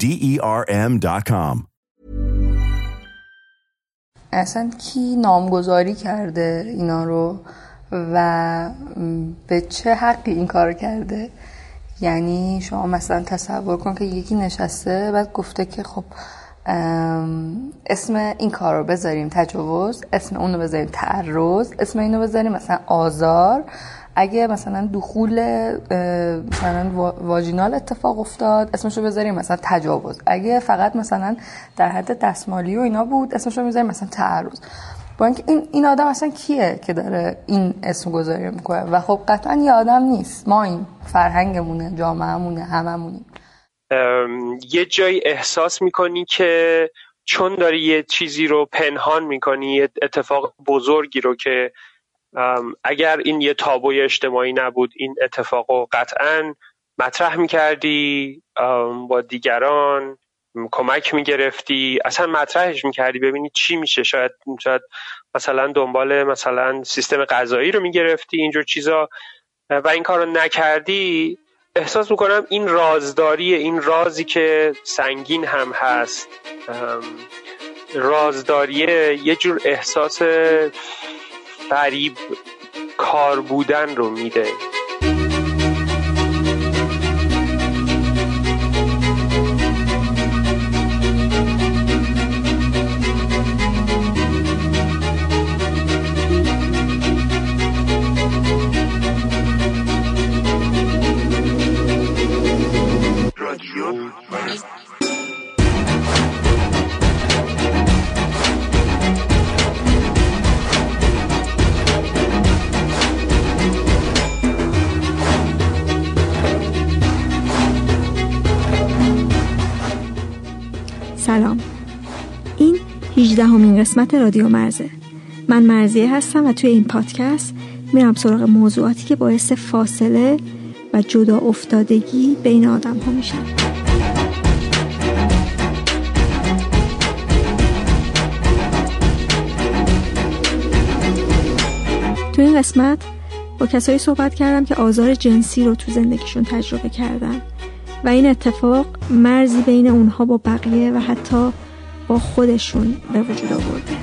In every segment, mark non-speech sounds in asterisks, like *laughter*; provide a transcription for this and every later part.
D E R M.com. اصلا کی نامگذاری کرده اینا رو و به چه حقی این کار کرده یعنی شما مثلا تصور کن که یکی نشسته بعد گفته که خب اسم این کار رو بذاریم تجاوز اسم اون رو بذاریم تعرض اسم اینو بذاریم مثلا آزار اگه مثلا دخول مثلا واژینال اتفاق افتاد اسمشو بذاریم مثلا تجاوز. اگه فقط مثلا در حد دستمالی و اینا بود اسمشو می‌ذاریم مثلا تعرض. با اینکه این این آدم اصلا کیه که داره این اسم گذاری می‌کنه؟ و خب قطعا یه آدم نیست. ما این فرهنگمونه جامعهمونه هممونیم. یه جایی احساس می‌کنی که چون داری یه چیزی رو پنهان می‌کنی یه اتفاق بزرگی رو که اگر این یه تابوی اجتماعی نبود این اتفاق رو قطعا مطرح می‌کردی با دیگران کمک می‌گرفتی اصلا مطرحش می‌کردی ببینی چی میشه. شاید شاید مثلا دنبال مثلا سیستم غذایی رو می‌گرفتی اینجور چیزا و این کار رو نکردی. احساس می‌کنم این رازداری این رازی که سنگین هم هست رازداریه یه جور احساس فریب کار بودن رو میده. سلام. این 18 همین قسمت رادیو مرزه. من مرزیه هستم و توی این پادکست میرم سراغ موضوعاتی که باعث فاصله و جدا افتادگی بین آدم ها میشن تو این قسمت با کسایی صحبت کردم که آزار جنسی رو تو زندگیشون تجربه کردن. و این اتفاق مرزی بین اونها با بقیه و حتی با خودشون به وجود آورده.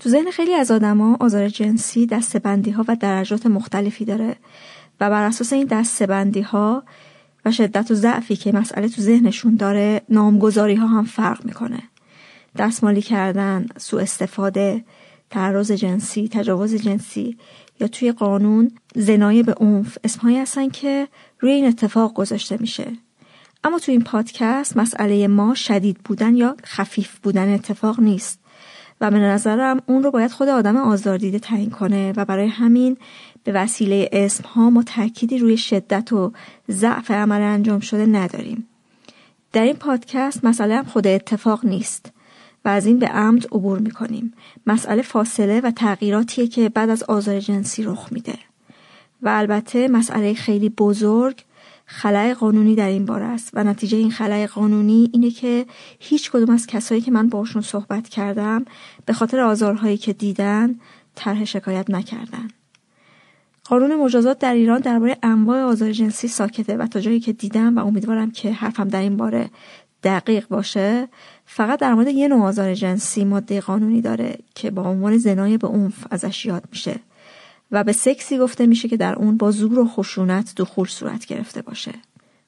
تو ذهن خیلی از آدما آزار جنسی دستبندی ها و درجات مختلفی داره و بر اساس این دستبندی ها و شدت و ضعفی که مسئله تو ذهنشون داره نامگذاری ها هم فرق می‌کنه. دستمالی کردن، سوء استفاده، تعرض جنسی تجاوز جنسی یا توی قانون زنای به عنف اسمهایی هستن که روی این اتفاق گذاشته میشه اما تو این پادکست مسئله ما شدید بودن یا خفیف بودن اتفاق نیست و به نظرم اون رو باید خود آدم آزاردیده تعیین کنه و برای همین به وسیله اسم ها ما تأکیدی روی شدت و ضعف عمل انجام شده نداریم. در این پادکست مسئله هم خود اتفاق نیست و از این به عمد عبور می‌کنیم. مسئله فاصله و تغییراتیه که بعد از آزار جنسی رخ میده. و البته مسئله خیلی بزرگ خلای قانونی در این بار است و نتیجه این خلای قانونی اینه که هیچ کدوم از کسایی که من باشون صحبت کردم به خاطر آزارهایی که دیدن طرح شکایت نکردن. قانون مجازات در ایران درباره انواع آزار جنسی ساکته و تا جایی که دیدم و امیدوارم که حرفم در این باره دقیق باشه فقط در مورد یه نوع آزار جنسی ماده قانونی داره که با عنوان زنای به عنف ازش یاد میشه و به سکسی گفته میشه که در اون با زور و خشونت دخول صورت گرفته باشه.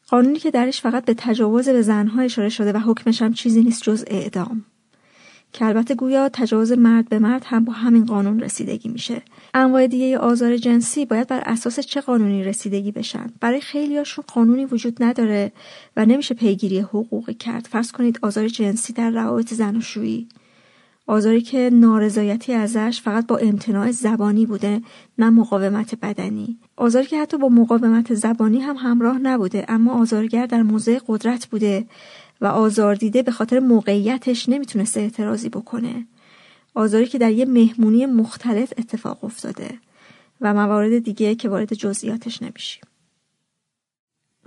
قانونی که درش فقط به تجاوز به زنها اشاره شده و حکمش هم چیزی نیست جز اعدام. که البته گویا تجاوز مرد به مرد هم با همین قانون رسیدگی میشه. انواع دیگه آزار جنسی باید بر اساس چه قانونی رسیدگی بشن؟ برای خیلیاشون قانونی وجود نداره و نمیشه پیگیری حقوقی کرد. فرض کنید آزار جنسی در روابط زناشویی آزاری که نارضایتی ازش فقط با امتناع زبانی بوده نه مقاومت بدنی. آزاری که حتی با مقاومت زبانی هم همراه نبوده اما آزارگر در موضع قدرت بوده و آزار دیده به خاطر موقعیتش نمی‌تونسته اعتراضی بکنه. آزاری که در یه مهمونی مختلف اتفاق افتاده و موارد دیگه که وارد جزئیاتش نمیشیم.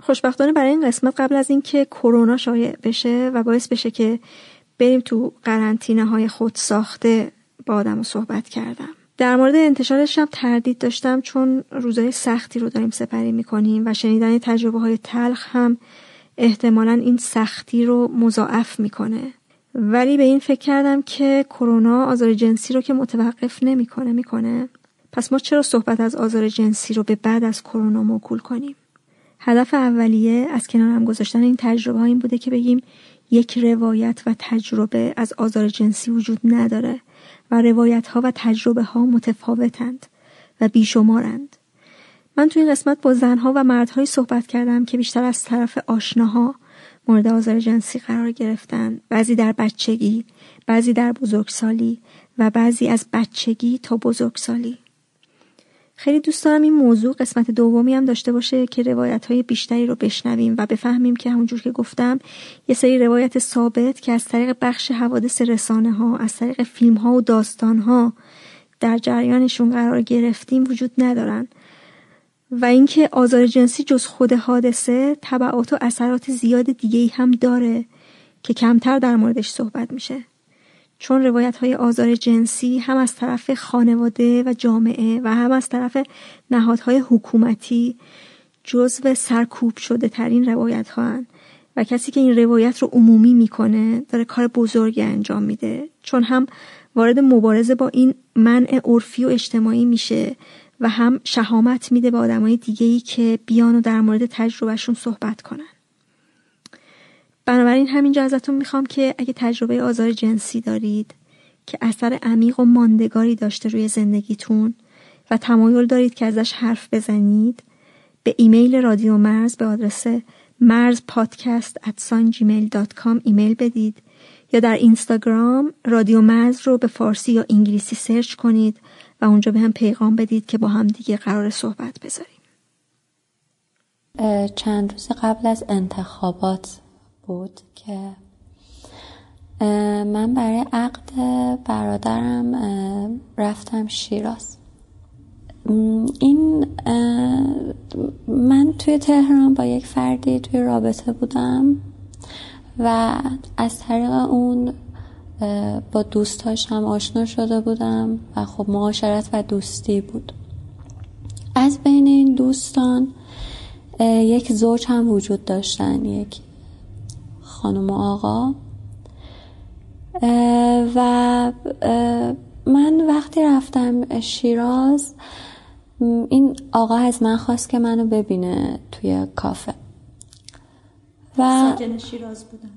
خوشبختانه برای این قسمت قبل از اینکه کرونا شایع بشه و باعث بشه که بریم تو قرنطینه های خود ساخته با آدم صحبت کردم. در مورد انتشارش هم تردید داشتم چون روزای سختی رو داریم سپری می‌کنیم و شنیدن تجربه های تلخ هم احتمالا این سختی رو مضاعف می‌کنه. ولی به این فکر کردم که کرونا آزار جنسی رو که متوقف نمی‌کنه می‌کنه. پس ما چرا صحبت از آزار جنسی رو به بعد از کرونا موکول کنیم؟ هدف اولیه از کنار هم گذاشتن این تجربه ها این بوده که بگیم یک روایت و تجربه از آزار جنسی وجود نداره و روایت ها و تجربه ها متفاوتند و بیشمارند. من توی این قسمت با زنها و مردهایی صحبت کردم که بیشتر از طرف آشناها مورد آزار جنسی قرار گرفتن. بعضی در بچگی بعضی در بزرگسالی و بعضی از بچگی تا بزرگسالی. خیلی دوست دارم این موضوع قسمت دومی هم داشته باشه که روایت های بیشتری رو بشنویم و بفهمیم که همونجور که گفتم یه سری روایت ثابت که از طریق بخش حوادث رسانه ها از طریق فیلم ها و داستان ها در جریانشون قرار گرفتیم وجود ندارن. و اینکه آزار جنسی جز خود حادثه تبعات و اثرات زیاد دیگه هم داره که کمتر در موردش صحبت میشه. چون روایت های آزار جنسی هم از طرف خانواده و جامعه و هم از طرف نهادهای حکومتی جزو سرکوب شده ترین روایت ها و کسی که این روایت رو عمومی می‌کنه داره کار بزرگی انجام میده. چون هم وارد مبارزه با این منع عرفی و اجتماعی میشه و هم شهامت میده به آدمای دیگه ای که بیان و در مورد تجربهشون صحبت کنن. بنابراین همینجا ازتون می‌خوام که اگه تجربه آزار جنسی دارید که اثر عمیق و ماندگاری داشته روی زندگیتون و تمایل دارید که ازش حرف بزنید به ایمیل رادیو مرز به آدرس مرز پادکست ایمیل بدید یا در اینستاگرام رادیو مرز رو به فارسی یا انگلیسی سرچ کنید و اونجا بهم پیغام بدید که با هم دیگه قرار صحبت بذاریم. چند روز قبل از انتخابات بود که من برای عقد برادرم رفتم شیراز. این من توی تهران با یک فردی توی رابطه بودم و از طریق اون با دوستاش هم آشنا شده بودم و خب معاشرت و دوستی بود. از بین این دوستان یک زوج هم وجود داشتن یک خانم و آقا. و من وقتی رفتم شیراز این آقا از من خواست که منو ببینه توی کافه. و شیراز بودن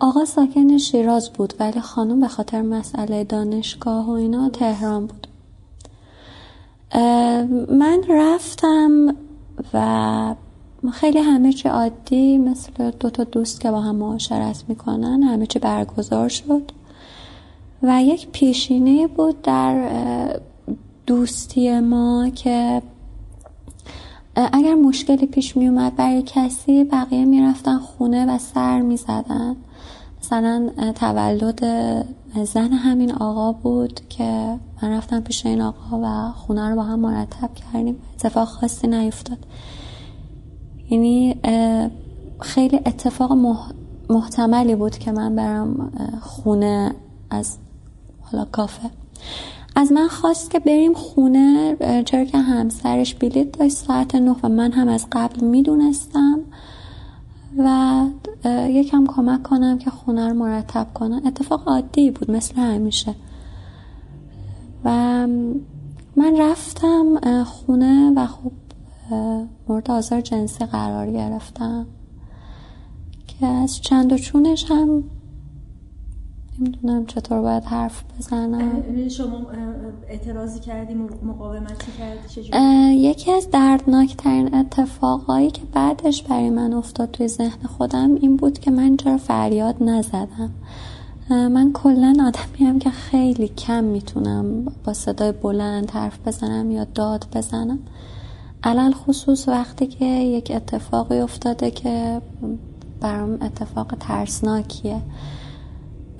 آقا ساکن شیراز بود ولی خانم به خاطر مسئله دانشگاه و اینا تهران بود. من رفتم و خیلی همه چی عادی مثل دو تا دوست که با هم معاشرت می‌کنن همه چی برگزار شد. و یک پیشینه بود در دوستی ما که اگر مشکلی پیش می اومد برای کسی بقیه می‌رفتن خونه و سر می زدن مثلا تولد زن همین آقا بود که من رفتم پیش این آقا و خونه رو با هم مرتب کردیم. اتفاق خاصی نیفتاد. یعنی خیلی اتفاق محتملی بود که من برم خونه از حالا کافه. از من خواست که بریم خونه چرا که همسرش بلیت داشت ساعت نه و من هم از قبل می‌دونستم و یکم کمک کنم که خونه رو مرتب کنم. اتفاق عادی بود مثل همیشه. و من رفتم خونه و خب مورد آزار جنسی قرار گرفتم. که از چند و چونش هم نمی‌دونم چطور باید حرف بزنم. شما اعتراضی کردی مقاومتی کردی یکی از دردناکترین اتفاقایی که بعدش برای من افتاد توی ذهن خودم این بود که من چرا فریاد نزدم. من کلا آدمی هم که خیلی کم می‌تونم با صدای بلند حرف بزنم یا داد بزنم. علل خصوص وقتی که یک اتفاقی افتاده که برام اتفاق ترسناکیه.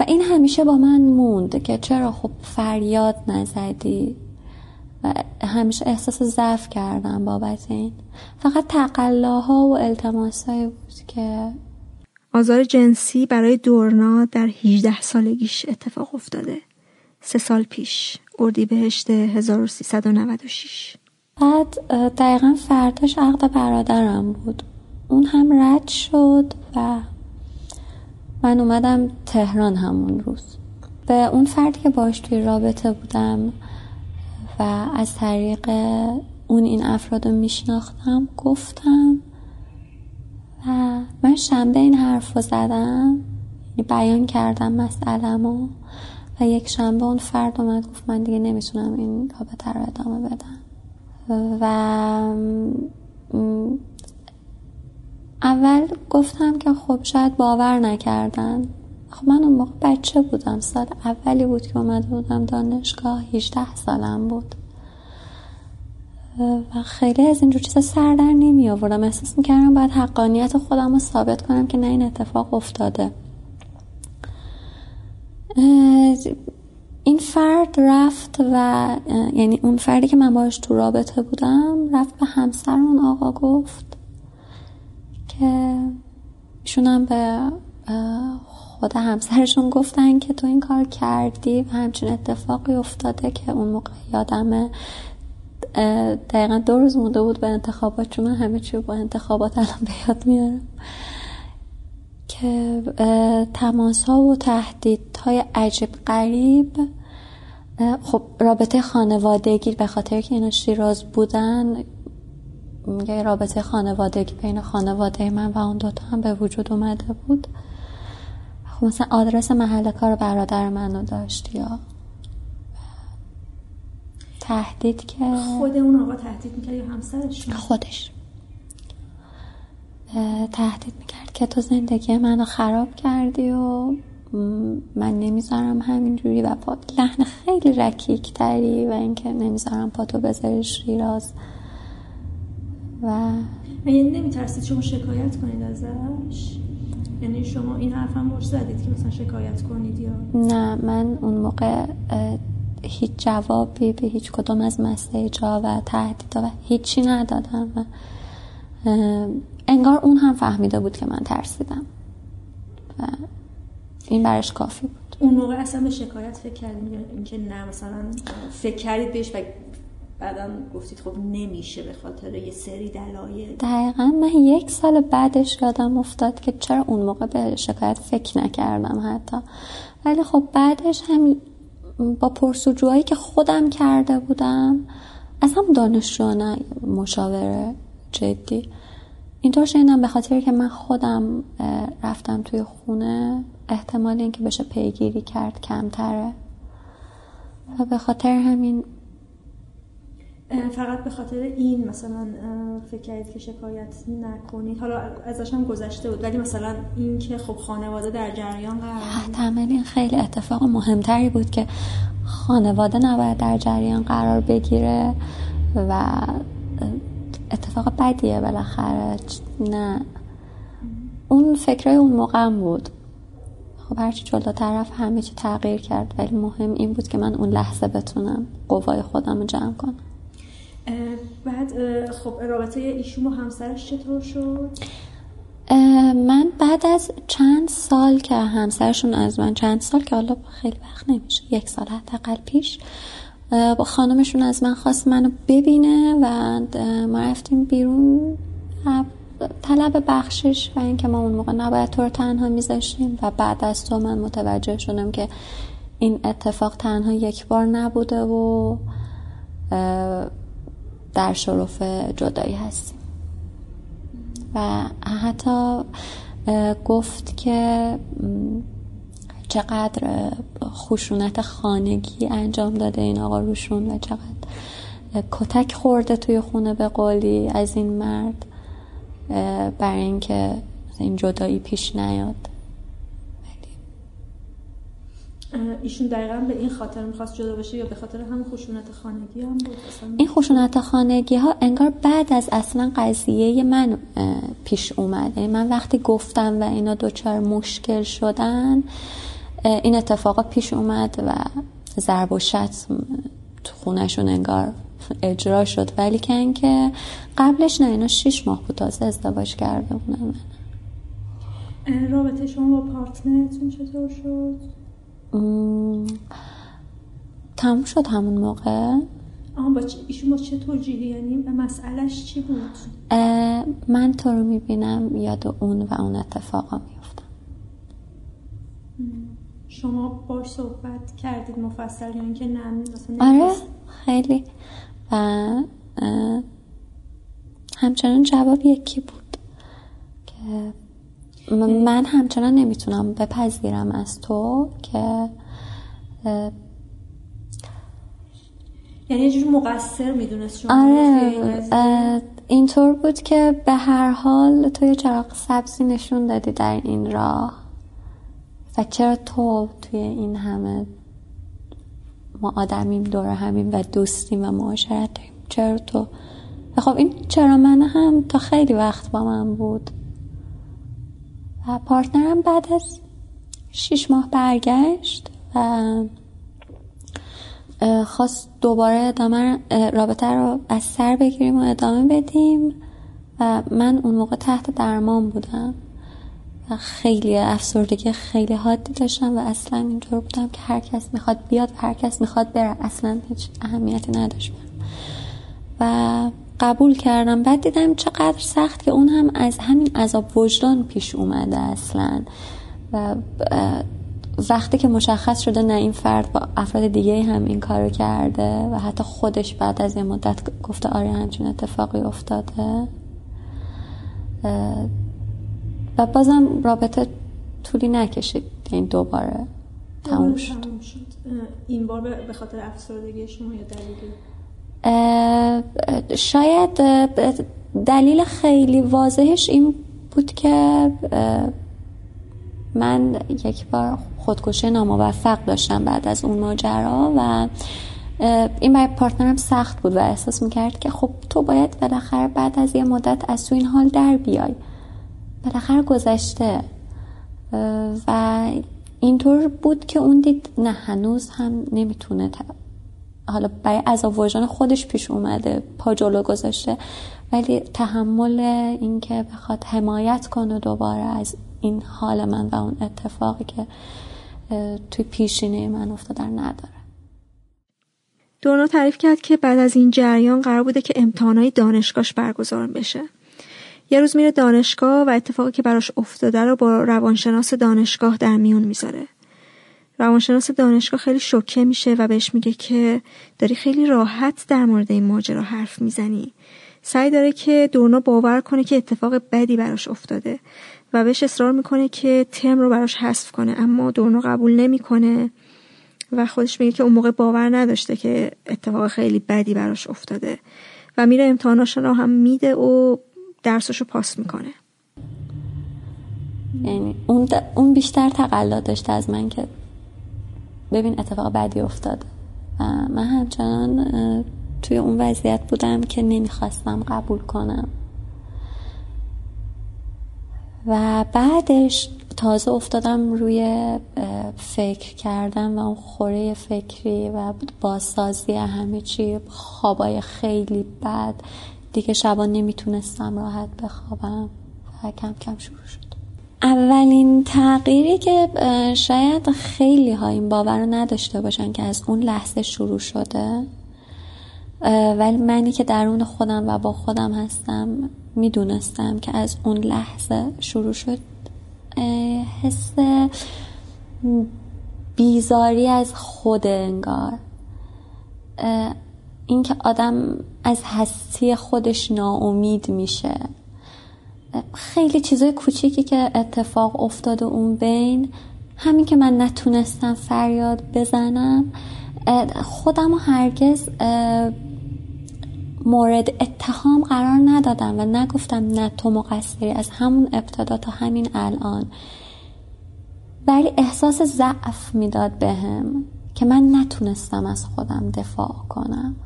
و این همیشه با من موند که چرا خب فریاد نزدی و همیشه احساس ضعف کردم بابت این. فقط تقلاها و التماسایی بود که آزار جنسی برای دورنا در 18 سالگیش اتفاق افتاده. سه سال پیش. اردیبهشت 1396 بعد دقیقا فرداش عقد برادرم بود. اون هم رد شد و من اومدم تهران همون روز. به اون فردی که باش توی رابطه بودم و از طریق اون این افراد رو میشناختم گفتم و من شنبه این حرف رو زدم یعنی بیان کردم مسئلمو و یک شنبه اون فرد اومد گفت من دیگه نمی‌تونم این رابطه رو ادامه بدم. و اول گفتم که خب شاید باور نکردن خب من اون موقع بچه بودم سال اولی بود که اومده بودم دانشگاه 18 سالم بود. و خیلی از اینجور چیزا سر در نمی آوردم احساس می‌کردم باید حقانیت خودم رو ثابت کنم که نه این اتفاق افتاده. این فرد رفت و یعنی اون فردی که من باش تو رابطه بودم رفت به همسر اون آقا گفت که ایشون به خود همسرشون گفتن که تو این کار کردی و همچین اتفاقی افتاده که اون موقع یادمه دقیقا دو روز مونده بود به انتخابات چون همه چی با انتخابات الان به یاد میارم. که تماس ها و تهدید های عجیب قریب خب رابطه خانوادگی به خاطر که اینا شیراز بودن یه رابطه خانوادگی بین خانواده من و اون دوتا هم به وجود اومده بود. خب مثلا آدرس محل کار برادر منو داشت یا تهدید که خود اون آقا تهدید می‌کرد یا همسرش؟ خودش. تهدید می‌کرد که تو زندگی منو خراب کردی و من نمی‌ذارم همینجوری و با لحن خیلی رکیک تری و اینکه نمی‌ذارم پا تو بذاری شیراز. و یعنی نمیترسید شما شکایت کنید ازش؟ یعنی شما این حرف هم زدید که مثلا شکایت کنید یا؟ نه من اون موقع هیچ جوابی به هیچ کدوم از مسیجا و تهدیدا و هیچی ندادم و انگار اون هم فهمیده بود که من ترسیدم و این برش کافی بود. اون موقع اصلا به شکایت فکر کردیم اینکه نه مثلا فکر کردید بهش و بعدا گفتید خب نمیشه به خاطر یه سری دلایل. دقیقا من یک سال بعدش یادم افتاد که چرا اون موقع به شکایت فکر نکردم حتی. ولی خب بعدش هم با پرسجوهایی که خودم کرده بودم از هم دانشجو نه مشاوره جدی. اینطور شنیدم به خاطر که من خودم رفتم توی خونه احتمال اینکه بشه پیگیری کرد کمتره. و به خاطر همین فقط به خاطر این مثلا فکر کردید که شکایت نکنید. حالا ازش هم گذشته بود ولی مثلا این که خب خانواده در جریان قرار این خیلی اتفاق مهمتری بود که خانواده نباید در جریان قرار بگیره و اتفاق بدیه بالاخره. نه. اون فکرای اون موقع بود. خب هرچی جلو طرف همه چی تغییر کرد ولی مهم این بود که من اون لحظه بتونم قوای خودم رو جمع کنم. بعد خب رابطه ایشون و همسرش چطور شد؟ من بعد از چند سال که همسرشون از من چند سال که حالا خیلی وقت نمیشه یک سال حداقل پیش با خانمشون از من خواست منو ببینه و ما رفتیم بیرون طلب بخشش و اینکه ما اون موقع نباید تو رو تنها میذاشتیم و بعد از تو من متوجه شدم که این اتفاق تنها یک بار نبوده و در شرف جدایی هستیم و حتی گفت که چقدر خشونت خانگی انجام داده این آقا روشون و چقدر کتک خورده توی خونه به قولی از این مرد برای اینکه این جدایی پیش نیاد. ایشون دقیقا به این خاطر می‌خواست جدا بشه یا به خاطر همون خشونت خانگی هم بود؟ این خشونت خانگی ها انگار بعد از اصلا قضیه من پیش اومد. یعنی من وقتی گفتم و اینا دوچار مشکل شدن این اتفاقا پیش اومد و ضرب و شتم تو خونشون انگار اجرا شد. ولی که اینکه قبلش نه اینا شیش ماه بود تازه ازدواج کرده بودن. رابطه شما با پارتنرتون چطور شد؟ تموم شد همون موقع؟ آه با ایشون با چه توجیهی؟ یعنی مسئلهش چی بود؟ من تو رو می‌بینم یاد اون و اون اتفاقا میفتم شما باش صحبت کردید مفصل یا اینکه نه مثلا آره خیلی. و همچنان جواب یکی بود که من همچنان نمی‌تونم بپذیرم از تو که یعنی یه جور مقصر می‌دونست شما آره اینطور بود که به هر حال تو یه چراغ سبزی نشون دادی در این راه. و چرا تو توی این همه ما آدمیم دور همیم و دوستیم و معاشرت داریم چرا تو؟ خب این چرا من هم تا خیلی وقت با من بود. و پارتنرم بعد از شیش ماه برگشت و خواست دوباره ادامه رابطه رو از سر بگیریم و ادامه بدیم و من اون موقع تحت درمان بودم و خیلی افسردگی خیلی حادی داشتم و اصلا اینطور بودم که هر کس می‌خواد بیاد و هر کس می‌خواد بره اصلا هیچ اهمیتی نداشت. و قبول کردم. بعد دیدم چقدر سخت که اون هم از همین عذاب وجدان پیش اومده اصلا. و وقتی که مشخص شده نه این فرد با افراد دیگه هم این کارو کرده و حتی خودش بعد از یه مدت گفته آره همچین اتفاقی افتاده. و بازم رابطه طولی نکشید. این دوباره تموم شد. این بار به خاطر افسردگی شما یا دلیلی؟ شاید دلیل خیلی واضحش این بود که من یک بار خودکشی ناموفق داشتم بعد از اون ماجرا و این برای پارتنرم سخت بود و احساس می‌کرد که خب تو باید بالاخره بعد از یه مدت از تو این حال در بیای. بالاخره گذشته. و اینطور بود که اون دید نه هنوز هم نمی‌تونه حالا برای عذاب وجدان خودش پیش اومده پا جلو گذاشته. ولی تحمل اینکه بخواد حمایت کنه دوباره از این حال من و اون اتفاقی که توی پیشینه من افتادن نداره. دورنا تعریف کرد که بعد از این جریان قرار بوده که امتحانای دانشگاهش برگزار بشه. یه روز میره دانشگاه و اتفاقی که براش افتاده رو با روانشناس دانشگاه در میون می‌ذاره. روانشناس دانشگاه خیلی شوکه میشه و بهش میگه که داری خیلی راحت در مورد این ماجرا حرف می‌زنی. سعی داره که دورنا باور کنه که اتفاق بدی براش افتاده و بهش اصرار می‌کنه که تم رو براش حذف کنه اما دورنا قبول نمی‌کنه و خودش میگه که اون موقع باور نداشته که اتفاق خیلی بدی براش افتاده و میره امتحاناش رو هم میده و درسش رو پاس می‌کنه. یعنی اون, اون بیشتر تقلا داشته از من که ببین اتفاق بعدی افتاده و من همچنان توی اون وضعیت بودم که نمی‌خواستم قبول کنم. و بعدش تازه افتادم روی فکر کردن و اون خوره فکری و بازسازی همه چی خوابای خیلی بد. دیگه شبا نمی‌تونستم راحت بخوابم. و کم کم شروع شد. اولین تغییری که شاید خیلی ها این باور رو نداشته باشن که از اون لحظه شروع شده. ولی منی که درون خودم و با خودم هستم می‌دونستم که از اون لحظه شروع شد. حس بیزاری از خود انگار. اینکه آدم از هستی خودش ناامید میشه. خیلی چیزای کوچیکی که اتفاق افتاده اون بین همین که من نتونستم فریاد بزنم خودم و هرگز مورد اتهام قرار ندادم و نگفتم نه تو مقصری از همون ابتدا تا همین الان. ولی احساس ضعف می‌داد بهم که من نتونستم از خودم دفاع کنم.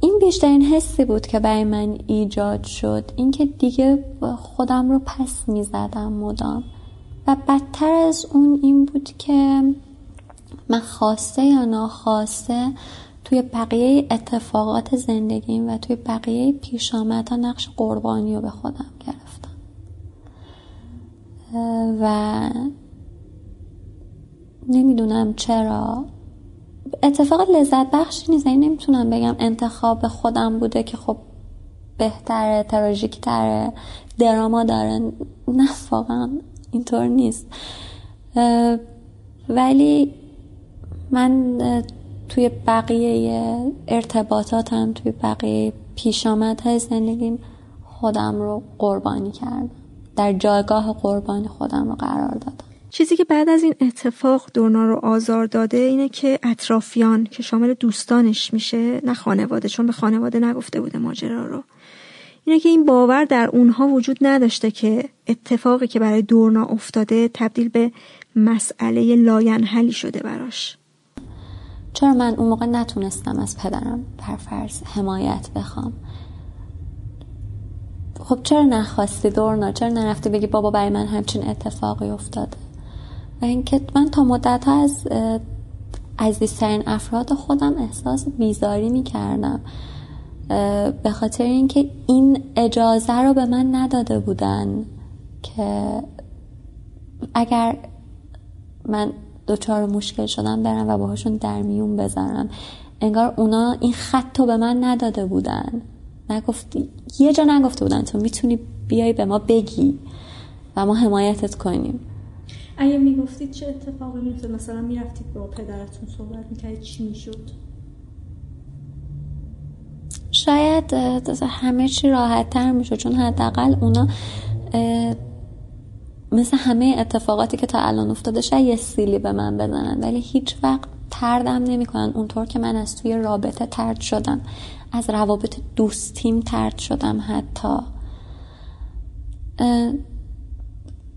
این بیشترین حسی بود که برای من ایجاد شد اینکه دیگه خودم رو پس می‌زدم مدام. و بدتر از اون این بود که من خواسته یا ناخواسته توی بقیه اتفاقات زندگیم و توی بقیه پیش ها نقش قربانی رو به خودم گرفتم. و نمی‌دونم چرا. اتفاق لذت بخشی نیست. یعنی نمی‌تونم بگم انتخاب خودم بوده که خب بهتره تراژیک تره دراما داره. نه واقعا اینطور نیست. ولی من توی بقیه ارتباطاتم توی بقیه های زندگیم خودم رو قربانی کردم. در جایگاه قربانی خودم رو قرار دادم. چیزی که بعد از این اتفاق دورنا رو آزار داده اینه که اطرافیان که شامل دوستانش میشه نه خانواده چون به خانواده نگفته بوده ماجرا رو. اینه که این باور در اونها وجود نداشته که اتفاقی که برای دورنا افتاده تبدیل به مسئله لاینحلی شده براش. چرا من اون موقع نتونستم از پدرم پرفرز حمایت بخوام؟ خب چرا نخواستی دورنا؟ چرا نرفتی بگی بابا برای من همچین اتفاقی افتاده؟ و اینکه من تا مدت ها از عزیزترین افراد خودم احساس بیزاری می کردم به خاطر اینکه این اجازه رو به من نداده بودن که اگر من دوچار مشکل شدم برم و باهاشون در میون بذارم. انگار اونا این خط رو به من نداده بودن. نگفتی یه جا نگفته بودن تو می‌تونی بیای به ما بگی و ما حمایتت کنیم. اگه می‌گفتید چه اتفاقی میفته مثلا می‌رفتید با پدرتون صحبت می‌کردید چی می‌شد؟ شاید همه چی راحت تر می‌شد چون حداقل اونا مثل همه اتفاقاتی که تا الان افتاده شاید یه سیلی به من بزنن. ولی هیچ وقت تردم نمی‌کنن. اونطور که من از توی رابطه ترد شدم از روابط دوستیم ترد شدم حتی.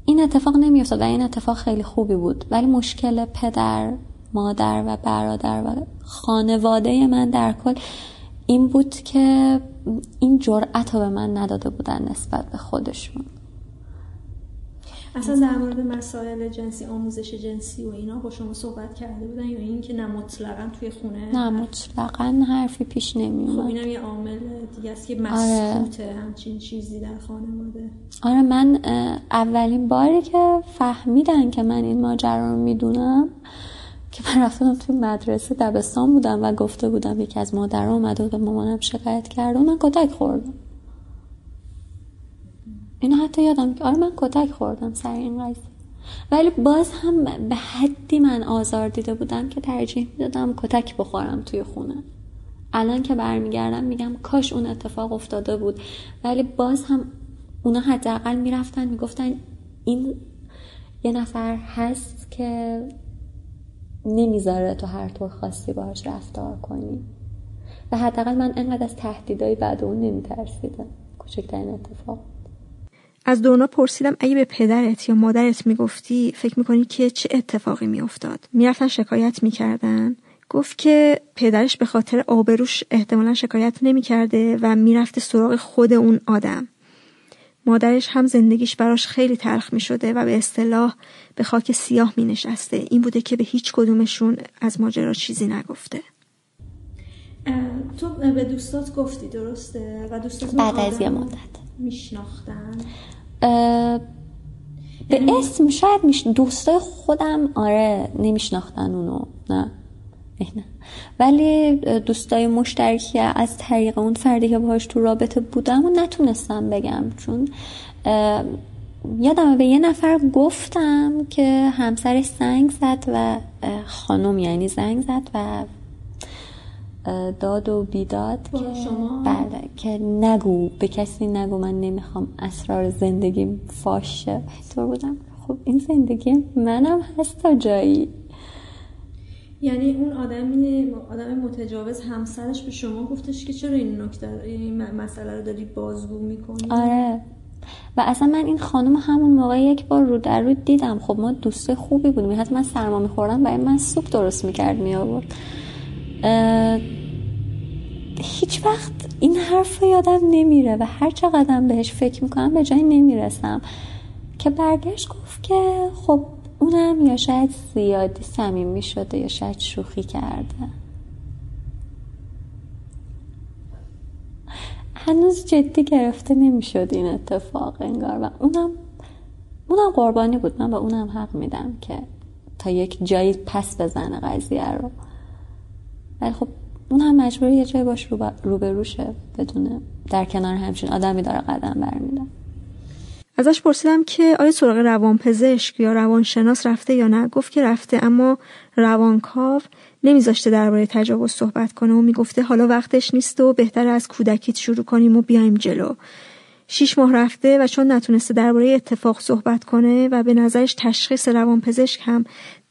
این اتفاق نمیافتاد و این اتفاق خیلی خوبی بود. ولی مشکل پدر مادر و برادر و خانواده من در کل این بود که این جرأت رو به من نداده بودن نسبت به خودشون. اصلا در مورد مسائل جنسی آموزش جنسی و اینا با شما صحبت کرده بودن یا اینکه نه مطلقا توی خونه؟ نه مطلقا حرفی پیش نمی خب اینم یه عامل دیگه است که مسئوته آره. همچین چیزی در خانواده. آره من اولین باری که فهمیدن که من این ماجرا رو می‌دونم که من رفتم توی مدرسه دبستان بودم و گفته بودم یکی از مادرها اومده و به مامانم شکایت کرده و من کتک خوردم اینو حتی یادم که آره من کتک خوردم سر این قضیه ولی باز هم به حدی من آزار دیده بودم که ترجیح می‌دادم کتک بخورم توی خونه. الان که برمیگردم میگم کاش اون اتفاق افتاده بود. ولی باز هم اونا حداقل می‌رفتن می‌گفتن این یه نفر هست که نمی‌ذاره تو هر طور خاصی باهاش رفتار کنی. و حداقل من انقدر از تهدیدهای بعد اون نمیترسیدم. کوچکترین اتفاق. از دونا پرسیدم اگه به پدرت یا مادرت می‌گفتی فکر می‌کنی که چه اتفاقی میافتاد؟ می‌رفتن شکایت می‌کردن؟ گفت که پدرش به خاطر آبروش احتمالا شکایت نمی‌کرده و می‌رفته سراغ خود اون آدم. مادرش هم زندگیش براش خیلی تلخ می شده و به اصطلاح به خاک سیاه می نشسته این بوده که به هیچ کدومشون از ماجرا چیزی نگفته. تو به دوستات گفتی درسته؟ و دوستات بعد از یه مدت. میشناختن. به اسم شاید میش... دوستای خودم آره نمیشناختن اونو. نه. نه. ولی دوستای مشترکی از طریق اون فردی که باهاش تو رابطه بودم و نتونستم بگم. چون یادم به یه نفر گفتم که همسرش زنگ زد و خانم یعنی زنگ زد و داد و بیداد که شما؟ بله که نگو به کسی نگو من نمی‌خوام اسرار زندگی فاشه. طور بودم خب این زندگی منم هست تا جایی. یعنی اون آدمی آدم متجاوز همسرش به شما گفتش که چرا این نکته این مسئله رو داری بازگو می‌کنی؟ آره. و اصلا من این خانم همون موقع یک بار رو در رو دیدم. خب ما دوست خوبی بودیم. حتی من سرما میخوردم برای من سوپ درست می‌کرد می آورد هیچ وقت این حرف یادم نمیره و هر چقدر بهش فکر می‌کنم به جایی نمی‌رسم. که برگشت گفت که خب اونم یا شاید زیادی صمیمی شده یا شاید شوخی کرده. هنوز جدی گرفته نمی‌شد این اتفاق انگار و اونم اونم قربانی بود. من با اونم حق میدم که تا یک جایی پس بزنه قضیه رو. ولی خب اون هم مجبور یه جایی باش روبروشه بدونه. در کنار همچین آدمی داره قدم برمیده ازش پرسیدم که آیا سراغ روانپزشک یا روانشناس رفته یا نه؟ گفت که رفته اما روانکاو نمیذاشته درباره تجاوز صحبت کنه و می‌گفته حالا وقتش نیست و بهتر از کودکیت شروع کنیم و بیایم جلو. شیش ماه رفته و چون نتونسته درباره اتفاق صحبت کنه و به نظرش تشخیص روانپزشک هم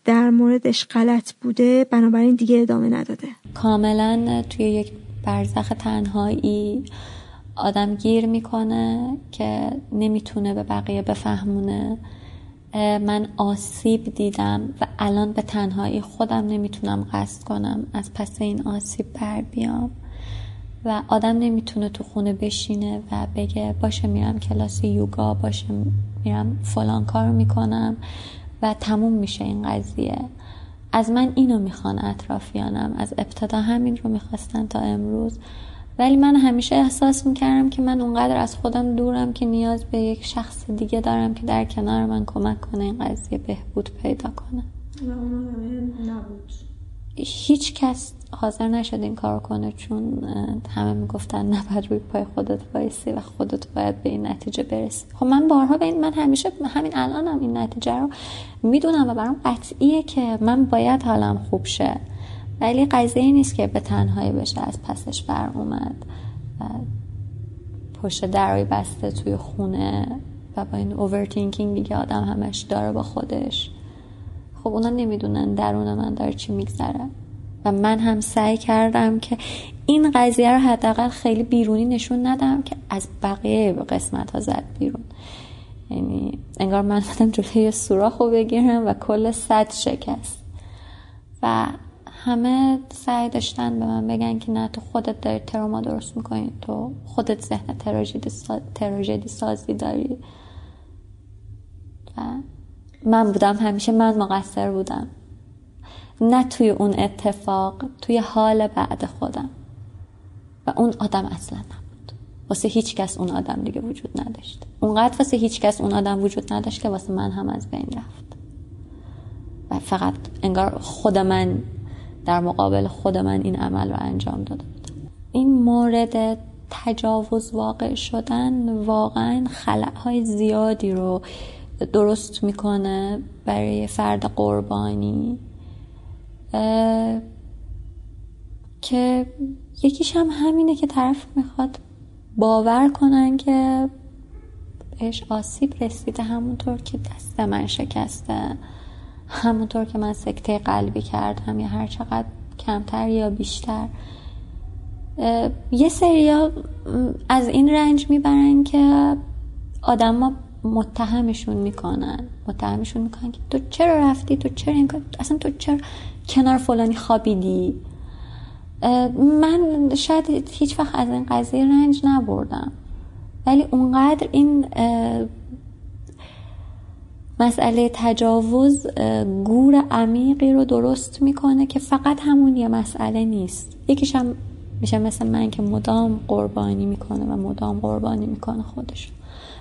در موردش غلط بوده بنابراین دیگه ادامه نداده. کاملا توی یک برزخ تنهایی آدم گیر می‌کنه که نمی‌تونه به بقیه بفهمونه. من آسیب دیدم و الان به تنهایی خودم نمی‌تونم قصد کنم از پس این آسیب بر بیام. و آدم نمی‌تونه تو خونه بشینه و بگه باشه میرم کلاس یوگا باشه میرم فلان کار می‌کنم. و تموم میشه این قضیه. از من اینو می‌خوان اطرافیانم از ابتدا همین رو می‌خواستن تا امروز. ولی من همیشه احساس می‌کردم که من اونقدر از خودم دورم که نیاز به یک شخص دیگه دارم که در کنار من کمک کنه این قضیه بهبود پیدا کنه. و اون نبود. هیچ کس حاضر نشد این کار کنه چون همه می‌گفتن نباید روی پای خودت وایسی و خودت باید به این نتیجه برسی. خب من بارها به این من همیشه همین الانم این نتیجه رو می‌دونم و برام قطعیه که من باید حالم خوب شه. ولی قضیه نیست که به تنهایی بشه از پسش بر اومد و پشت دروی بسته توی خونه و با این اوورتینکینگی که آدم همش داره با خودش. خب اونا نمی‌دونن درون من داره چی میگذره. و من هم سعی کردم که این قضیه رو حداقل خیلی بیرونی نشون ندم که از بقیه قسمت ها زد بیرون. یعنی انگار من مدم جلوی سوراخ رو بگیرم و کل صد شکست. و همه سعی داشتن به من بگن که نه تو خودت داری تروما درست می‌کنی تو خودت ذهن تراژدی سازی داری. و من بودم همیشه من مقصر بودم. نه توی اون اتفاق توی حال بعد خودم. و اون آدم اصلا نبود. واسه هیچ کس اون آدم دیگه وجود نداشت. اونقدر واسه هیچ کس اون آدم وجود نداشت که واسه من هم از بین رفت. و فقط انگار خود من در مقابل خود من این عمل رو انجام داده بودم این مورد تجاوز واقع شدن واقعا خلعهای زیادی رو درست می‌کنه برای فرد قربانی که یکیش هم همینه که طرف می‌خواد باور کنن که بهش آسیب رسیده همونطور که دست من شکسته همونطور که من سکته قلبی کردم یا هر چقدر کمتر یا بیشتر. یه سریا از این رنج می‌برن که آدما متهمشون می‌کنن. متهمشون می‌کنن که تو چرا رفتی؟ تو چرا این اصلا تو چرا کنار فلانی خوابیدی؟ من شاید هیچ وقت از این قضیه رنج نبردم. ولی اونقدر این مسئله تجاوز گور عمیقی رو درست می‌کنه که فقط همون یه مسئله نیست. یکیش هم میشه مثل من که مدام قربانی می‌کنه و مدام قربانی می‌کنه خودش.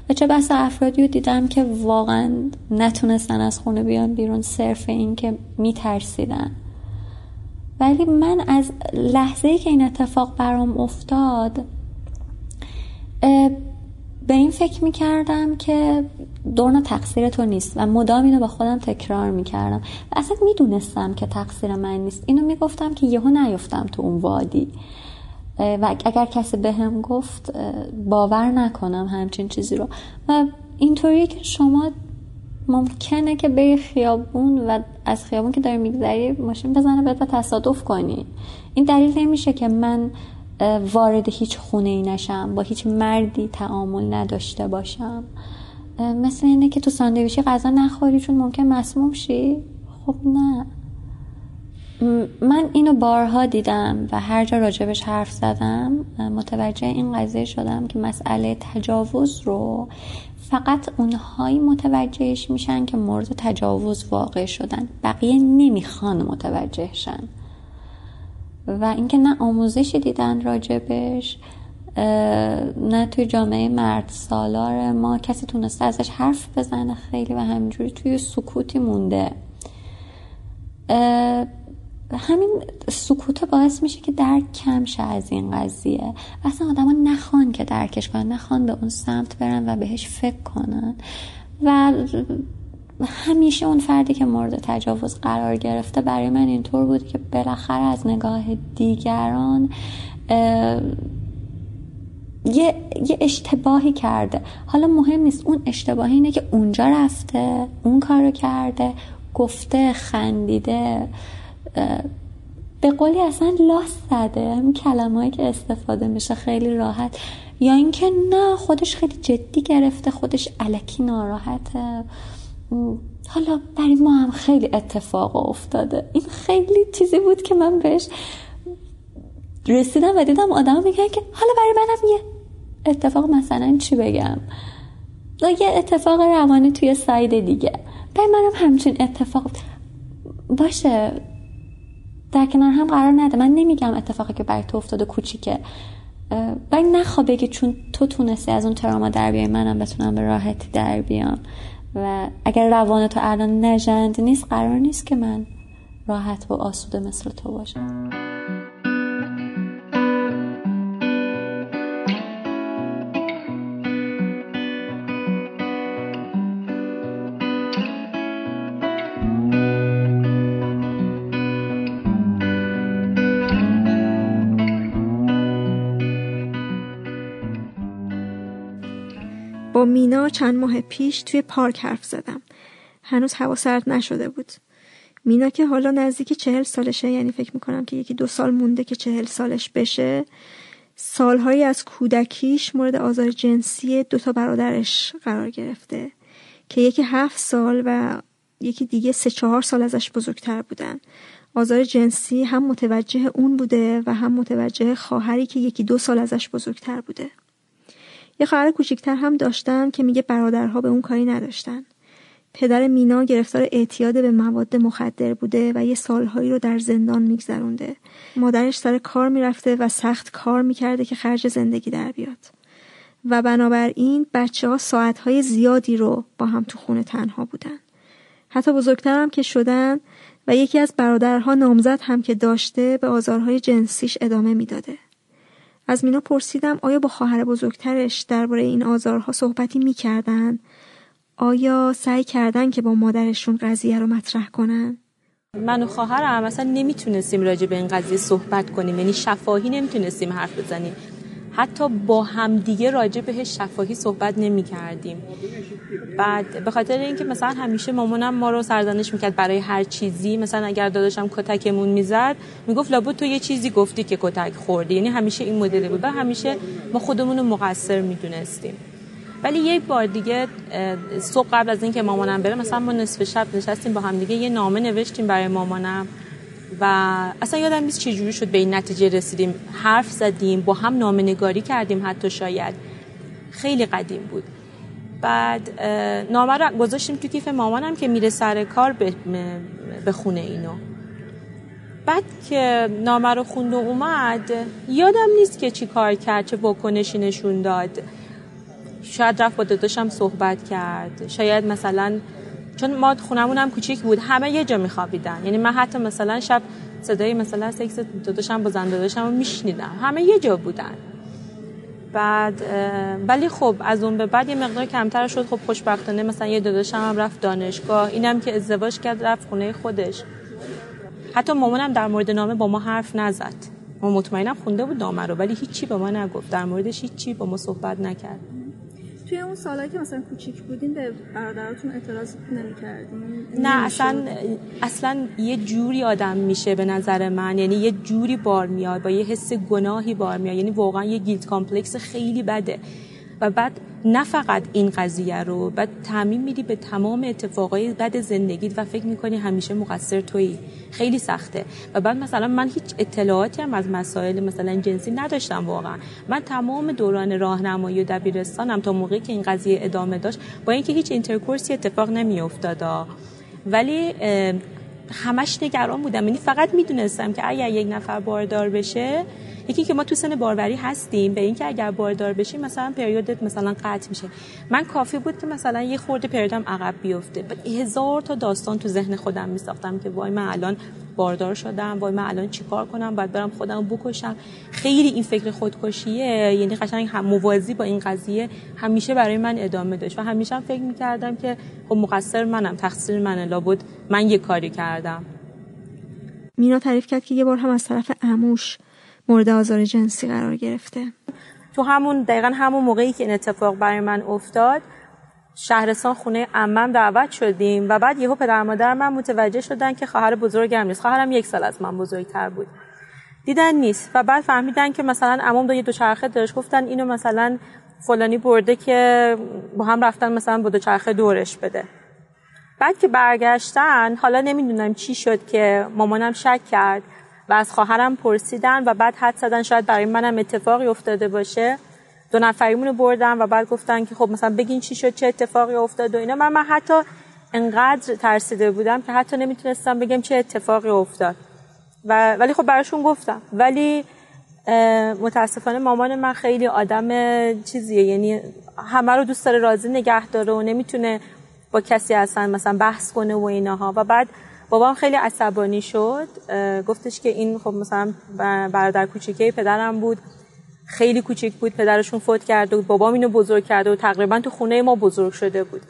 و چه بس افرادی رو دیدم که واقعا نتونستن از خونه بیان بیرون صرف این که میترسیدن. ولی من از لحظه که این اتفاق برام افتاد به این فکر می‌کردم که دورنا تقصیر تو نیست و مدام اینو با خودم تکرار می‌کردم. و اصلا می‌دونستم که تقصیر من نیست. اینو می‌گفتم که یهو نیفتم تو اون وادی. و اگر کسی به هم گفت باور نکنم همچین چیزی رو. و اینطوری که شما ممکنه که به خیابون و از خیابون که داری میگذری ماشین بزنه به تصادف کنی. این دلیل نمیشه که من وارد هیچ خونه ای نشم با هیچ مردی تعامل نداشته باشم. مثل اینه که تو ساندویچی غذا نخوری چون ممکن مسموم شی؟ خب نه. من اینو بارها دیدم و هر جا راجبش حرف زدم متوجه این قضیه شدم که مسئله تجاوز رو فقط اونهایی متوجهش میشن که مورد تجاوز واقع شدن. بقیه نمی‌خوان متوجهشن و اینکه نه آموزشی دیدن راجبش نه توی جامعه مرد سالار ما کسی تونسته ازش حرف بزنه خیلی و همینجوری توی سکوتی مونده. همین سکوت باعث میشه که درک کم شه از این قضیه. اصلا آدما نخوان که درکش کنن نخوان به اون سمت برن و بهش فکر کنن. و همیشه اون فردی که مورد تجاوز قرار گرفته برای من اینطور بود که بالاخره از نگاه دیگران یه،, یه اشتباهی کرده. حالا مهم نیست اون اشتباهی اینه که اونجا رفته اون کارو کرده گفته خندیده. به قولی اصلا لاس زده. کلمه‌ای که استفاده میشه خیلی راحت. یا اینکه نه خودش خیلی جدی گرفته خودش علکی ناراحته. حالا برای ما هم خیلی اتفاق افتاده. این خیلی چیزی بود که من بهش رسیدم و دیدم آدم میگن که حالا برای منم یه اتفاق مثلا چی بگم؟ یه اتفاق روانی توی ساید دیگه. برای منم همچین اتفاق باشه. در کنار هم قرار نده. من نمیگم اتفاقی که برای تو افتاده کوچیکه. ولی نخوا بگی چون تو تونستی از اون تراما در بیای منم بتونم به راحتی در بیام. و اگر روان تو الان نژند نیست قرار نیست که من راحت و آسوده مثل تو باشم. چند ماه پیش توی پارک حرف زدم. هنوز هوا سرد نشده بود. مینا که حالا نزدیک چهل سالشه یعنی فکر می‌کنم که یکی دو سال مونده که چهل سالش بشه سالهایی از کودکیش مورد آزار جنسی دوتا برادرش قرار گرفته که یکی هفت سال و یکی دیگه سه چهار سال ازش بزرگتر بودن. آزار جنسی هم متوجه اون بوده و هم متوجه خواهری که یکی دو سال ازش بزرگتر بوده. یه خواهر کوچیکتر هم داشتن که میگه برادرها به اون کاری نداشتن. پدر مینا گرفتار اعتیاد به مواد مخدر بوده و یه سالهایی رو در زندان میگذرونده. مادرش سر کار می‌رفته و سخت کار می‌کرده که خرج زندگی در بیاد. و بنابراین بچه ها ساعتهای زیادی رو با هم تو خونه تنها بودن. حتی بزرگتر هم که شدن و یکی از برادرها نامزد هم که داشته به آزارهای جنسیش ادامه می‌داده. از مینا پرسیدم آیا با خواهر بزرگترش درباره این آزارها صحبتی می‌کردن؟ آیا سعی کردن که با مادرشون قضیه رو مطرح کنن؟ من و خواهرم اصلا نمی‌تونستیم راجع به این قضیه صحبت کنیم یعنی شفاهی نمی‌تونستیم حرف بزنیم حتی با همدیگه راجع بهش شفاهی صحبت نمی کردیم بعد به خاطر اینکه مثلا همیشه مامانم ما رو سرزنش می‌کرد برای هر چیزی. مثلا اگر داداشم کتکمون می‌زد می‌گفت لابد تو یه چیزی گفتی که کتک خوردی. یعنی همیشه این مدلی بود. و همیشه ما خودمون رو مقصر می‌دونستیم. ولی یک بار دیگه صبح قبل از اینکه مامانم بره مثلا ما نصف شب نشستیم با هم دیگه یه نامه نوشتیم برای مامانم. و اصلا یادم نیست چجوری شد به این نتیجه رسیدیم. حرف زدیم با هم نامه نگاری کردیم حتی شاید. خیلی قدیم بود. بعد نامه رو گذاشتیم تو کیف مامانم که میره سر کار به خونه اینو. بعد که نامه رو خوند و اومد یادم نیست که چی کار کرد چه واکنشی نشون داد. شاید رفت با داداشم صحبت کرد. شاید مثلا چون ما خونمون هم کوچیک بود. همه یه جا میخوابیدن. یعنی من حتی مثلا شب صدای مثلا سکس داداشم با زن داداشم میشنیدم. همه یه جا بودن. بعد ولی خب از اون به بعد یه مقدار کمتر شد. خب خوشبختانه مثلا یه داداشم هم رفت دانشگاه. اینم که ازدواج کرد رفت خونه خودش. حتی مامانم در مورد نامه با ما حرف نزد. ما مطمئنم خونده بود نامه رو ولی هیچی به ما نگفت. در موردش هیچی با ما صحبت نکرد. توی اون سالایی که مثلا کوچیک بودین به برادراتون اعتراض نمی‌کردین؟ نه اصلا اصلا یه جوری آدم میشه به نظر من. یعنی یه جوری بار میاد با یه حس گناهی بار میاد. یعنی واقعا یه guilt complex خیلی بده. و بعد نه فقط این قضیه رو بعد تعمیم میدی به تمام اتفاقای بد زندگیت و فکر می‌کنی همیشه مقصر تویی. خیلی سخته. و بعد مثلا من هیچ اطلاعاتی هم از مسائل مثلا جنسی نداشتم واقعا. من تمام دوران راهنمایی و دبیرستانم تا موقعی که این قضیه ادامه داشت با اینکه هیچ intercourse ی اتفاق نمیافتاد. ولی همش نگران بودم. یعنی فقط می‌دونستم که اگر یک نفر باردار بشه یکی که ما تو سن باروری هستیم به اینکه اگر باردار بشیم مثلا پریودت مثلا قطع میشه. من کافی بود که مثلا یه خورده پریودم عقب بیفته. هزار تا داستان تو ذهن خودم میساختم که وای من الان باردار شدم وای من الان چیکار کنم باید برم خودم بکشم. خیلی این فکر خودکشیه یعنی قشنگ هم موازی با این قضیه همیشه برای من ادامه داشت و همیشه هم فکر می‌کردم که خب مقصر منم تقصیر منه لابد من یه کاری کردم. مینا تعریف کرد که یه بار هم از طرف اموش مورد آزار جنسی قرار گرفته. تو همون دقیقا همون موقعی که این اتفاق برای من افتاد شهرستان خونه عمم دعوت شدیم و بعد یهو پدر مادر من متوجه شدن که خواهر بزرگم نیست. خواهرم یک سال از من بزرگتر بود. دیدن نیست و بعد فهمیدن که مثلا عموم دو دوچرخه داشت. گفتن اینو مثلا فلانی برده که با هم رفتن مثلا با دوچرخه دورش بده. بعد که برگشتن حالا نمی‌دونم چی شد که مامانم شک کرد. و از خواهرم پرسیدن و بعد حد زدن شاید برای منم اتفاقی افتاده باشه. دو نفریمون رو بردن و بعد گفتن که خب مثلا بگین چی شد چه اتفاقی افتاد و اینا. من, من حتی انقدر ترسیده بودم که حتی نمی‌تونستم بگم چه اتفاقی افتاد. و ولی خب براشون گفتم. ولی متاسفانه مامان من خیلی آدم چیزیه. یعنی همه رو دوست داره راضی نگه داره و نمی‌تونه با کسی اصلا مثلا بحث کنه و ایناها. و بعد بابام خیلی عصبانی شد. گفتش که این خب مثلا برادر کوچیکه پدرم بود. خیلی کوچیک بود پدرشون فوت کرده بود بابام اینو بزرگ کرده و تقریبا تو خونه ما بزرگ شده بود.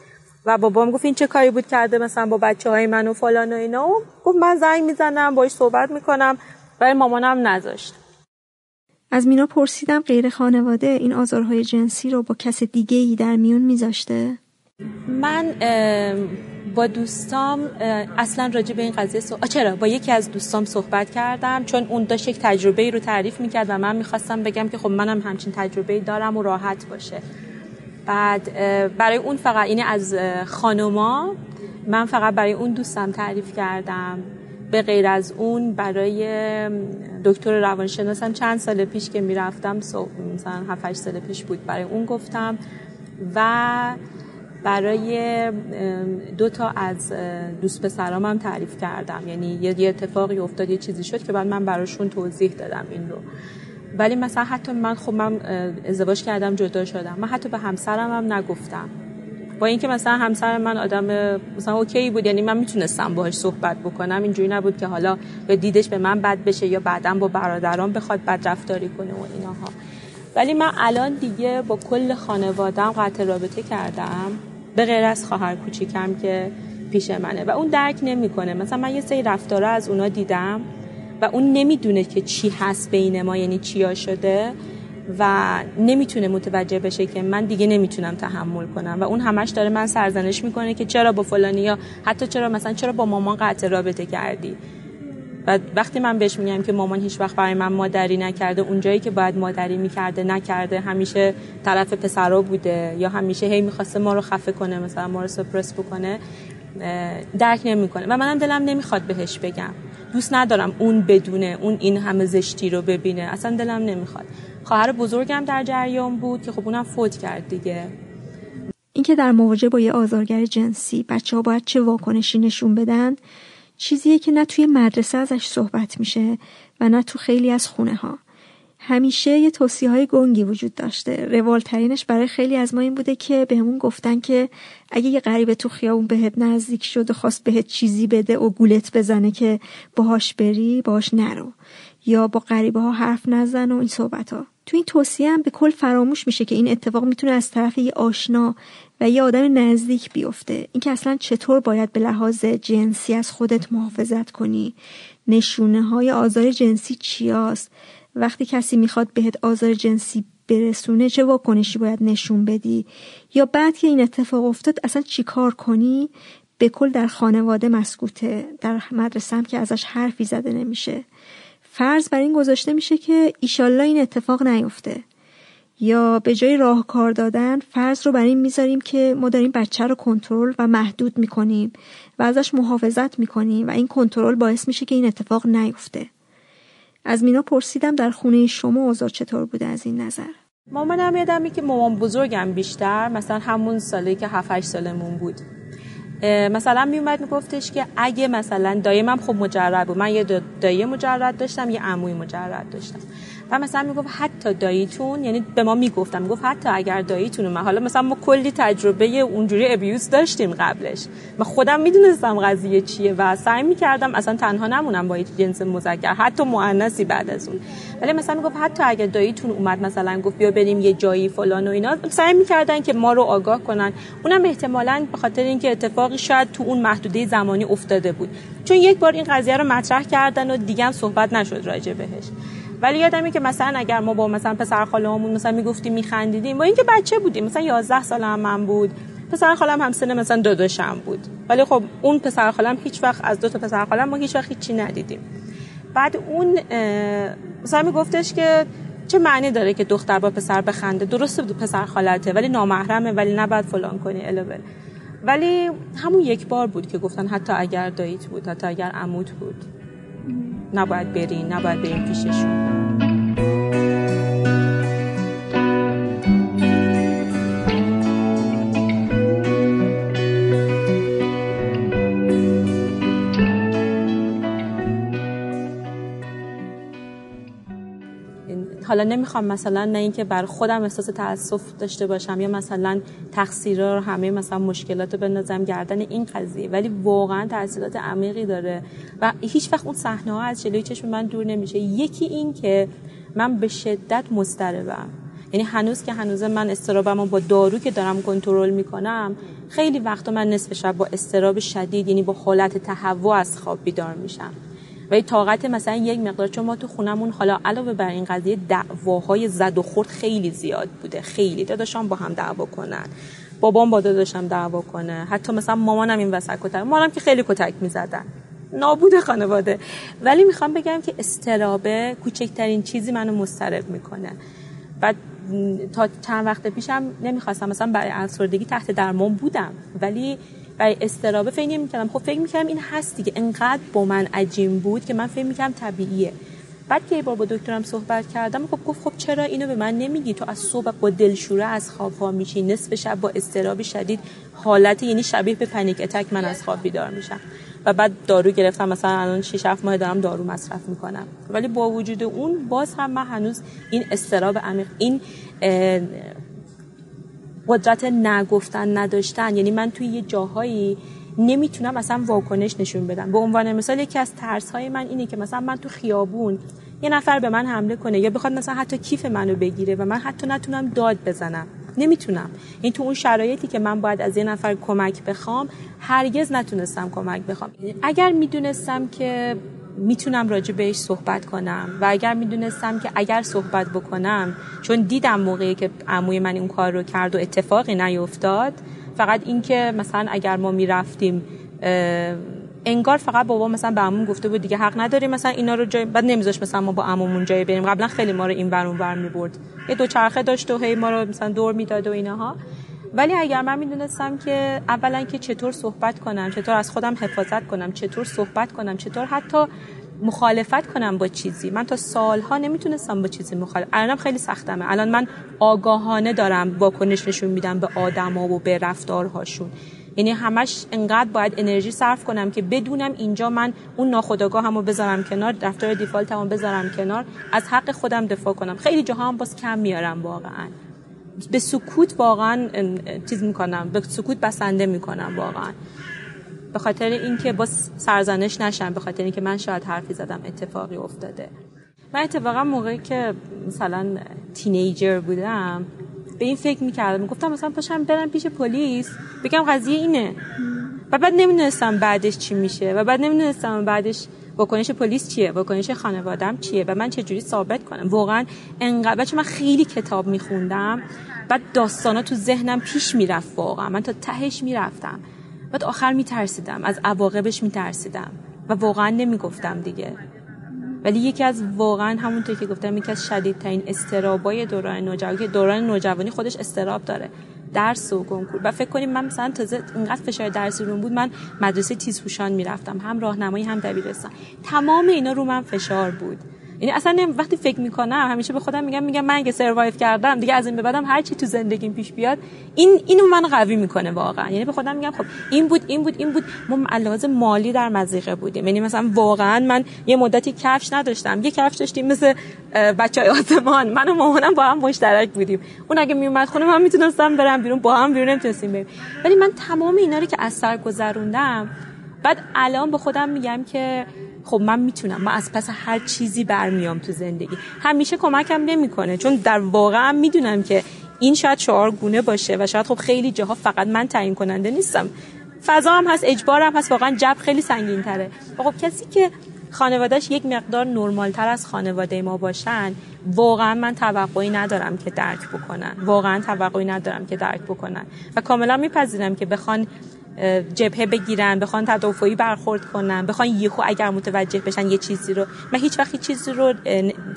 و بابام گفت این چه کاری بود کرده مثلا با بچه های من و فلان و اینا؟ و گفت من زنگ می‌زنم باش صحبت می‌کنم. ولی مامانم نذاشت. از مینا پرسیدم غیر خانواده این آزارهای جنسی رو با کس دیگه ای در میون میذاشته؟ من با دوستام اصلا راجع به این قضیه سو... چرا؟ با یکی از دوستام صحبت کردم چون اون داشت یک تجربه ای رو تعریف می‌کرد و من می‌خواستم بگم که خب منم همچین تجربه دارم و راحت باشه. بعد برای اون فقط اینه از خانوما من فقط برای اون دوستم تعریف کردم. به غیر از اون برای دکتر روانشناسم چند سال پیش که می‌رفتم مثلا 7 سال پیش بود برای اون گفتم. و برای دو تا از دوست پسرام هم تعریف کردم. یعنی یه اتفاقی افتاد یه چیزی شد که بعد من براشون توضیح دادم این رو. ولی مثلا حتی من خب من ازدواج کردم جدا شدم. من حتی به همسرم هم نگفتم. با اینکه مثلا همسر من آدم مثلا اوکی بود یعنی من می‌تونستم باهاش صحبت بکنم. اینجوری نبود که حالا یا دیدش به من بد بشه یا بعدا با برادران بخواد بد رفتاری کنه و ایناها. ولی من الان دیگه با کل خانوادم قطع رابطه کردم. به غیر از خواهر کوچیکم که پیش منه. و اون درک نمی‌کنه. مثلا من یه سری رفتاره از اونا دیدم و اون نمی‌دونه که چی هست بین ما یعنی چیا شده و نمی‌تونه متوجه بشه که من دیگه نمی‌تونم تحمل کنم. و اون همش داره من سرزنش می‌کنه که چرا با فلانی یا حتی چرا مثلا چرا با مامان قطع رابطه کردی. و وقتی من بهش میگم که مامان هیچ وقت برای من مادری نکرده اونجایی که باید مادری می‌کرده نکرده همیشه طرف پسرا بوده یا همیشه هی می‌خواسته ما رو خفه کنه مثلا ما رو سپرس بکنه درک نمی‌کنه. و منم دلم نمی‌خواد بهش بگم. دوست ندارم اون بدونه اون این همه زشتی رو ببینه. اصلا دلم نمی‌خواد. خواهر بزرگم در جریان بود که خب اونم فوت کرد دیگه. اینکه در مواجهه با یه آزارگر جنسی بچه ها باید چه واکنشی نشون بدن چیزیه که نه توی مدرسه ازش صحبت میشه و نه تو خیلی از خونه ها همیشه یه توصیه های گنگی وجود داشته. روالترینش برای خیلی از ما این بوده که بهمون گفتن که اگه یه غریبه تو خیابون بهت نزدیک شد و خواست بهت چیزی بده و گولت بزنه که باهاش بری باهاش نرو. یا با غریبه ها حرف نزن و این صحبت ها تو این توصیه هم به کل فراموش میشه که این اتفاق می‌تونه از طرف یه آشنا و یه آدم نزدیک بیفته. اینکه اصلا چطور باید به لحاظ جنسی از خودت محافظت کنی. نشونه های آزار جنسی چیاست؟ وقتی کسی می‌خواد بهت آزار جنسی برسونه چه واکنشی باید نشون بدی؟ یا بعد که این اتفاق افتاد اصلا چیکار کنی؟ به کل در خانواده مسکوته. در مدرسه هم که ازش حرفی زده نمیشه. فرض بر این گذاشته میشه که ایشالله این اتفاق نیفته. یا به جای راهکار دادن فرض رو بر این می‌ذاریم که ما داریم بچه رو کنترل و محدود می‌کنیم و ازش محافظت می‌کنیم و این کنترل باعث میشه که این اتفاق نیفته. از مینا پرسیدم در خونه شما اوضاع چطور بوده از این نظر؟ مامانم یادم که مامان بزرگم بیشتر مثلا همون سالی که 7 سالمون بود. مثلا میومد میگفتش که اگه مثلا دایمم خب مجرد بود. من یه دایی مجرد داشتم یه عموی مجرد داشتم. و مثلا می‌گفت حتی داییتون یعنی به ما می‌گفتم می‌گفت حتی اگر داییتون من حالا مثلا ما کلی تجربه اونجوری ابیوز داشتیم قبلش. من خودم می‌دونستم قضیه چیه و سعی می‌کردم اصلا تنها نمونم با جنس مذکر حتی مؤنثی بعد از اون. ولی مثلا می‌گفت حتی اگر داییتون اومد مثلا گفت بیا بریم یه جایی فلان و اینا. سعی می‌کردن که ما رو آگاه کنن. اونم احتمالاً به خاطر اینکه اتفاقی شاید تو اون محدوده زمانی افتاده بود. چون یک بار این قضیه رو مطرح کردن و دیگه هم صحبت نشد راجع بهش. ولی یادمی که مثلا اگر ما با مثلا پسر خاله‌مون مثلا می‌گفتیم میخندیدیم با اینکه بچه بودیم. مثلا 11 سالم من بود. پسر خالم هم سن مثلا دو دوشم بود. ولی خب اون پسر خالم هیچ وقت از دو تا پسر خالم ما هیچ وقت هیچی ندیدیم. بعد اون مثلا میگفتش که چه معنی داره که دختر با پسر بخنده؟ درسته بود پسر خالته ولی نامحرمه ولی نباید فلان کنی الول ولی همون یک بار بود که گفتن حتی اگر داییت بود حتی اگر عمود بود. نباید برین نباید برین پیششون. حالا نمی‌خوام مثلا نه اینکه بر خودم احساس تاسف داشته باشم یا مثلا تقصیر رو همه مثلا مشکلات بندازم گردن این قضیه ولی واقعا تاثیرات عمیقی داره و هیچ وقت اون صحنه ها از جلوی چشم من دور نمیشه. یکی این که من به شدت مضطربم. یعنی هنوز که هنوز من استرابم با دارو که دارم کنترل می‌کنم خیلی وقتا من نصف شب با استراب شدید یعنی با حالت تهوع از خواب بیدار میشم. و طاقت مثلا یک مقدار چون ما تو خونمون حالا علاوه بر این قضیه دعواهای زد و خورد خیلی زیاد بوده. خیلی داداشم با هم دعوا کنن. بابام با داداشم دعوا کنه. حتی مثلا مامانم این وسط کتک مامانم که خیلی کتک می‌زدن. نابود خانواده. ولی می‌خوام بگم که استرابه کوچکترین چیزی منو مسترب می‌کنه. بعد تا چند وقت پیشم نمی‌خواستم مثلا برای افسردگی تحت درمان بودم. ولی برای استرابه فکر نمی‌کردم. خب فکر می‌کردم این هست دیگه. انقدر با من عجیم بود که من فکر می‌کردم طبیعیه. بعد که یه بار با دکترم صحبت کردم خب گفت خب چرا اینو به من نمیگی؟ تو از صبح با دلشوره از خواب ها میشی. نصف شب با استراب شدید حالت یعنی شبیه به پنیک اتک من از خواب بیدار میشم. و بعد دارو گرفتم. مثلا الان 6 7 ماه دارم دارو مصرف می‌کنم. ولی با وجود اون باز هم من هنوز این استراب عمیق این قدرت نگفتن نداشتن. یعنی من توی یه جاهایی نمی‌تونم اصلا واکنش نشون بدم. به عنوان مثال یکی از ترس های من اینه که مثلا من تو خیابون یه نفر به من حمله کنه یا بخواد مثلا حتی کیف منو بگیره و من حتی نتونم داد بزنم. نمی‌تونم. این تو اون شرایطی که من باید از یه نفر کمک بخوام هرگز نتونستم کمک بخوام. اگر می‌دونستم که می‌تونم راجع بهش صحبت کنم. و اگر می‌دونستم که اگر صحبت بکنم چون دیدم موقعی که عموی من این کار رو کرد و اتفاقی نیفتاد فقط اینکه مثلا اگر ما می‌رفتیم انگار فقط بابا مثلا به عموم گفته بود دیگه حق نداریم مثلا اینا رو جای بعد نمیذاش مثلا ما با عمومون جای بریم. قبلا خیلی ما رو این ور اون ور می‌برد. یه دو چرخه داشت و هی ما رو مثلا دور می‌داد و اینها ولی اگر من می‌دونستم که اولا که چطور صحبت کنم چطور از خودم حفاظت کنم چطور صحبت کنم چطور حتی مخالفت کنم با چیزی من تا سالها نمی‌تونستم با چیزی مخالفت الانم خیلی سختمه. الان من آگاهانه دارم واکنش نشون میدم به آدما و به رفتارهاشون. یعنی همش انقدر باید انرژی صرف کنم که بدونم اینجا من اون ناخودآگاه همو بذارم کنار رفتار دیفالت همو بذارم کنار از حق خودم دفاع کنم. خیلی جاها هم باز کم میارم واقعا. به سکوت واقعا چیز می‌کنم. به سکوت بسنده می‌کنم واقعا. به خاطر اینکه باز سرزنش نشم به خاطر اینکه من شاید حرفی زدم اتفاقی افتاده. من اتفاقا موقعی که مثلا تینیجر بودم به این فکر می‌کردم. گفتم مثلا پاشم برم پیش پلیس بگم قضیه اینه. و بعد نمی‌دونستم بعدش چی میشه و بعد نمی‌دونستم بعدش واکنش پلیس چیه؟ واکنش خانوادم چیه؟ و من چه جوری ثابت کنم؟ واقعا انقدر بچه من خیلی کتاب میخوندم بعد داستانا تو ذهنم پیش می‌رفت واقعا. من تا تهش می‌رفتم. بعد آخر میترسیدم. از عواقبش میترسیدم. و واقعا نمی‌گفتم دیگه. ولی یکی از واقعا همونطور که گفتم یکی از شدیدترین استرابای دوران نوجوانی که دوران نوجوانی خودش استراب داره. درس و کنکور. و فکر کنیم من مثلا تازه اینقدر فشار درسی روم بود من مدرسه تیزهوشان می‌رفتم هم راهنمایی هم دبیرستان. تمام اینا رو من فشار بود. یعنی اصلا وقتی فکر می‌کنم همیشه به خودم میگم میگم من اگه سروایو کردم دیگه از این به بعدم هر چی تو زندگیم پیش بیاد این اینو من قوی می‌کنه واقعا. یعنی به خودم میگم خب این بود این بود این بود. ما علاوه مالی در مزیقه بودیم. یعنی مثلا واقعا من یه مدتی کفش نداشتم. یه کفش داشتیم مثل بچهای آسمان. من و مامانم با هم مشترک بودیم. اون اگه میومد خونه من می‌تونستم برم بیرون با هم بیرون نمی‌تونستیم بریم. ولی من تمام اینا رو که از سر گذروندم بعد الان به خودم میگم که خب من می‌تونم من از پس هر چیزی برمیام تو زندگی. همیشه کمکم نمی‌کنه چون در واقع می‌دونم که این شاید چهار گونه باشه و شاید خب خیلی جاها فقط من تعیین کننده نیستم. فضا هم هست اجبار هم هست واقعا جب خیلی سنگین تره خب کسی که خانوادهش یک مقدار نرمال تر از خانواده ما باشن واقعا من توقعی ندارم که درک بکنن. واقعا توقعی ندارم که درک بکنن. و کاملا میپذیرم که بخوان جبهه بگیرن بخوان تدافعی برخورد کنن بخوان یهو اگر متوجه بشن یه چیزی رو. من هیچ وقت چیزی رو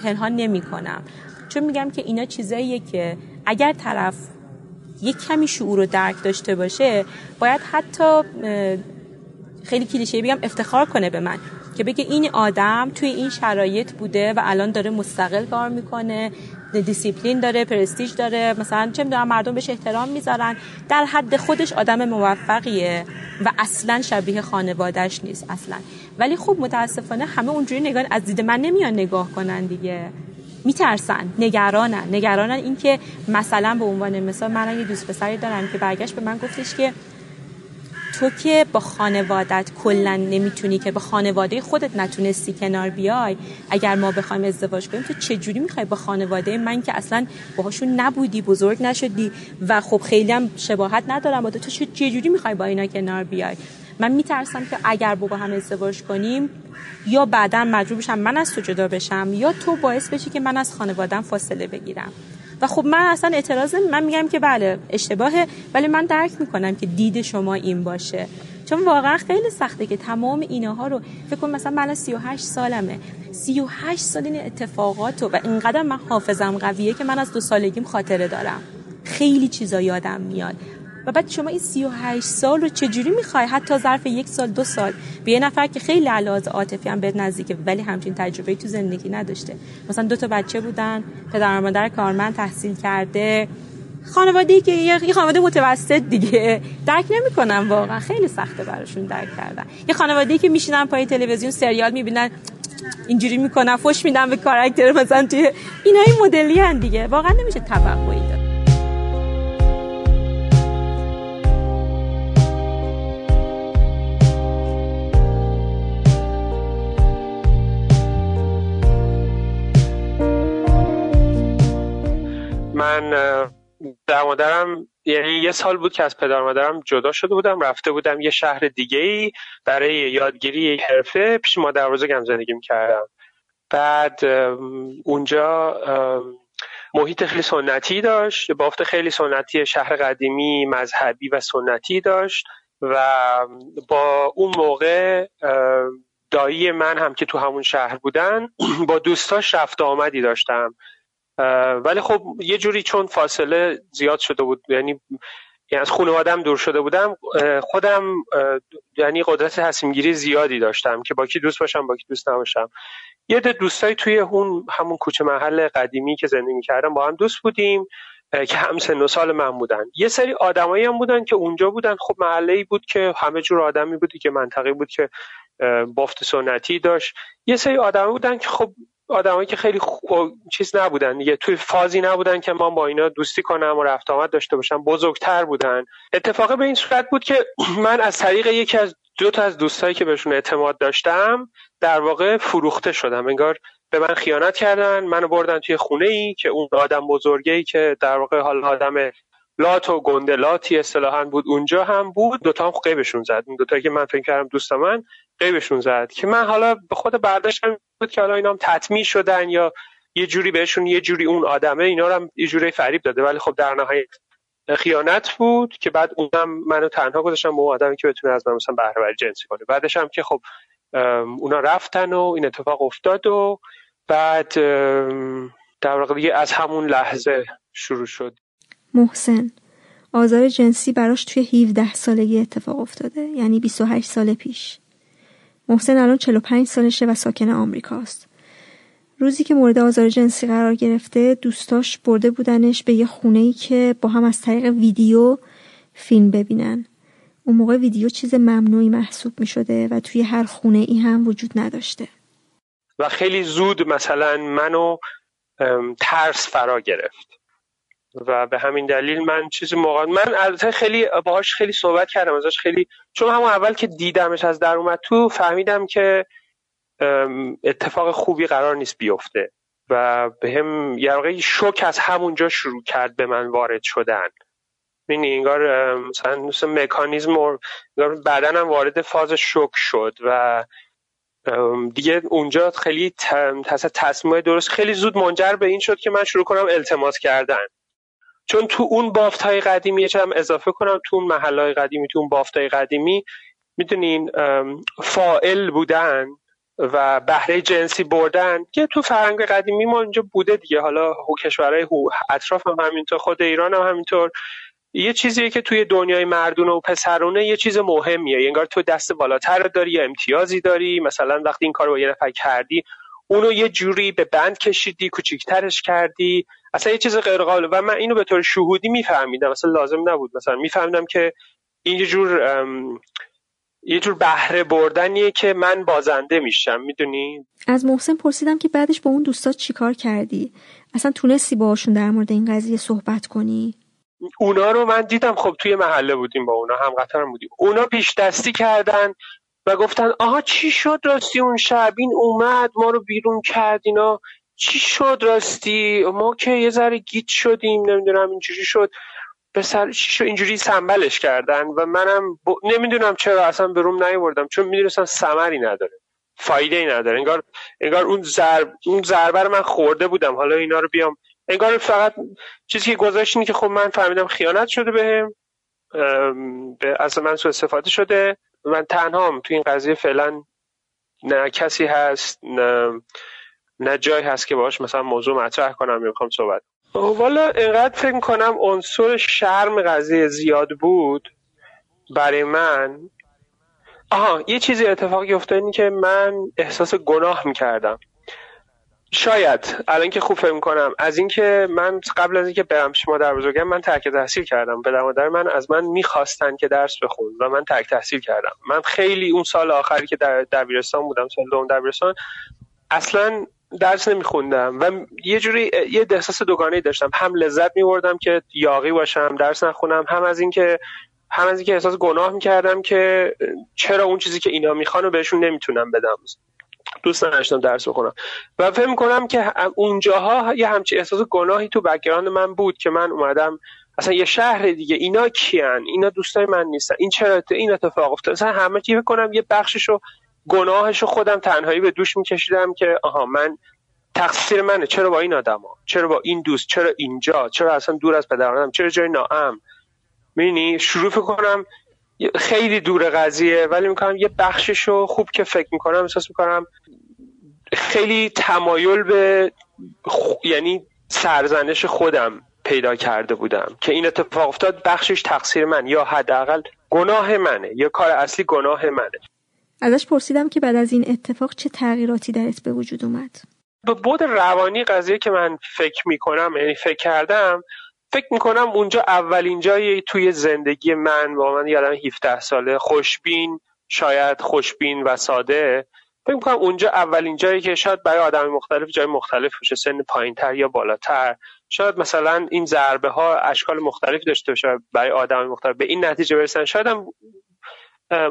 پنهان نمی کنم چون میگم که اینا چیزاییه که اگر طرف یک کمی شعور و درک داشته باشه باید حتی خیلی کلیشه بگم افتخار کنه به من. که بگه این آدم توی این شرایط بوده و الان داره مستقل کار می‌کنه. دیسیپلین داره پرستیج داره. مثلا چه می‌دونم مردم بهش احترام می‌ذارن. در حد خودش آدم موفقیه و اصلا شبیه خانوادهش نیست اصلا. ولی خب متاسفانه همه اونجوری نگاه از دید من نمیان نگاه کنن دیگه. میترسن. نگرانن. نگرانن اینکه مثلا به عنوان مثال من یه دوست پسری دارم که برگشت به من گفتش که تو که با خانوادت کلا نمی‌تونی که با خانواده خودت نتونستی کنار بیای اگر ما بخوایم ازدواج کنیم تو چه جوری می‌خوای با خانواده من که اصلا باهاشون نبودی بزرگ نشدی و خب خیلی هم شباهت ندارم با تو چه جوری می‌خوای با اینا کنار بیای؟ من میترسم که اگر با هم ازدواج کنیم یا بعدا مجبور بشم من از تو جدا بشم یا تو باعث بشی که من از خانوادم فاصله بگیرم. و خب من اصلا اعتراض من میگم که بله اشتباهه ولی من درک می‌کنم که دید شما این باشه. چون واقعا خیلی سخته که تمام اینها رو فکر کنم مثلا من 38 سالمه. 38 سال این اتفاقات و اینقدر من حافظم قویه که من از دو سالگیم خاطره دارم. خیلی چیزا یادم میاد. و بعد شما این 38 سال رو چجوری می‌خوای؟ حتی ظرف یک سال دو سال. به یه نفر که خیلی علاوه عاطفی هم بهت نزدیکه ولی همچین تجربه تو زندگی نداشته. مثلا دو تا بچه بودن پدر مادر کارمند تحصیل کرده. خانواده که یه خانواده متوسط دیگه. درک نمی‌کنن واقعا. خیلی سخته براشون درک کردن. یه خانواده که میشینن پای تلویزیون سریال می‌بینن اینجوری می‌کنن فوش میدن به کاراکتر مثلا توی اینا این مدلی دیگه. واقعا نمیشه توقعی داد من در مادرم یعنی یه سال بود که از پدر مادرم جدا شده بودم رفته بودم یه شهر دیگه ای برای یادگیری یک حرفه پیش مادر بزرگم زندگی می‌کردم. بعد اونجا محیط خیلی سنتی داشت بافت خیلی سنتی شهر قدیمی مذهبی و سنتی داشت و با اون موقع دایی من هم که تو همون شهر بودن *clears throat* با دوستاش رفت آمدی داشتم. ولی خب یه جوری چون فاصله زیاد شده بود یعنی یعنی از خانوادم دور شده بودم خودم یعنی قدرت تصمیم گیری زیادی داشتم که با کی دوست باشم با کی دوست نباشم. یه ده دوستایی توی اون همون کوچه محل قدیمی که زندگی کردم با هم دوست بودیم که هم سن و سال من بودن. یه سری آدمایی هم بودن که اونجا بودن. خب محله ای بود که همه جور آدمی بودی که منطقه بود که بافت سنتی داشت. یه سری آدم بودن که خب آدمایی که خیلی چیز نبودن. دیگه توی فازی نبودن که من با اینا دوستی کنم و رفت آمد داشته باشم. بزرگتر بودن. اتفاق به این صورت بود که *clears throat* من از طریق یکی از دو تا از دوستایی که بهشون اعتماد داشتم در واقع فروخته شدم. انگار به من خیانت کردن منو بردن توی خونه ای که اون آدم بزرگی که در واقع حال آدم لات و گندلاتی اصطلاحا بود اونجا هم بود. دوتا هم قیبشون زد. اون دوتا که من فکر کردم دوست من قیبشون زد که من حالا به خود برداشتم بود که حالا اینا هم تطمیع شدن یا یه جوری بهشون یه جوری اون آدمه اینا هم یه جوری فریب داده. ولی خب در نهایت خیانت بود که بعد اونم منو تنها گذاشتم با اون آدمی که بتونه از من مثلا بهره جنسی کنه. بعدش هم که خب اونا رفتن و این اتفاق افتاد و بعد در واقع از همون لحظه شروع شد. محسن آزار جنسی براش توی 17 سالگی اتفاق افتاده یعنی 28 سال پیش. محسن الان 45 سالشه و ساکن آمریکاست. روزی که مورد آزار جنسی قرار گرفته دوستاش برده بودنش به یه خونه ای که با هم از طریق ویدیو فیلم ببینن. اون موقع ویدیو چیز ممنوعی محسوب می شده و توی هر خونه ای هم وجود نداشته. و خیلی زود مثلا منو ترس فرا گرفت. و به همین دلیل من چیزی موقع من البته خیلی باهاش خیلی صحبت کردم ازش خیلی چون همون اول که دیدمش از در اومد تو فهمیدم که اتفاق خوبی قرار نیست بیفته و به هم یه شوک از همونجا شروع کرد به من وارد شدن. می‌دونی انگار مثلا مثل مکانیزم بدنم وارد فاز شوک شد و دیگه اونجا خیلی تصمیم درست خیلی زود منجر به این شد که من شروع کنم التماس کردن. چون تو اون بافت های قدیمی هم اضافه کنم تو اون محل های قدیمی تو اون بافت های قدیمی می‌دونین فائل بودن و بهره جنسی بردن که تو فرهنگ قدیمی ما اینجا بوده دیگه. حالا کشورهای اطراف هم همینطور خود ایران هم همینطور. یه چیزیه که توی دنیای مردونه و پسرونه یه چیز مهمیه. انگار تو دست بالاتر داری یا امتیازی داری. مثلا وقتی این کار با یه نفر کردی اونو یه جوری به بند کشیدی کوچیکترش کردی. اصلا یه چیز غیر قابل. و من اینو به طور شهودی میفهمیدم. مثلا لازم نبود. مثلا میفهمیدم که این یه جور یه جور بهره بردنیه که من بازنده میشم. می‌دونی؟ از محسن پرسیدم که بعدش با اون دوستا چیکار کردی؟ اصلا تونستی باهاشون در مورد این قضیه صحبت کنی؟ اونا رو من دیدم. خب توی محله بودیم با اونا هم قطار بودیم. اونا پیش دستی کردن. و گفتن آها چی شد راستی اون شب؟ این اومد ما رو بیرون کرد اینا. چی شد راستی؟ ما که یه ذره گیت شدیم نمی‌دونم اینجوری شد. به سر چی شد؟ اینجوری سنبلش کردن و منم نمی‌دونم چرا اصلا به روم نیوردم چون می‌دونستم سمری نداره فایده ای نداره. انگار انگار اون ضرب اون ضربه من خورده بودم. حالا اینا رو بیام. انگار فقط چیزی که گذاشت که خب من فهمیدم خیانت شده بهم به اصلا من سو استفاده شده. من تنهام تو این قضیه فعلا نه کسی هست نه نه جایی هست که باش مثلا موضوع مطرح کنم می‌خوام صحبت والا اینقدر فکر کنم عنصر شرم قضیه زیاد بود برای من. آها یه چیزی اتفاقی افتاد این که من احساس گناه می‌کردم. شاید. الان که خوب فهم کنم از اینکه من قبل از اینکه برم شما در بزرگم من ترک تحصیل کردم. به مادر من از من می‌خواستن که درس بخون و من ترک تحصیل کردم. من خیلی اون سال آخری که در دبیرستان بودم سال دوم دبیرستان اصلا درس نمیخوندم و یه جوری یه احساس دوگانه داشتم. هم لذت میبردم که یاقی باشم درس نخونم هم از اینکه هم از اینکه احساس گناه می‌کردم که چرا اون چیزی که اینا می‌خوان بهشون نمی‌تونم بدم. دوست نداشتم درس بخونم. و فکر می‌کنم که اونجاها یه همچی احساس گناهی تو background من بود که من اومدم. اصلا یه شهر دیگه. اینا کیان؟ اینا دوستای من نیستن. این چرا این اتفاق افتاد؟ اصلا همه چی کنم یه بخششو گناهشو خودم تنهایی به دوش میکشیدم که آها من تقصیر منه. چرا با این آدما؟ چرا با این دوست؟ چرا اینجا؟ چرا اصلا دور از پدر مادرم؟ چرا جای ناامن؟ می‌بینی شروع کنم خیلی دور قضیه ولی می‌کنم یه بخششو خوب که فکر می‌کنم احساس می‌کنم خیلی تمایل به یعنی سرزنش خودم پیدا کرده بودم که این اتفاق افتاد بخشش تقصیر من یا حداقل گناه منه یا کار اصلی گناه منه. ازش پرسیدم که بعد از این اتفاق چه تغییراتی درت به وجود اومد؟ به بود روانی قضیه که من فکر می‌کنم یعنی فکر کردم فکر می‌کنم اونجا اولین جایی توی زندگی من با من یادم 17 ساله خوشبین شاید خوشبین و ساده. فکر می‌کنم اونجا اولین جایی که شاید برای آدم مختلف جای مختلف باشه سن پایینتر یا بالاتر. شاید مثلا این ضربه ها اشکال مختلف داشته باشه برای آدم مختلف. به این نتیجه برسن. شاید هم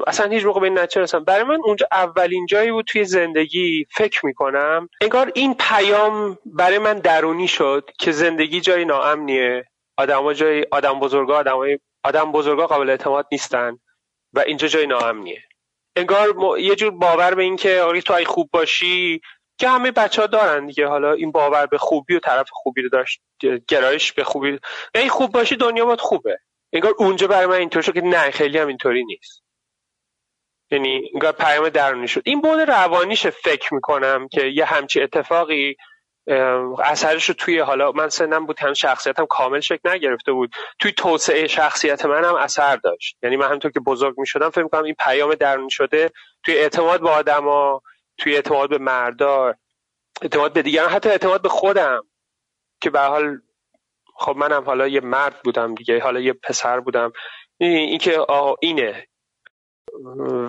اصلا هیچ موقع به این نتیجه رسن برای من اونجا اولین جایی بود توی زندگی فکر می‌کنم. انگار این پیام برای من درونی شد که زندگی جای ناامنیه. آدم جای آدم بزرگا آدم, آدم بزرگا قابل اعتماد نیستن و اینجا جای ناامنیه. انگار یه جور باور به این که آره تو ای خوب باشی که همه بچه ها دارن دیگه. حالا این باور به خوبی و طرف خوبی رو داشت گرایش به خوبی. این خوب باشی دنیا باید خوبه. انگار اونجا برای من اینطور شد که نه خیلی هم اینطوری نیست. یعنی انگار پیام درونی شد. این بود روانیش فکر می‌کنم که یه همچی اتفاقی اثرش رو توی حالا من سنم بود هم شخصیتم کامل شکل نگرفته بود. توی توسعه شخصیت من هم اثر داشت. یعنی من همونطور که بزرگ می شدم فکر می‌کنم این پیام درونی شده توی اعتماد به آدما توی اعتماد به مردار اعتماد به دیگران حتی اعتماد به خودم. که به حال خب منم حالا یه مرد بودم دیگه حالا یه پسر بودم. این که اینه.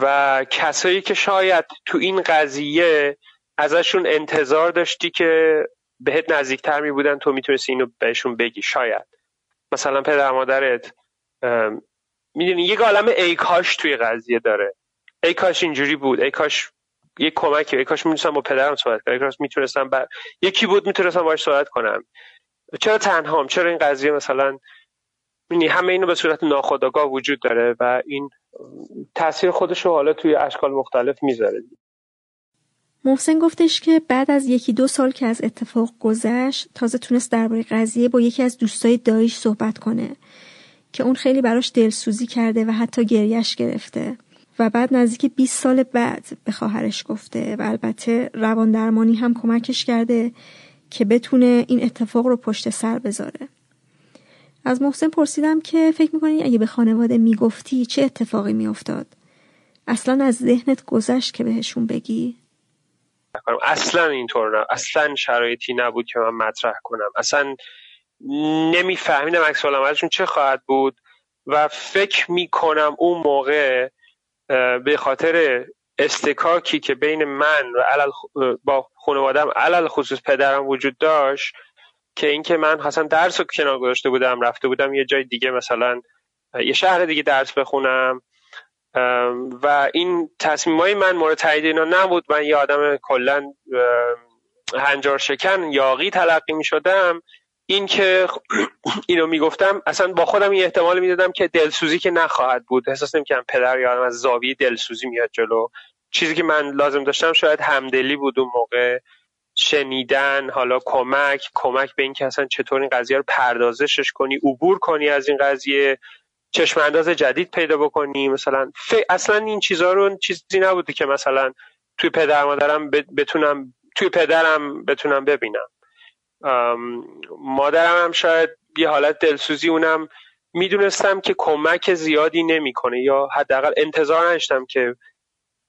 و کسایی که شاید تو این قضیه ازشون انتظار داشتی که بهت نزدیکتر می بودن تو می‌تونستی اینو بهشون بگی؟ شاید. مثلا پدر مادرت می‌دونی یک عالم ای کاش توی قضیه داره. ای کاش اینجوری بود. ای کاش یک کمکی ای کاش می‌تونستم با پدرم صحبت کنم ای کاش می‌تونستم بر... یکی بود می‌تونستم باش صحبت کنم چرا تنهام چرا این قضیه مثلا می‌دونی همه اینو به صورت ناخودآگاه وجود داره و این تاثیر خودش رو حالا توی اشکال مختلف می‌ذاره. محسن گفتش که بعد از یکی دو سال که از اتفاق گذشت تازه تونست درباره قضیه با یکی از دوستای دایش صحبت کنه که اون خیلی براش دلسوزی کرده و حتی گریش گرفته. و بعد نزدیک 20 سال بعد به خواهرش گفته و البته روان درمانی هم کمکش کرده که بتونه این اتفاق رو پشت سر بذاره. از محسن پرسیدم که فکر می‌کنی اگه به خانواده می‌گفتی چه اتفاقی میافتاد؟ اصلا از ذهنت گذشت که بهشون بگی. کنم اصلا اینطور نه. اصلا شرایطی نبود که من مطرح کنم. اصلا نمیفهمیدم عکس ازشون چه خواهد بود و فکر می‌کنم اون موقع به خاطر استکاکی که بین من و علل با خانوادم علل خصوص پدرم وجود داشت که اینکه من اصلا درس رو کنار گذاشته بودم رفته بودم یه جای دیگه مثلا یه شهر دیگه درس بخونم. و این تصمیم های من مورد تایید اینا نبود. من یه آدم کلا هنجار شکن یاقی تلقی می شدم این که *clears throat* اینو می‌گفتم اصلا با خودم این احتمال می‌دادم که دلسوزی که نخواهد بود. احساس نمی‌کنم پدر یادم از زاویه دلسوزی میاد جلو. چیزی که من لازم داشتم شاید همدلی بود اون موقع. شنیدن حالا کمک کمک به اینکه اصلا چطور این قضیه رو پردازشش کنی عبور کنی از این قضیه. چشم انداز جدید پیدا بکنی. مثلا اصلا این چیزها رو چیزی نبوده که مثلا توی پدر مادرم بتونم توی پدرم بتونم ببینم. مادرم هم شاید یه حالت دلسوزی اونم می‌دونستم که کمک زیادی نمی‌کنه یا حداقل انتظار نداشتم که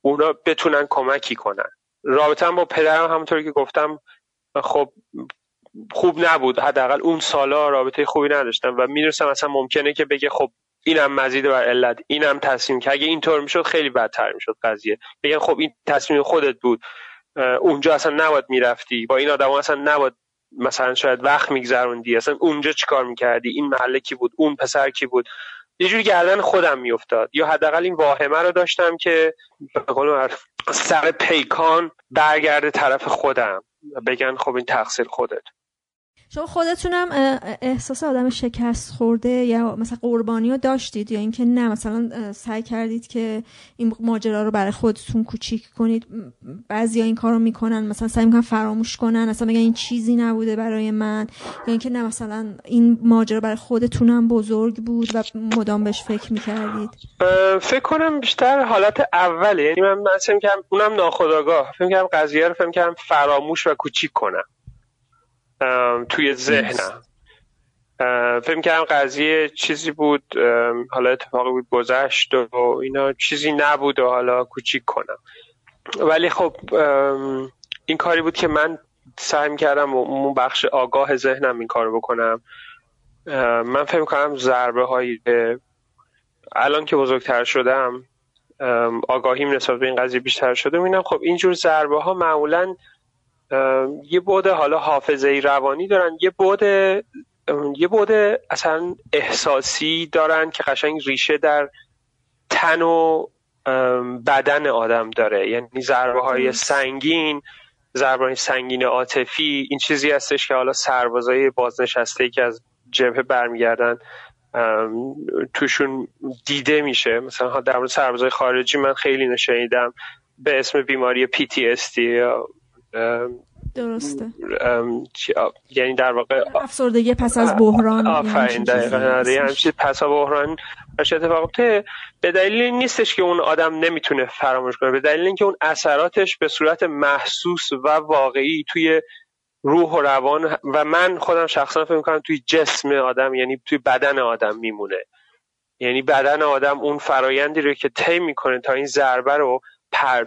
اونا بتونن کمکی کنن. رابطه با پدرم همونطوری که گفتم خب خوب نبود. حداقل اون سالا رابطه خوبی نداشتم و می‌دونستم اصلا ممکنه که بگه خب اینم مزید بر علت اینم تصمیم که اگه اینطور می‌شد خیلی بدتر می‌شد قضیه. بگن خب این تصمیم خودت بود. اونجا اصلا نباید می‌رفتی. با این آدم اصلا نباید مثلا شاید وقت میگذروندی. اصلا اونجا چیکار می‌کردی؟ این محله کی بود؟ اون پسر کی بود؟ یه جوری گردن خودم میافتاد. یا حداقل این واهمه رو داشتم که به سر پیکان برگرده طرف خودم. بگن خب این تقصیر خودت. شما خودتونم احساس آدم شکست خورده یا مثلا قربانی رو داشتید یا اینکه نه مثلا سعی کردید که این ماجرا رو برای خودتون کوچیک کنید؟ بعضی این کار رو می‌کنن مثلا سعی می‌کنن فراموش کنن اصلا میگن این چیزی نبوده برای من یا اینکه نه مثلا این ماجرا برای خودتونم بزرگ بود و مدام بهش فکر می‌کردید؟ فکر کنم بیشتر حالت اوله. یعنی من مثلا اونم ناخداگاه فکر کنم قضیه رو فکر کنم فراموش و کوچیک کنم. توی ذهنم. فکر کردم قضیه چیزی بود حالا اتفاقی بود گذشت و اینا چیزی نبود و حالا کوچیک کنم. ولی خب این کاری بود که من سعی کردم اون بخش آگاه ذهنم این کار بکنم. من فکر کنم ضربه های الان که بزرگتر شدم آگاهیم نسبت به این قضیه بیشتر شده می‌بینم خب اینجور ضربه ها معمولا یه بود حالا حافظه روانی دارن یه بود یه بود اصلا احساسی دارن که قشنگ ریشه در تن و بدن آدم داره. یعنی ضربه های سنگین ضربه های سنگین عاطفی این چیزی هستش که حالا سربازای بازنشسته که از جبهه برمیگردن توشون دیده میشه. مثلا در مورد سربازای خارجی من خیلی نشنیدم به اسم بیماری PTSD یا درسته. یعنی در واقع افسردگی پس از بحران آفرین دقیقا یعنی پس از بحران اتفاق به دلیل نیستش که اون آدم نمی‌تونه فراموش کنه. به دلیل اینکه اون اثراتش به صورت محسوس و واقعی توی روح و روان و من خودم شخصا فکر می‌کنم توی جسم آدم یعنی توی بدن آدم میمونه. یعنی بدن آدم اون فرایندی رو که طی می‌کنه تا این ضربه رو پر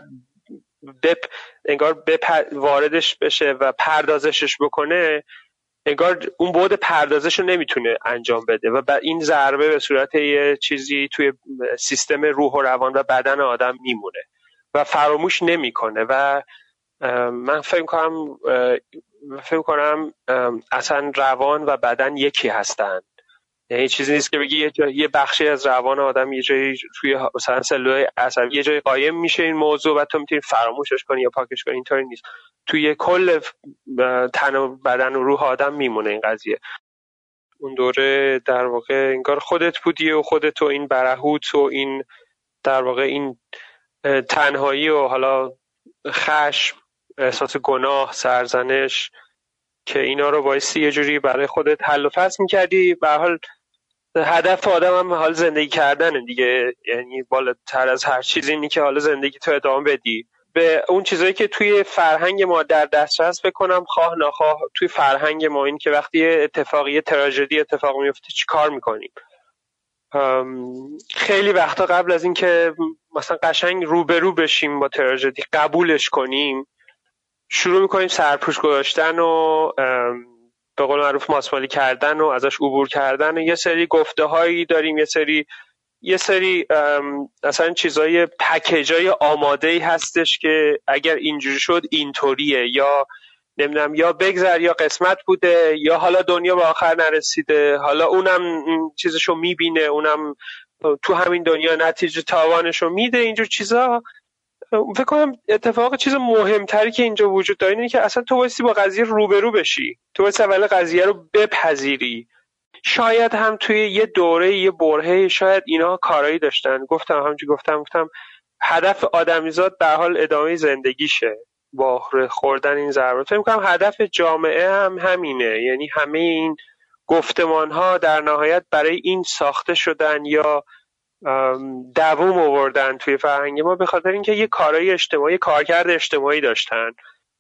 بپ انگار واردش بشه و پردازشش بکنه انگار اون بود پردازش رو نمی‌تونه انجام بده و این ضربه به صورت یه چیزی توی سیستم روح و روان و بدن آدم میمونه و فراموش نمی‌کنه و من فکر کنم فکر کنم اصلا روان و بدن یکی هستند یعنی چیزی نیست که بگی یه, یه بخشی از روان آدم یه جایی توی مثلا سلول عصبی یه جایی قایم میشه این موضوع و تو می‌تونی فراموشش کنی یا پاکش کنی اینطوری نیست. توی کل تن و بدن و روح آدم میمونه این قضیه. اون دوره در واقع انگار خودت بودی و خودت و این برهوت و این در واقع این تنهایی و حالا خشم احساس گناه سرزنش که اینا رو بایستی یه جوری برای خودت حل و فصل می‌کردی. به حال هدف آدم هم حال زندگی کردن دیگه. یعنی بالاتر از هر چیزی اینی که حال زندگی تو ادامه بدی. به اون چیزایی که توی فرهنگ ما در دسترس بکنم خواه نخواه توی فرهنگ ما این که وقتی اتفاقی تراژدی اتفاق میفته چی کار می‌کنیم؟ خیلی وقتا قبل از اینکه مثلا قشنگ روبرو بشیم با تراژدی قبولش کنیم شروع می‌کنیم سرپوش گذاشتن و به قول معروف ماسمالی کردن و ازش عبور کردن و یه سری گفته هایی داریم یه سری یه سری اصلا چیزای پکیجای آماده ای هستش که اگر اینجوری شد اینطوریه. یا نمی‌دونم یا بگذر یا قسمت بوده یا حالا دنیا به آخر نرسیده حالا اونم چیزشو می‌بینه اونم تو همین دنیا نتیجه تاوانشو میده اینجور چیزا. فکر کنم اتفاق چیز مهمتری که اینجا وجود داره اینه که اصلا تو بایستی با قضیه روبرو بشی. تو بایستی اول قضیه رو بپذیری. شاید هم توی یه دوره یه برهه شاید اینا کارایی داشتن. گفتم همچی گفتم گفتم هدف آدمیزاد در حال ادامه زندگیشه. با خوردن این ضربات فکر کنم هدف جامعه هم همینه. یعنی همه این گفتمان ها در نهایت برای این ساخته شدن یا دووم آوردن توی فرهنگ ما به خاطر اینکه یه کارهای اجتماعی کارکرد اجتماعی داشتن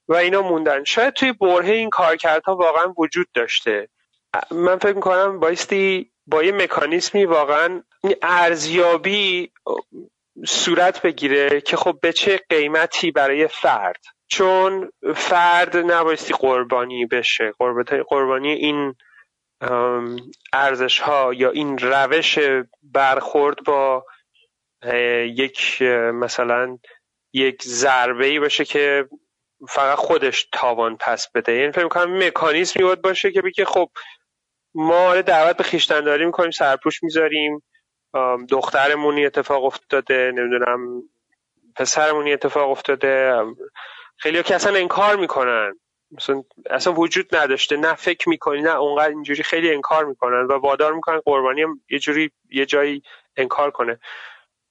و اینا موندن. شاید توی برهه این کارکردها واقعا وجود داشته. من فکر می‌کنم بایستی با یه مکانیزمی واقعا ارزیابی صورت بگیره که خب به چه قیمتی برای فرد. چون فرد نبایستی قربانی بشه. قربانی این ارزش ها یا این روش برخورد با یک مثلا یک ضربه ای باشه که فقط خودش تاوان پس بده. یعنی فکر می‌کنم مکانیزمی باید باشه که بگه خب ما دعوت به خیشتنداری می‌کنیم سرپوش می‌ذاریم دخترمونی اتفاق افتاده نمی‌دونم پسرمونی اتفاق افتاده خیلی که اصلا انکار می‌کنن. مثلا اصلا وجود نداشته. نه فکر می‌کنی نه اونقدر اینجوری خیلی انکار می‌کنن و وادار می‌کنن قربانی هم یه جوری یه جایی انکار کنه.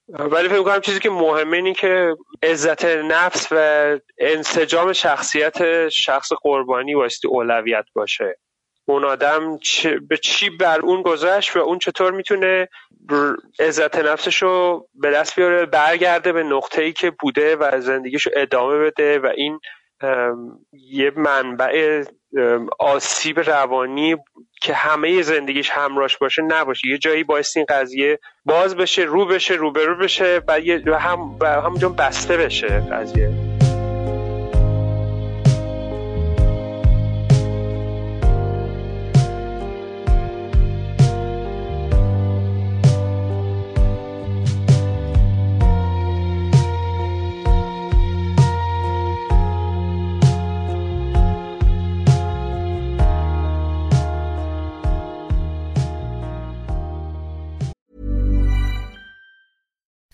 ولی فکر می‌کنم چیزی که مهمه اینه که عزت نفس و انسجام شخصیت شخص قربانی واسطی اولویت باشه. اون آدم به چی بر اون گذشت و اون چطور می‌تونه عزت نفسش رو به دست بیاره برگرده به نقطه ای که بوده و زندگیش رو ادامه بده و این یه منبع آسیب روانی که همه زندگیش همراش باشه نباشه. یه جایی باعث این قضیه باز بشه رو بشه روبرو بشه و هم همونجا بسته بشه قضیه.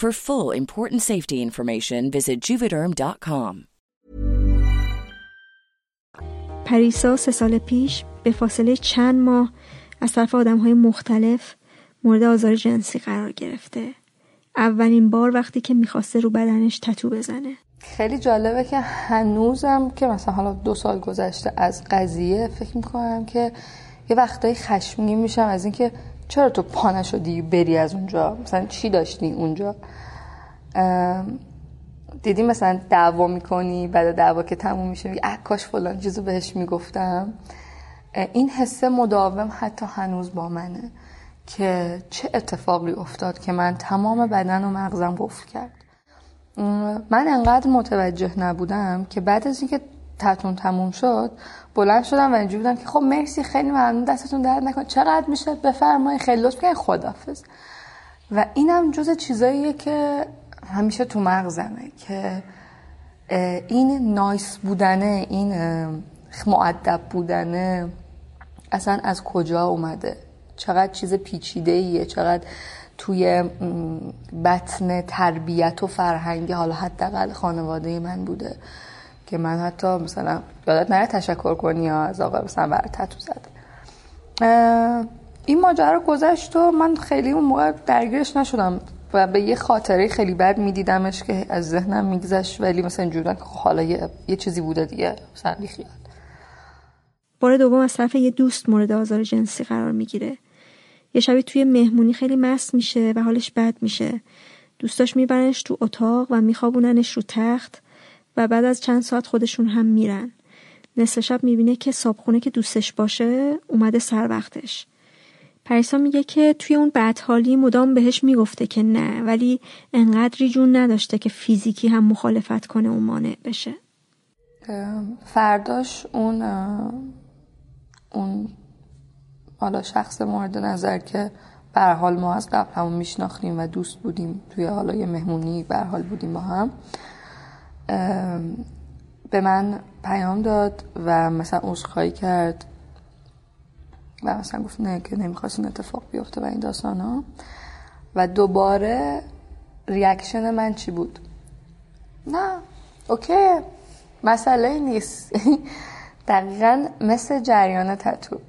For full important safety information visit juvederm.com. پریسا سه سال پیش به فاصله چند ماه از طرف آدم های مختلف مورد آزار جنسی قرار گرفته. اولین بار وقتی که می‌خواسته رو بدنش تتو بزنه. خیلی جالبه که هنوزم که مثلا حالا دو سال گذشته از قضیه فکر می‌کنم که یه وقتایی خشمگین میشم از اینکه چرا تو پا شدی بری از اونجا؟ مثلا چی داشتی اونجا؟ دیدی مثلا دعوا می‌کنی بعد دعوا که تموم میشه میگی کاش فلان چیزو بهش می‌گفتم. این حسه مداوم حتی هنوز با منه که چه اتفاقی افتاد که من تمام بدن و مغزم قفل کرد. من انقدر متوجه نبودم که بعد از اینکه تتون تموم شد بلند شدم و اینجوری بودم که خب مرسی خیلی ممنون دستتون درد نکن چقدر میشه؟ بفرمایید خیلی لطف کنید خدافظ و اینم جز چیزاییه که همیشه تو مغزمه که این نایس بودنه این معدب بودنه اصلا از کجا اومده؟ چقدر چیز پیچیده ایه چقدر توی بطن تربیت و فرهنگ حالا حداقل خانواده من بوده. که من حتی مثلا یادت نره تشکر کنی یا از آقا مثلا برای تتو زده. این ماجرا گذشت و من خیلی اون موقع درگیرش نشدم و به یه خاطره خیلی بد میدیدمش که از ذهنم میگذشت ولی مثلا اینجوری که خب حالا یه،, یه, چیزی بوده دیگه. مثلا بیخیال. بار دوم از طرف یه دوست مورد آزار جنسی قرار می‌گیره. یه شبی توی مهمونی خیلی مست میشه و حالش بد میشه. دوستاش میبرنش تو اتاق و میخوابوننش رو تخت. و بعد از چند ساعت خودشون هم میرن. نصف شب می‌بینه که صابخونه که دوستش باشه اومده سر وقتش. پریسا میگه که توی اون بدحالی مدام بهش می‌گفته که نه ولی انقدری جون نداشته که فیزیکی هم مخالفت کنه اون مانع بشه. فرداش اون اون حالا شخص مورد نظر که به حال ما از قبل همون میشناختیم و دوست بودیم توی حالا یه مهمونی به حال بودیم با هم. به من پیام داد و مثلا عذرخواهی کرد و مثلا گفت نه که نمی‌خواست این اتفاق بیفته و این داستان ها. و دوباره reaction من چی بود؟ نه okay مسئله نیست. *laughs* دقیقا مثل جریان تتو.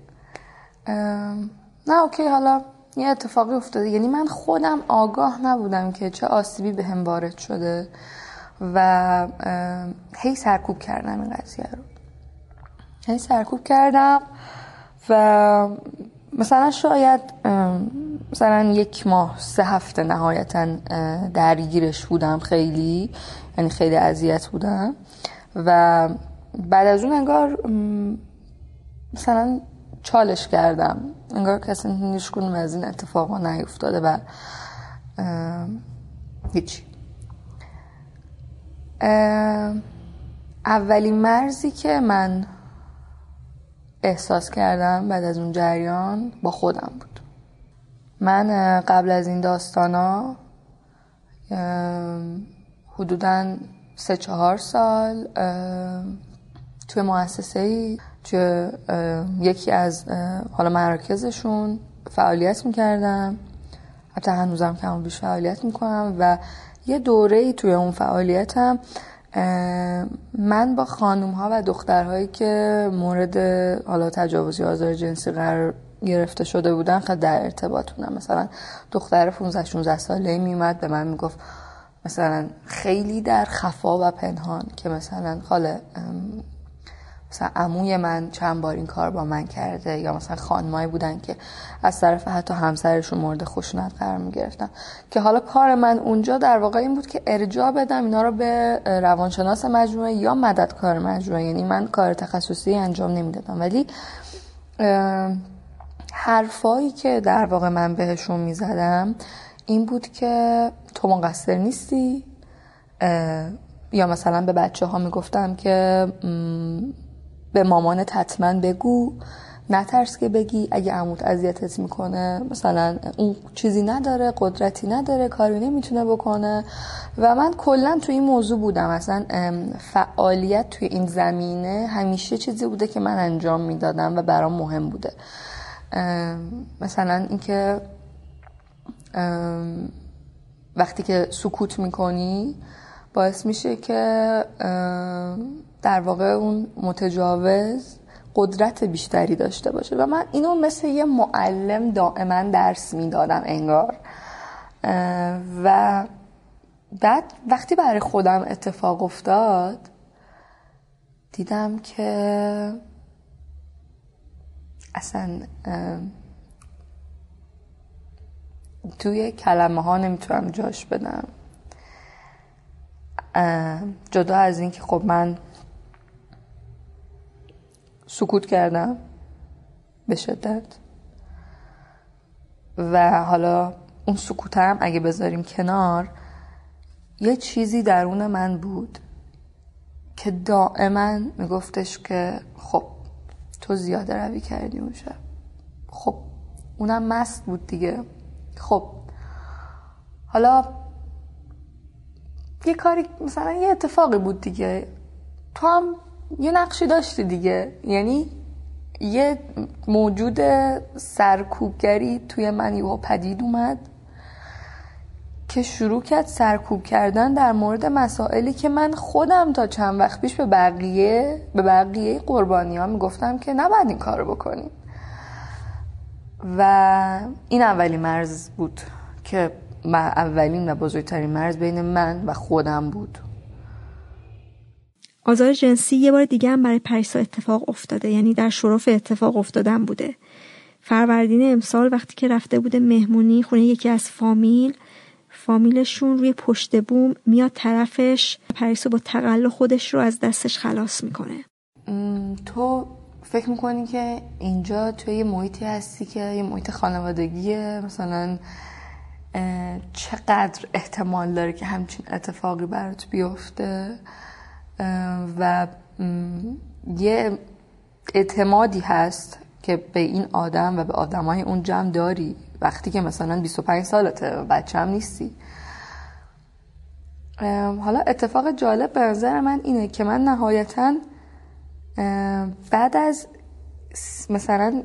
نه okay حالا یه اتفاقی افتاده. یعنی من خودم آگاه نبودم که چه آسیبی بهم وارد شده. و هی سرکوب کردم این قضیه رو. هی سرکوب کردم و مثلا شاید مثلا یک ماه سه هفته نهایتا درگیرش بودم خیلی یعنی خیلی اذیت بودم و بعد از اون انگار مثلا چالش کردم. انگار کسی هیچ از این اتفاقا نیفتاده و هیچی. اولین مرزی که من احساس کردم بعد از اون جریان با خودم بود. من قبل از این داستانا حدودا سه چهار سال توی مؤسسه ای توی یکی از حالا مراکزشون فعالیت می‌کردم. حتی هنوزم که بیش فعالیت می‌کنم و یه دوره ای توی اون فعالیتم من با خانوم ها و دخترهایی که مورد حالا تجاوز یا آزار جنسی قرار گرفته شده بودن خیلی در ارتباط بودم مثلا دختر 15 16 ساله میومد به من می‌گفت مثلا خیلی در خفا و پنهان که مثلا خاله مثلا عموی من چند بار این کار با من کرده یا مثلا خانمایی بودن که از طرف حتی همسرشون مورد خشونت قرار می گرفتن که حالا کار من اونجا در واقع این بود که ارجاع بدم اینا رو به روانشناس مجموعه یا مددکار مجموعه. یعنی من کار تخصصی انجام نمی‌دادم. ولی حرفایی که در واقع من بهشون می‌زدم این بود که تو مقصر نیستی. یا مثلا به بچه ها می‌گفتم که به مامانت حتما بگو. نترس که بگی اگه عموت اذیتت می‌کنه. مثلا اون چیزی نداره قدرتی نداره کاری نمی‌تونه بکنه. و من کلا تو این موضوع بودم. مثلا فعالیت توی این زمینه همیشه چیزی بوده که من انجام می‌دادم و برام مهم بوده. مثلا اینکه وقتی که سکوت می‌کنی باعث میشه که در واقع اون متجاوز قدرت بیشتری داشته باشه. و من اینو مثل یه معلم دائما درس می‌دادم انگار. و بعد وقتی برای خودم اتفاق افتاد دیدم که اصلا توی کلمه ها نمی‌تونم جاش بدم. جدا از اینکه خب من سکوت کردم. به شدت. و حالا اون سکوتم اگه بذاریم کنار یه چیزی درون من بود که دائما میگفتش که خب تو زیاده روی کردی اون شب. خب اونم مست بود دیگه. خب. حالا یه کاری مثلا یه اتفاقی بود دیگه. تو هم یه نقشی داشتی دیگه. یعنی یه موجود سرکوبگری توی من یهو پدید اومد که شروع کرد سرکوب کردن در مورد مسائلی که من خودم تا چند وقت پیش به بقیه به بقیه قربانی ها می‌گفتم که نباید این کارو بکنیم. و این اولی مرز بود که اولین و بزرگترین مرز بین من و خودم بود. آزار جنسی یه بار دیگه هم برای پریسا اتفاق افتاده یعنی در شرف اتفاق افتادن بوده. فروردین امسال وقتی که رفته بوده مهمونی خونه یکی از فامیل فامیلشون روی پشت بوم میاد طرفش پریسا با تقل خودش رو از دستش خلاص می‌کنه. تو فکر می‌کنی که اینجا توی یه محیطی هستی که یه محیط خانوادگیه؟ مثلا چقدر احتمال داره که همچین اتفاقی برات بیفته؟ و یه اعتمادی هست که به این آدم و به آدمای اون جمع داری. وقتی که مثلا 25 سالته بچه هم نیستی. حالا اتفاق جالب به نظر من اینه که من نهایتا بعد از مثلا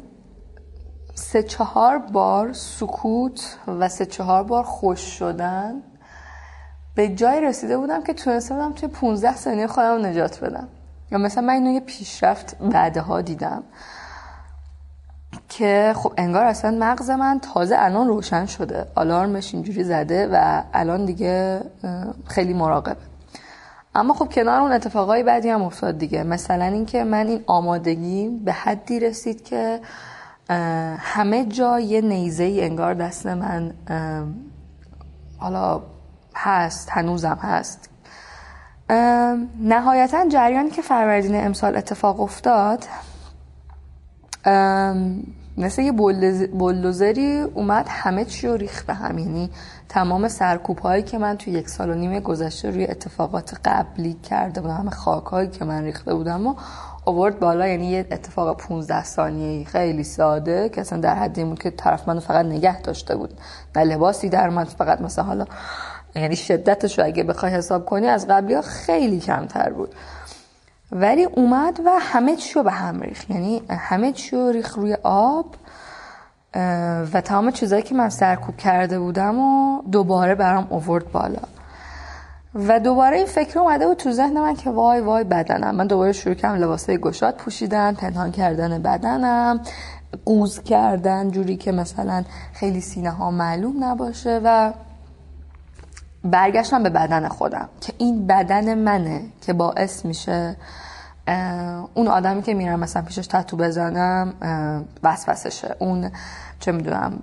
سه چهار بار سکوت و سه چهار بار خوش شدن به جای رسیده بودم که تونسته بودم توی 15 ثانیه خودم نجات بدم. یا مثلا من اینو یه پیشرفت بعدها دیدم که خب انگار اصلا مغز من تازه الان روشن شده. آلارمش اینجوری زده و الان دیگه خیلی مراقبه. اما خب کنار اون اتفاقای بعدی هم افتاد دیگه. مثلا اینکه من این آمادگی به حدی رسید که همه جا یه نیزه ای انگار دست من حالا هست هنوزم هست. نهایتا جریانی که فروردین امسال اتفاق افتاد مثل یه بلدوزری اومد همه چی رو ریخت به هم. یعنی تمام سرکوب هایی که من توی یک سال و نیم گذشته روی اتفاقات قبلی کرده بودم همه خاک هایی که من ریخته بودم و آورد بالا. یعنی یه اتفاق 15 ثانیه خیلی ساده که اصلا در حدی بود که طرف منو فقط نگه داشته بود. نه لباسی در من فقط مثلا حالا یعنی شدتش رو اگه بخوای حساب کنی از قبلی ها خیلی کمتر بود. ولی اومد و همه چی رو به هم ریخ یعنی همه چی رو ریخ روی آب و تمام چیزایی که من سرکوب کرده بودم و دوباره برام اوورد بالا. و دوباره این فکر اومده بود تو ذهن من که وای وای بدنم. من دوباره شروع کردم لباسای گشاد پوشیدن پنهان کردن بدنم قوز کردن جوری که مثلا خیلی سینه ها معلوم نباشه و برگشتم به بدن خودم که این بدن منه که باعث میشه اون آدمی که میرم مثلا پیشش تتو بزنم وسوسشه اون چه می‌دونم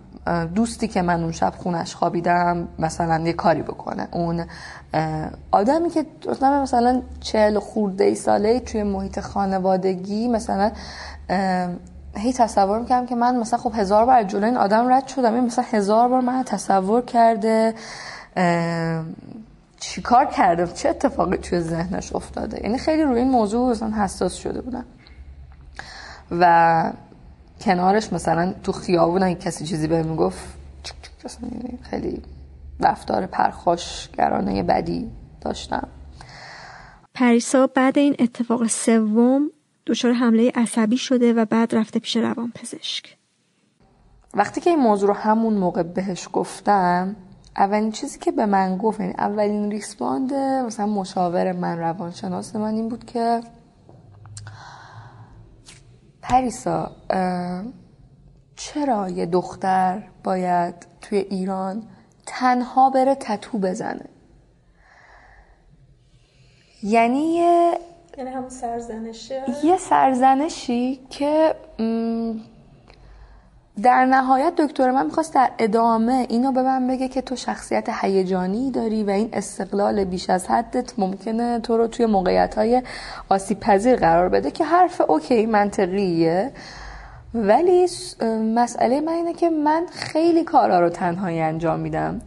دوستی که من اون شب خونش خوابیدم مثلا یه کاری بکنه. اون آدمی که مثلا چهل خورده ای ساله توی محیط خانوادگی مثلا هی تصور می‌کنم که من مثلا خب هزار بار جلوی این آدم رد شدم. این مثلا هزار بار من تصور کرده. چیکار کرده؟ چه اتفاقی توی ذهنش افتاده؟ یعنی خیلی روی این موضوع حساس شده بودم. و کنارش مثلا تو خیابون کسی چیزی بهم می‌گفت یعنی خیلی رفتار پرخاشگرانه بدی داشتم. پریسا بعد این اتفاق سوم دچار حمله عصبی شده و بعد رفته پیش روان پزشک وقتی که این موضوع رو همون موقع بهش گفتم اولین چیزی که به من گفت یعنی اولین ریسپاند مثلا مشاور من روانشناس من این بود که پریسا چرا یه دختر باید توی ایران تنها بره تتو بزنه؟ یعنی یه یعنی همون سرزنشه؟ یه سرزنشی که در نهایت دکتر من می‌خواست در ادامه اینو به من بگه که تو شخصیت هیجانی داری و این استقلال بیش از حدت ممکنه تو رو توی موقعیت های آسیب پذیر قرار بده که حرف اوکی منطقیه. ولی مسئله من اینه که من خیلی کارا رو تنهایی انجام میدم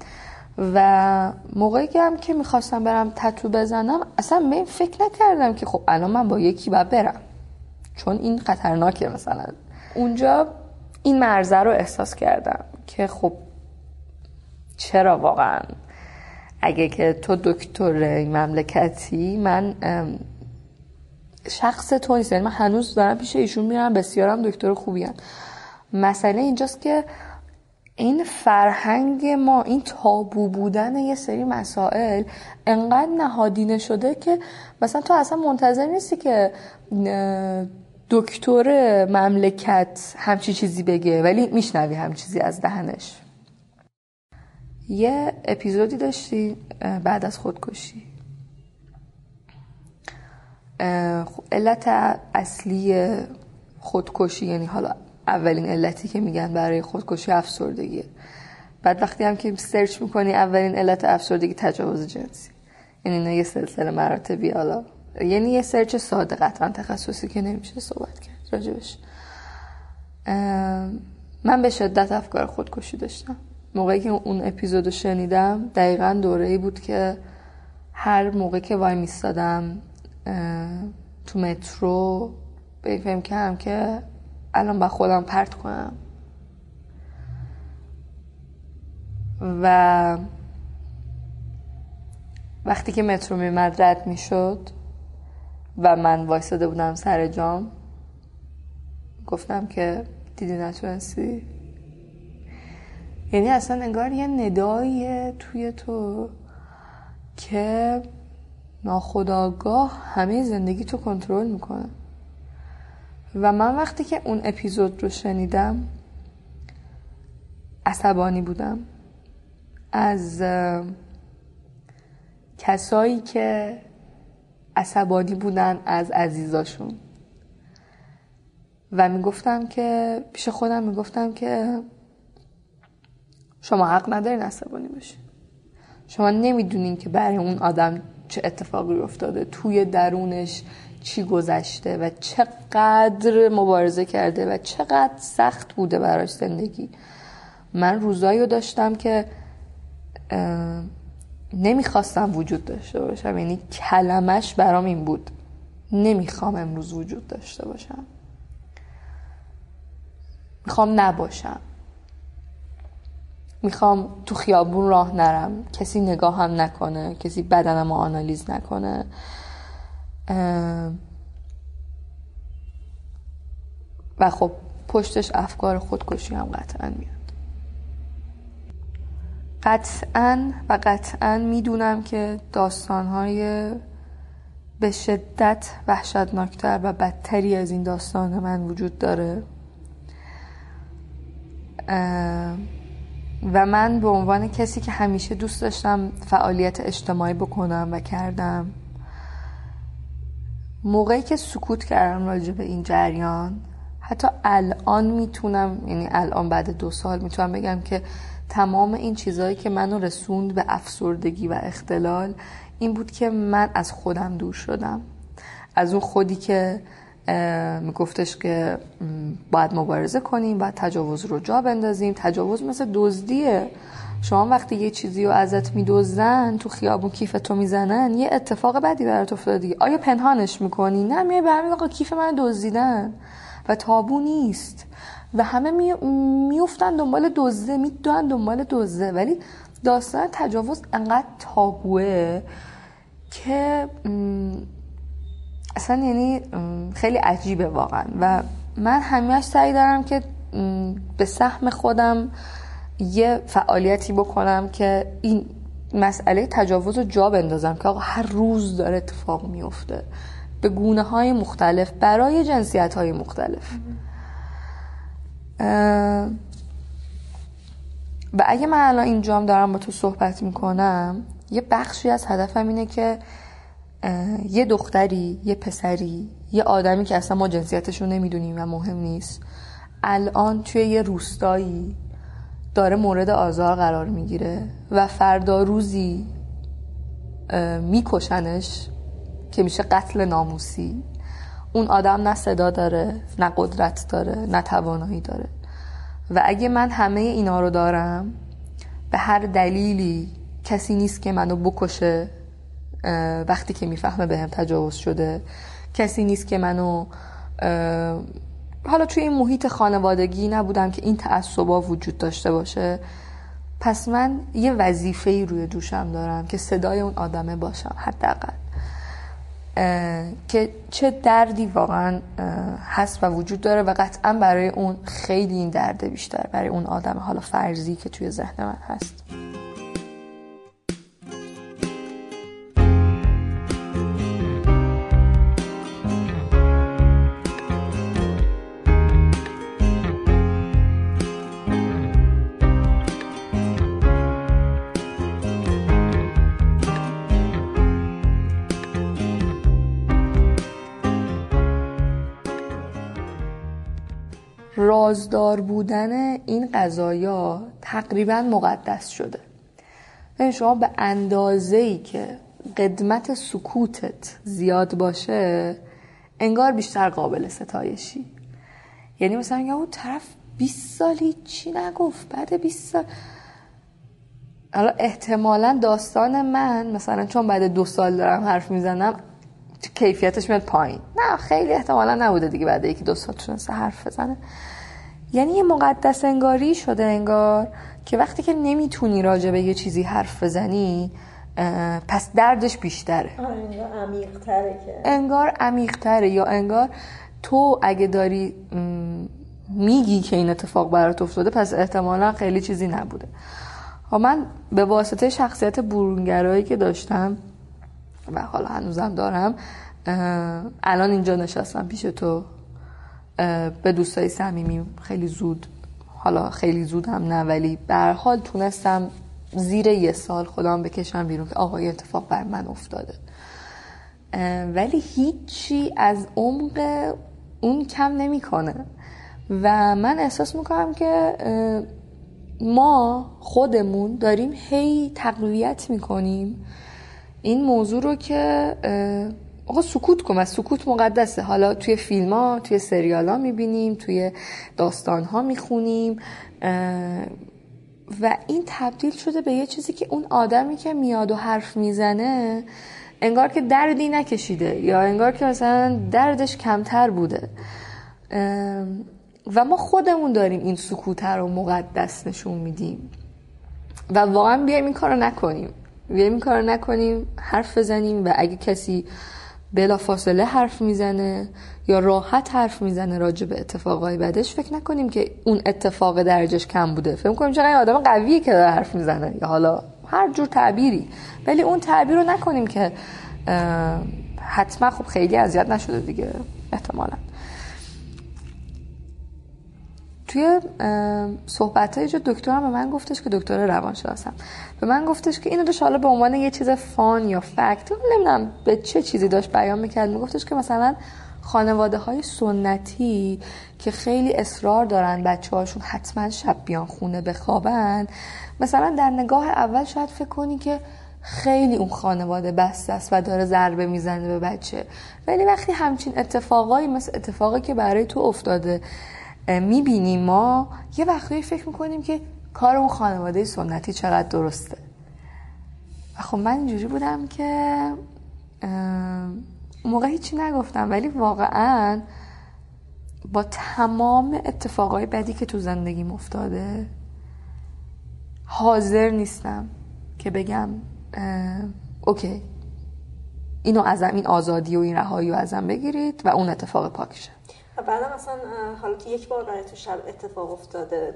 و موقعی که هم که می‌خواستم برم تتو بزنم اصلا این فکر نکردم که خب الان من با یکی باید برم. چون این خطرناکه مثلا. اونجا این مرزه رو احساس کردم که خب چرا واقعا اگه که تو دکتر مملکتی من شخص تو نیست یعنی من هنوز دارم پیش ایشون میرم بسیارم دکتر خوبی هم. مسئله اینجاست که این فرهنگ ما این تابو بودن یه سری مسائل انقدر نهادینه شده که مثلا تو اصلا منتظر نیستی که دکتر مملکت همچی چیزی بگه ولی میشنوی هم چیزی از دهنش. یه اپیزودی داشتی بعد از خودکشی. خب علت اصلی خودکشی یعنی حالا اولین علتی که میگن برای خودکشی افسردگیه. بعد وقتی هم که سرچ می‌کنی اولین علت افسردگی تجاوز جنسی. یعنی اینا یه سلسله مراتبی حالا یعنی یه سرچ ساده قطعا تخصصی که نمیشه صحبت کرد راجبش. من به شدت افکار خودکشی داشتم. موقعی که اون اپیزود رو شنیدم دقیقا دوره ای بود که هر موقع که وای میستادم تو مترو به فهم کردم که الان با خودم پرت کنم. و وقتی که مترو میمد رد می‌شد و من وایستاده بودم سر جام. گفتم که دیدی نتونستی؟ یعنی اصلا انگار یه نداییه توی تو که ناخداگاه همه زندگی تو کنترل می‌کنه. و من وقتی که اون اپیزود رو شنیدم عصبانی بودم. از کسایی که عصبانی بودن از عزیزاشون. و می‌گفتم که پیش خودم می‌گفتم که شما حق ندارین عصبانی باشین شما نمی‌دونین که برای اون آدم چه اتفاقی افتاده توی درونش چی گذشته و چقدر مبارزه کرده و چقدر سخت بوده براش زندگی. من روزایی رو داشتم که نمی‌خواستم وجود داشته باشم. یعنی کلمش برام این بود. نمی‌خوام امروز وجود داشته باشم. می‌خوام نباشم. می‌خوام تو خیابون راه نرم. کسی نگاهم نکنه. کسی بدنم آنالیز نکنه. و خب پشتش افکار خودکشی هم قطعا میاد. قطعا و قطعا می‌دونم که داستانهای به شدت وحشتناکتر و بدتری از این داستان من وجود داره. و من به عنوان کسی که همیشه دوست داشتم فعالیت اجتماعی بکنم و کردم موقعی که سکوت کردم راجع به این جریان حتی الان می‌تونم یعنی الان بعد دو سال می‌تونم بگم که تمام این چیزهایی که منو رسوند به افسردگی و اختلال این بود که من از خودم دور شدم. از اون خودی که میگفتش که باید مبارزه کنیم باید تجاوز رو جا بندازیم. تجاوز مثل دزدیه. شما وقتی یه چیزی رو ازت میدوزن تو خیابون کیف تو می‌زنن یه اتفاق بدی برات افتاده آیا پنهانش می‌کنی؟ نه میای به آقا کیف من دزدیدن. و تابو نیست. و همه میفتن دنبال دزده می‌دونن دنبال دزده. ولی داستان تجاوز انقدر تابوه که اصلا یعنی خیلی عجیبه واقعا. و من همیشه سعی دارم که به سهم خودم یه فعالیتی بکنم که این مسئله تجاوز رو جا بندازم که آقا هر روز داره اتفاق میفته به گونه های مختلف برای جنسیت های مختلف. و اگه من الان اینجام دارم با تو صحبت می‌کنم یه بخشی از هدفم اینه که یه دختری یه پسری یه آدمی که اصلا ما جنسیتش رو نمی‌دونیم و مهم نیست الان توی یه روستایی داره مورد آزار قرار می‌گیره و فردا روزی میکشنش که میشه قتل ناموسی. اون آدم نه صدا داره نه قدرت داره نه توانایی داره. و اگه من همه اینا رو دارم به هر دلیلی کسی نیست که منو بکشه وقتی که می‌فهمه به هم تجاوز شده کسی نیست که منو حالا توی این محیط خانوادگی نبودم که این تعصبا وجود داشته باشه. پس من یه وظیفه روی دوشم دارم که صدای اون آدمه باشم حداقل. که چه دردی واقعا هست و وجود داره و قطعا برای اون خیلی این درده بیشتر برای اون آدم حالا فرضی که توی ذهن من هست. رازدار بودن این قضایا تقریبا مقدس شده. یعنی شما به اندازه ای که قدمت سکوتت زیاد باشه انگار بیشتر قابل ستایشی. یعنی مثلا یا اون طرف 20 سالی چی نگفت بعد 20 سال. حالا احتمالا داستان من مثلا چون بعد دو سال دارم حرف می‌زنم کیفیتش میاد پایین. نه خیلی احتمالا نبوده دیگه بعد یکی دو سال تونسته حرف بزنه. یعنی یه مقدس انگاری شده انگار که وقتی که نمی‌تونی راجع به یه چیزی حرف بزنی پس دردش بیشتره. انگار عمیقتره یا انگار تو اگه داری میگی که این اتفاق برات افتاده پس احتمالا خیلی چیزی نبوده. و من به واسطه شخصیت برونگرایی که داشتم و حالا هنوزم دارم الان اینجا نشستم پیش تو. به دوستای صمیمی خیلی زود حالا خیلی زود هم نه ولی به حال تونستم زیر یه سال خودم بکشم بیرون که آقای اتفاق بر من افتاده. ولی هیچی از عمق اون کم نمی‌کنه. و من احساس می‌کنم که ما خودمون داریم هی تقویت می‌کنیم. این موضوع رو که آقا سکوت کن و سکوت مقدسه. حالا توی فیلم ها توی سریال ها می‌بینیم توی داستان ها می‌خونیم و این تبدیل شده به یه چیزی که اون آدمی که میاد و حرف می‌زنه انگار که دردی نکشیده یا انگار که مثلا دردش کمتر بوده. و ما خودمون داریم این سکوت رو مقدس نشون میدیم. و واقعا بیایم این کار نکنیم. بیایم این کار نکنیم حرف بزنیم و اگه کسی بلا فاصله حرف می‌زنه یا راحت حرف می‌زنه راجع به اتفاقای بعدش فکر نکنیم که اون اتفاق درجش کم بوده. فکر کنیم چقدر آدم قویه که داره حرف می‌زنه. یا حالا هر جور تعبیری. ولی اون تعبیر رو نکنیم که حتما خب خیلی اذیت نشده دیگه احتمالا. توی صحبت های دکتر هم به من گفتش که دکتر روانشناسم. به من گفتش که اینو داشت حالا به عنوان یه چیز فان یا فکت نمی‌دونم به چه چیزی داشت بیان می‌کرد. میگفتش که مثلا خانواده های سنتی که خیلی اصرار دارن بچه هاشون حتما شب بیان خونه بخوابن مثلا در نگاه اول شاید فکر کنی که خیلی اون خانواده بسته است و داره ضربه می‌زنه به بچه. ولی وقتی همچین اتفاقایی مثل اتفاقی که برای تو افتاده می‌بینیم. ما یه وقتی فکر می‌کنیم که کار اون خانواده سنتی چقدر درسته. و خب من اینجوری بودم که موقع هیچی نگفتم ولی واقعا با تمام اتفاقای بدی که تو زندگیم افتاده حاضر نیستم که بگم اوکی اینو ازم این آزادی و این رهایی رو ازم بگیرید و اون اتفاق پاکشه. بعد مثلا حالا که یک بار برای تو شب اتفاق افتاده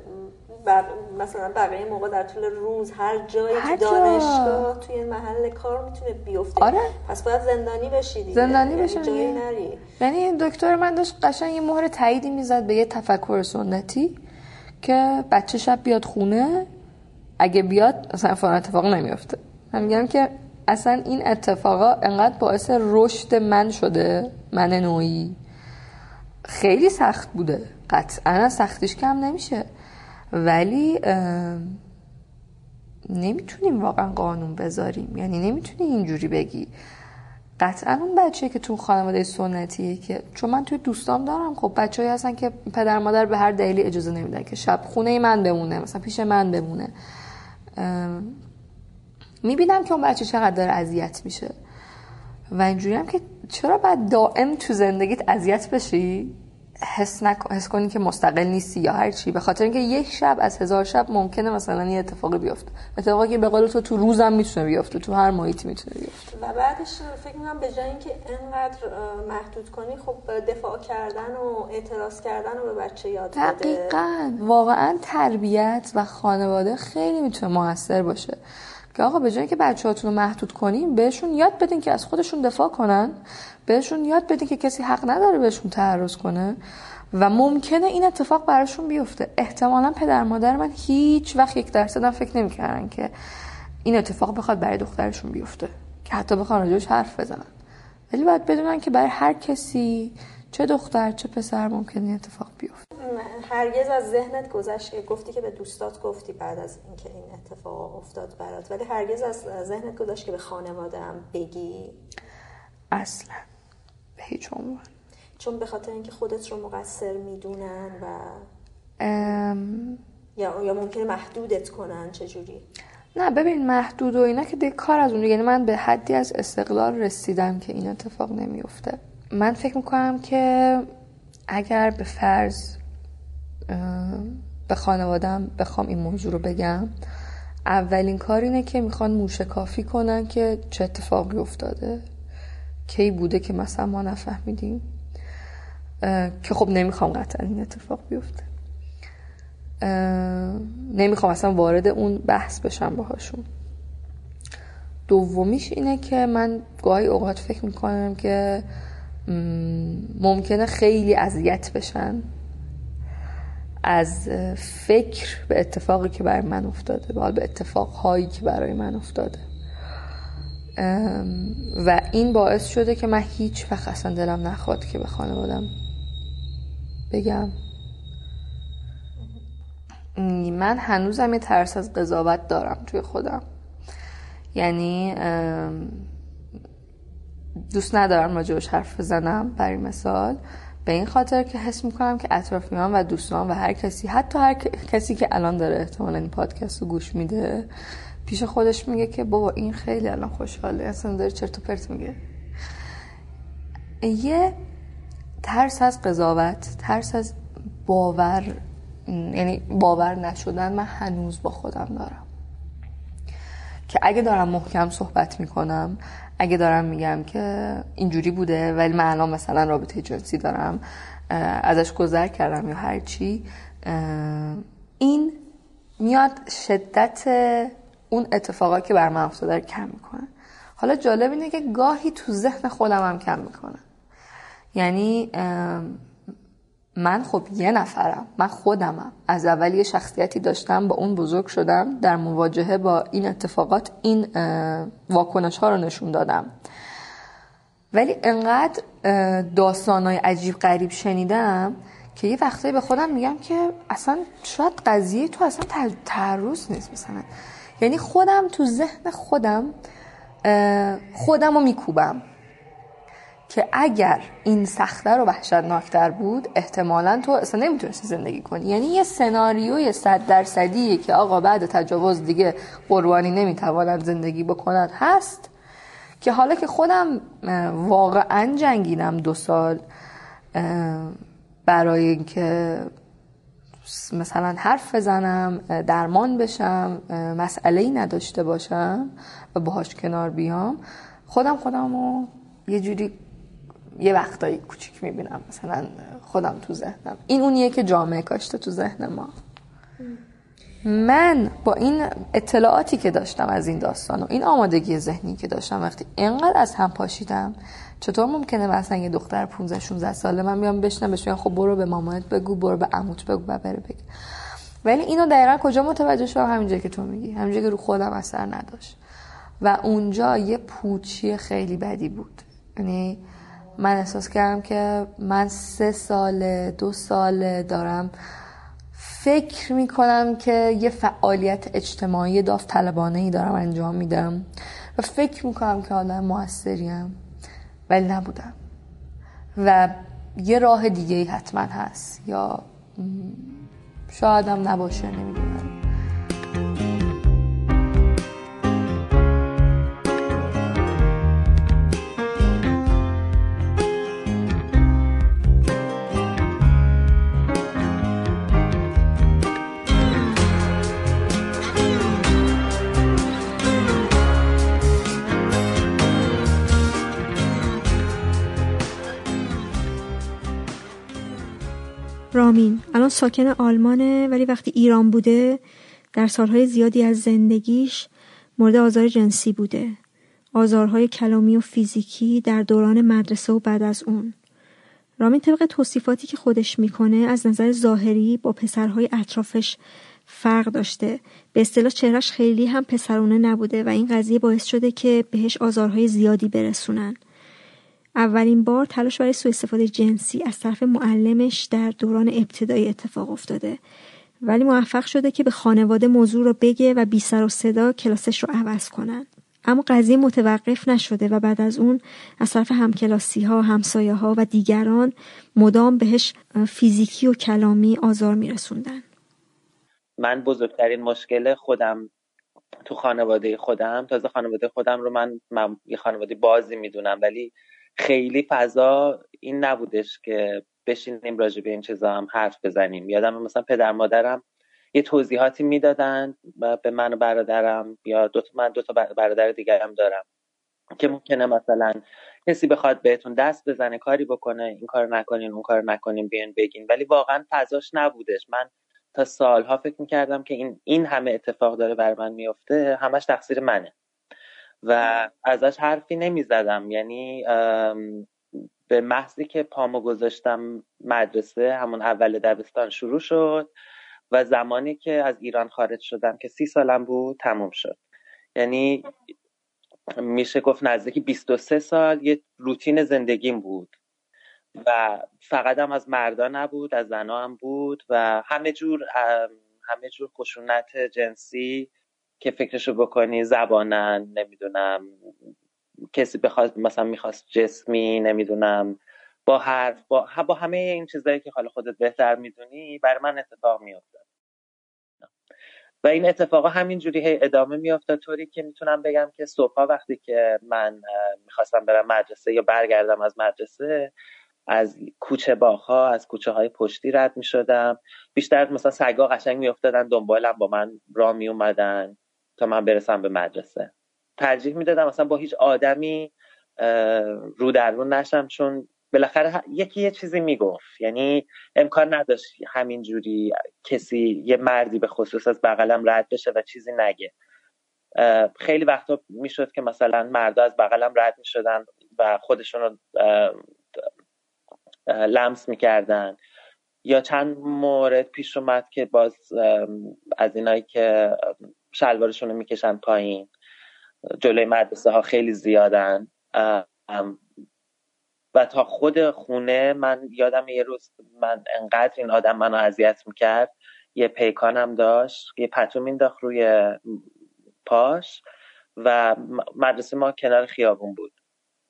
بر مثلا بقیه موقع در طول روز هر جایی تو دانشگاه توی محل کار می‌تونه بیفته. آره. پس باید زندانی بشی دیگه. زندانی یعنی بشی جایی نری. یعنی دکتر من داشت قشنگ یه مهر تاییدی می‌زد به یه تفکر سنتی که بچه شب بیاد خونه اگه بیاد اصلا فلان اتفاق نمیفته من میگم که اصلا این اتفاقا انقدر باعث رشد من شده من نوعی. خیلی سخت بوده. قطعا سختیش کم نمیشه. ولی نمی‌تونیم واقعا قانون بذاریم. یعنی نمی‌تونی اینجوری بگی. قطعا اون بچه که تو خانواده سنتیه که چون من توی دوستام دارم. خب بچه هستن که پدر مادر به هر دلیلی اجازه نمیدن که شب خونه من بمونه مثلا پیش من بمونه. می‌بینم که اون بچه چقدر داره اذیت میشه. و اینجوری هم که چرا باید دائم تو زندگیت اذیت بشی؟ حس, نک... حس کنی که مستقل نیستی یا هر چی. به خاطر اینکه یک شب از هزار شب ممکنه مثلا یه اتفاقی بیفته. اتفاقی که به قول تو تو روزم می‌تونه بیفته تو هر محیطی می‌تونه بیفته. و بعدش فکر می‌کنم به جای اینکه انقدر محدود کنی خب دفاع کردن و اعتراض کردن رو به بچه یاد بده. دقیقاً. واقعا تربیت و خانواده خیلی می‌تونه موثر باشه. که آقا به جایی که بچه‌هاتون رو محدود کنیم بهشون یاد بدین که از خودشون دفاع کنن بهشون یاد بدین که کسی حق نداره بهشون تعرض کنه و ممکنه این اتفاق براشون بیفته. احتمالا پدر مادر من هیچ وقت یک درصد هم فکر نمی‌کردن که این اتفاق بخواد برای دخترشون بیفته که حتی بخوان راجعش حرف بزنن. ولی باید بدونن که برای هر کسی چه دختر چه پسر ممکنه این اتفاق بیفته؟ هرگز از ذهنت گذشت که گفتی که به دوستات گفتی بعد از اینکه این اتفاق افتاد برات ولی هرگز از ذهنت گذشت که به خانواده هم بگی؟ اصلا. به هیچ عنوان. چون به خاطر اینکه خودت رو مقصر می‌دونن و ام... یا یا ممکنه محدودت کنن چجوری نه ببین محدود و اینا که دیگه کار از اون یعنی من به حدی از استقلال رسیدم که این اتفاق نمیفته من فکر می‌کنم که اگر به فرض به خانوادم بخوام این موضوع رو بگم اولین کار اینه که می‌خوان موشکافی کنن که چه اتفاقی افتاده کی بوده که مثلا ما نفهمیدیم که خب نمی‌خوام قطعا این اتفاق بیفته. نمی‌خوام اصلا وارد اون بحث بشم باهاشون. دومیش اینه که من گاهی اوقات فکر می‌کنم که ممکنه خیلی اذیت بشن. از فکر به اتفاقی که برای من افتاده و به اتفاقهایی که برای من افتاده. و این باعث شده که من هیچ وقت اصلا دلم نخواد که به خانوادم بگم. من هنوزم یه ترس از قضاوت دارم توی خودم. یعنی دوست ندارم راجبش حرف بزنم برای مثال. به این خاطر که حس می‌کنم که اطرافیان و دوستان و هر کسی حتی هر کسی که الان داره احتمالا این پادکست رو گوش میده پیش خودش میگه که بابا این خیلی الان خوشحاله. اصلا داره چرت و پرت میگه. یه ترس از قضاوت ترس از باور یعنی باور نشدن من هنوز با خودم دارم. که اگه دارم محکم صحبت می‌کنم اگه دارم میگم که اینجوری بوده ولی من الان مثلا رابطه جنسی دارم ازش گذر کردم یا هرچی این میاد شدت اون اتفاقا که بر من افتاده کم می‌کنه. حالا جالب اینه که گاهی تو ذهن خودم هم کم می‌کنه. یعنی من خب یه نفرم من خودمم. از اول یه شخصیتی داشتم با اون بزرگ شدم. در مواجهه با این اتفاقات این واکنش ها رو نشون دادم. ولی انقدر داستانای عجیب غریب شنیدم که یه وقتایی به خودم میگم که اصلا شاید قضیه تو اصلا تعرض نیست مثلا. یعنی خودم تو ذهن خودم خودم رو میکوبم. که اگر این سخته رو وحشتناکتر بود احتمالا تو اصلا نمی‌تونستی زندگی کنی. یعنی یه سناریوی صد درصدی که آقا بعد تجاوز دیگه قربانی نمی‌تواند زندگی بکند هست که حالا که خودم واقعا جنگیدم دو سال برای اینکه مثلا حرف بزنم درمان بشم مسئله ای نداشته باشم و باهاش کنار بیام خودم خودم رو یه جوری یه وقتایی کوچیک می‌بینم. مثلا خودم تو ذهنم. این اونیه که جامعه کاشته تو ذهن ما. من با این اطلاعاتی که داشتم از این داستان و این آمادگی ذهنی که داشتم وقتی انقدر از هم پاشیدم چطور ممکنه مثلا یه دختر 15 16 ساله من بیام بشنم بهش خب برو به مامانت بگو برو به عموت بگو و بره بگو ولی اینو دقیقا کجا متوجه شدم؟ همینجا که تو میگی. همینجا که رو خودم اثر نداشت. و اونجا یه پوچی خیلی بدی بود. یعنی من احساس کردم که من سه سال دو سال دارم فکر می‌کنم که یه فعالیت اجتماعی داوطلبانه ای دارم انجام میدم و فکر می‌کنم که آدم موثریم ولی نبودم. و یه راه دیگه ای حتما هست یا شایدم نباشه نمی‌دونم. الان ساکن آلمانه ولی وقتی ایران بوده در سالهای زیادی از زندگیش مورد آزار جنسی بوده. آزارهای کلامی و فیزیکی در دوران مدرسه و بعد از اون. رامین طبق توصیفاتی که خودش می‌کنه از نظر ظاهری با پسرهای اطرافش فرق داشته. به اصطلاح چهرش خیلی هم پسرونه نبوده و این قضیه باعث شده که بهش آزارهای زیادی برسونن. اولین بار تلاش برای سوء استفاده جنسی از طرف معلمش در دوران ابتدایی اتفاق افتاده. ولی موفق شده که به خانواده موضوع رو بگه و بی سر و صدا کلاسش رو عوض کنن. اما قضیه متوقف نشده و بعد از اون از طرف همکلاسی ها، همسایه ها و دیگران مدام بهش فیزیکی و کلامی آزار میرسوندن. من بزرگترین مشکل خودم تو خانواده خودم تازه خانواده خودم رو من, یه خانواده بازی می‌دونم ولی خیلی فضا این نبودش که بشینیم راجع به این چیزا هم حرف بزنیم. یادم مثلا پدر مادرم یه توضیحاتی می‌دادن به من و برادرم یا دو تا من دو تا برادر دیگرم دارم که ممکنه مثلا کسی بخواد بهتون دست بزنه کاری بکنه این کار نکنین اون کار نکنین بیان بگین. ولی واقعا فضاش نبودش. من تا سالها فکر می‌کردم که این این همه اتفاق داره بر من میفته همش تقصیر منه. و ازش حرفی نمی‌زدم. یعنی به محضی که پامو گذاشتم مدرسه همون اول دبستان شروع شد و زمانی که از ایران خارج شدم که سی سالم بود تموم شد. یعنی میشه گفت نزدیکی 23 سال یه روتین زندگیم بود و فقط هم از مردا نبود از زنا هم بود و همه جور همه جور خشونت جنسی که فکرشو بکنی زبانن نمی‌دونم. کسی بخواد مثلا می‌خواست جسمی نمی‌دونم. با حرف با, با همه این چیزایی که حالا خودت بهتر می‌دونی بر من اتفاق میافتاد. و این اتفاقا همینجوری هی ادامه میافتاد طوری که می‌تونم بگم که صبحها وقتی که من می‌خواستم برم مدرسه یا برگردم از مدرسه از کوچه باخها از کوچه های پشتی رد می شدم بیشتر مثلا سگا قشنگ می افتادن دنبالم با من را می اومدن تا من برسم به مدرسه. ترجیح می‌دادم مثلا با هیچ آدمی رو در رو نشم چون بالاخره یکی یه چیزی می‌گفت. یعنی امکان نداشت همینجوری کسی یه مردی به خصوص از بغلم رد بشه و چیزی نگه. خیلی وقتا می‌شد که مثلا مردا از بغلم رد می‌شدن و خودشون رو لمس می‌کردن. یا چند مورد پیش اومد که باز از اینایی که شلوارشون رو می‌کشن پایین. جلوی مدرسه ها خیلی زیادن. و تا خود خونه من یادم یه روز من انقدر این آدم منو اذیت می‌کرد. یه پیکانم داشت یه پتو مینداخت روی پاش و مدرسه ما کنار خیابون بود.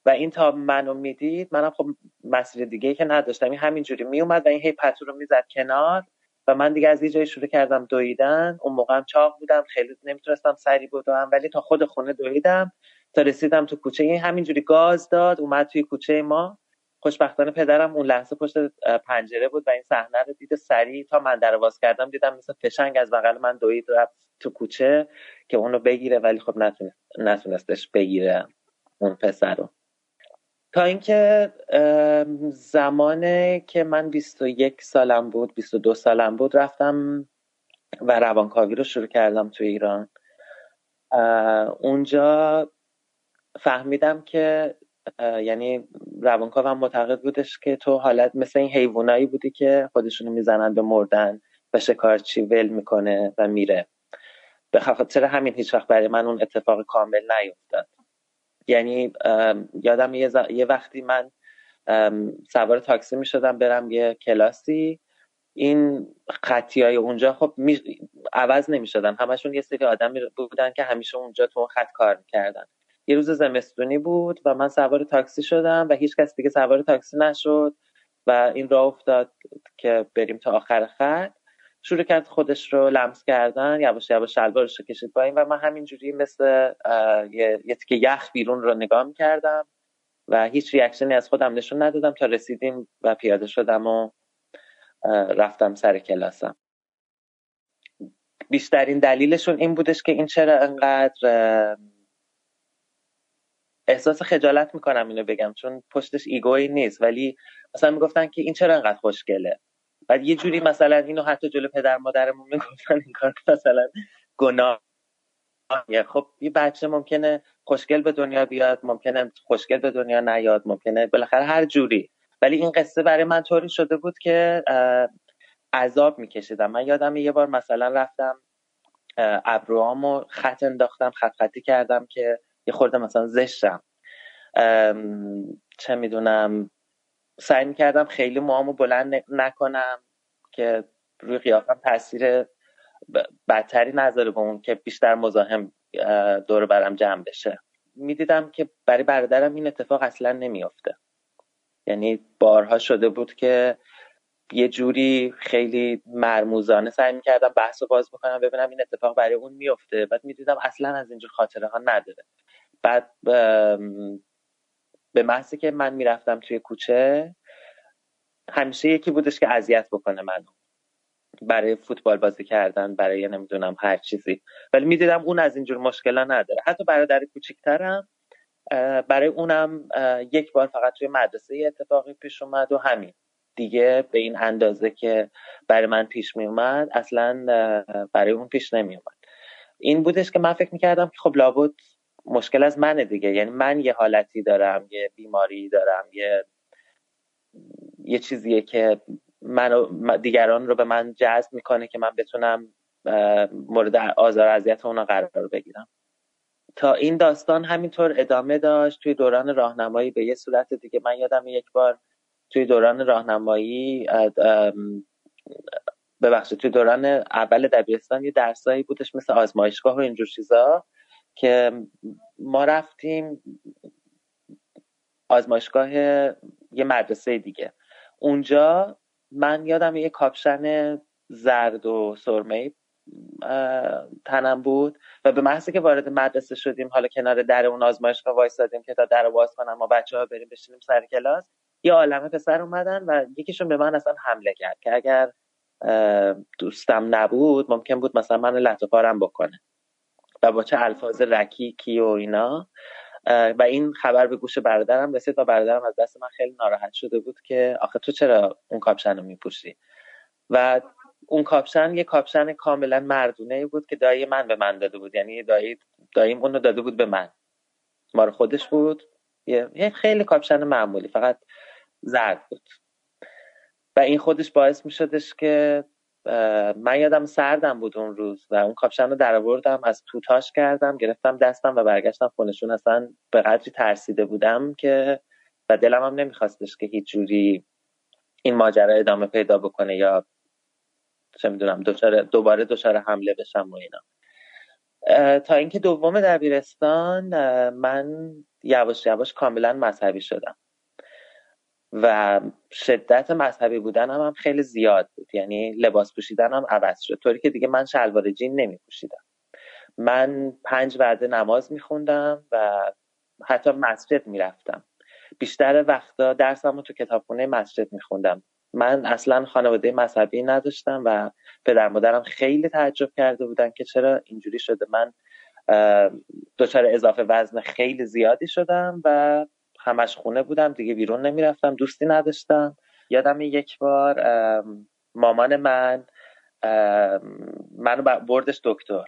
و این تا منو می‌دید منم خب مسیر دیگه که نداشتم. این همینجوری میومد و این هی پتو رو می‌زد کنار. و من دیگه از یه جایی شروع کردم دویدن. اون موقعم چاق بودم خیلی نمی‌تونستم سری بدوم ولی تا خود خونه دویدم. تا رسیدم تو کوچه این همینجوری گاز داد اومد توی کوچه ما. خوشبختانه پدرم اون لحظه پشت پنجره بود و این صحنه رو دید سریع تا من در باز کردم دیدم مثل فشنگ از بغل من دوید رفت تو کوچه که اونو بگیره ولی خب نتونست نتونستش بگیره اون پسر رو. تا اینکه زمانه که من 21 سالم بود 22 سالم بود رفتم و روانکاوی رو شروع کردم تو ایران. اونجا فهمیدم که یعنی روانکاوم معتقد بودش که تو حالت مثل این حیوانایی بودی که خودشونو می‌زنن به مردن و شکارچی ول می‌کنه و میره. به خاطر همین هیچ وقت برای من اون اتفاق کامل نیفتاد. یعنی یادم یه, یه وقتی من سوار تاکسی می شدم برم یه کلاسی. این خطی های اونجا خب می... عوض نمی شدن همشون یه سری آدمی بودن که همیشه اونجا تو خط کار می‌کردن. یه روز زمستونی بود و من سوار تاکسی شدم و هیچ کس دیگه سوار تاکسی نشد و این راه افتاد که بریم تا آخر خط. شروع کرد خودش رو لمس کردن یواش یواش شلوارش رو کشید پایین و من همینجوری مثل یه, یه تیکه یخ بیرون رو نگاه کردم و هیچ ریاکشنی از خودم نشون ندادم تا رسیدیم و پیاده شدم و رفتم سر کلاسم. بیشترین دلیلشون این بودش که این چرا انقدر احساس خجالت می‌کنم اینو بگم چون پشتش ایگوی نیست ولی مثلا می‌گفتن که این چرا انقدر خوشگله. بعد یه جوری مثلا اینو حتی جلو پدر مادرمون می‌گفتن این کار مثلا گناه خب یه بچه ممکنه خوشگل به دنیا بیاد ممکنه خوشگل به دنیا نیاد ممکنه بالاخره هر جوری. ولی این قصه برای من طوری شده بود که عذاب میکشیدم. من یادم یه بار مثلا رفتم ابروامو خط انداختم خط خطی کردم که یه خورده مثلا زشتم. چه می‌دونم سعی می‌کردم خیلی موامو بلند نکنم که روی قیافم تاثیر بدتری نذاره به اون که بیشتر مزاحم دور برم جمع بشه. می‌دیدم که برای برادرم این اتفاق اصلا نمیافته. یعنی بارها شده بود که یه جوری خیلی مرموزانه سعی می‌کردم بحث رو باز بکنم ببینم این اتفاق برای اون میفته بعد می‌دیدم اصلا از اینجور خاطره ها نداره. بعد به محضی که من می‌رفتم توی کوچه همیشه یکی بودش که اذیت بکنه منو. برای فوتبال بازی کردن برای نمی‌دونم هر چیزی. ولی می‌دیدم اون از اینجور مشکلا نداره. حتی برادر کوچیکترم برای اونم یک بار فقط توی مدرسه اتفاقی پیش اومد و همین. دیگه به این اندازه که برای من پیش می اومد اصلا برای اون پیش نمی اومد این بودش که من فکر می‌کردم که خب لابد مشکل از منه دیگه. یعنی من یه حالتی دارم یه بیماری دارم یه یه چیزیه که من دیگران رو به من جذب می‌کنه که من بتونم مورد آزار اذیت اونا قرار بگیرم. تا این داستان همینطور ادامه داشت. توی دوران راهنمایی به یه صورت دیگه من یادم یک بار توی دوران راهنمایی ببخشید توی دوران اول دبیرستان یه درسایی بودش مثل آزمایشگاه و اینجور چیزا. که ما رفتیم آزمایشگاه یه مدرسه دیگه. اونجا من یادم یه کاپشن زرد و سرمه تنم بود و به محضی که وارد مدرسه شدیم حالا کنار در اون آزمایشگاه وایسادیم که تا در باز کنم ما بچه ها بریم بشینیم سر کلاس یه عالمه پسر اومدن و یکیشون به من اصلا حمله کرد که اگر دوستم نبود ممکن بود مثلا من لطو پارم بکنه. و با چه الفاظ رکیکی و اینا. و این خبر به گوش برادرم رسید و برادرم از دست من خیلی ناراحت شده بود که آخه تو چرا اون کاپشن رو میپوشی؟ و اون کاپشن یه کاپشن کاملا مردونه بود که دایی من به من داده بود. یعنی دایی داییم اون رو داده بود به من. مال خودش بود. یه خیلی کاپشن معمولی فقط زرد بود. و این خودش باعث می شدش که من یادم سردم بود اون روز و اون کاپشن رو در آوردم از تو تاش کردم گرفتم دستم و برگشتم خونشون. اصلا به قدری ترسیده بودم که و دلم هم نمیخواستش که هیچ جوری این ماجرا ادامه پیدا بکنه یا چه می‌دونم دوباره دچار حمله بشم و اینا. تا اینکه دوم دبیرستان من یواش یواش کاملا مذهبی شدم. و شدت مذهبی بودنم هم خیلی زیاد بود. یعنی لباس پوشیدنم عوض شد. طوری که دیگه من شلوار جین نمی پوشیدم. من پنج وعده نماز میخوندم و حتی مسجد می‌رفتم بیشتر وقتا درسم رو تو کتابخونه مسجد میخوندم من اصلا خانواده مذهبی نداشتم و پدر مادرم خیلی تعجب کرده بودن که چرا اینجوری شده. من دچار اضافه وزن خیلی زیادی شدم و همش خونه بودم دیگه بیرون نمی‌رفتم دوستی نداشتم. یادم یک بار مامان من منو بردش دکتر.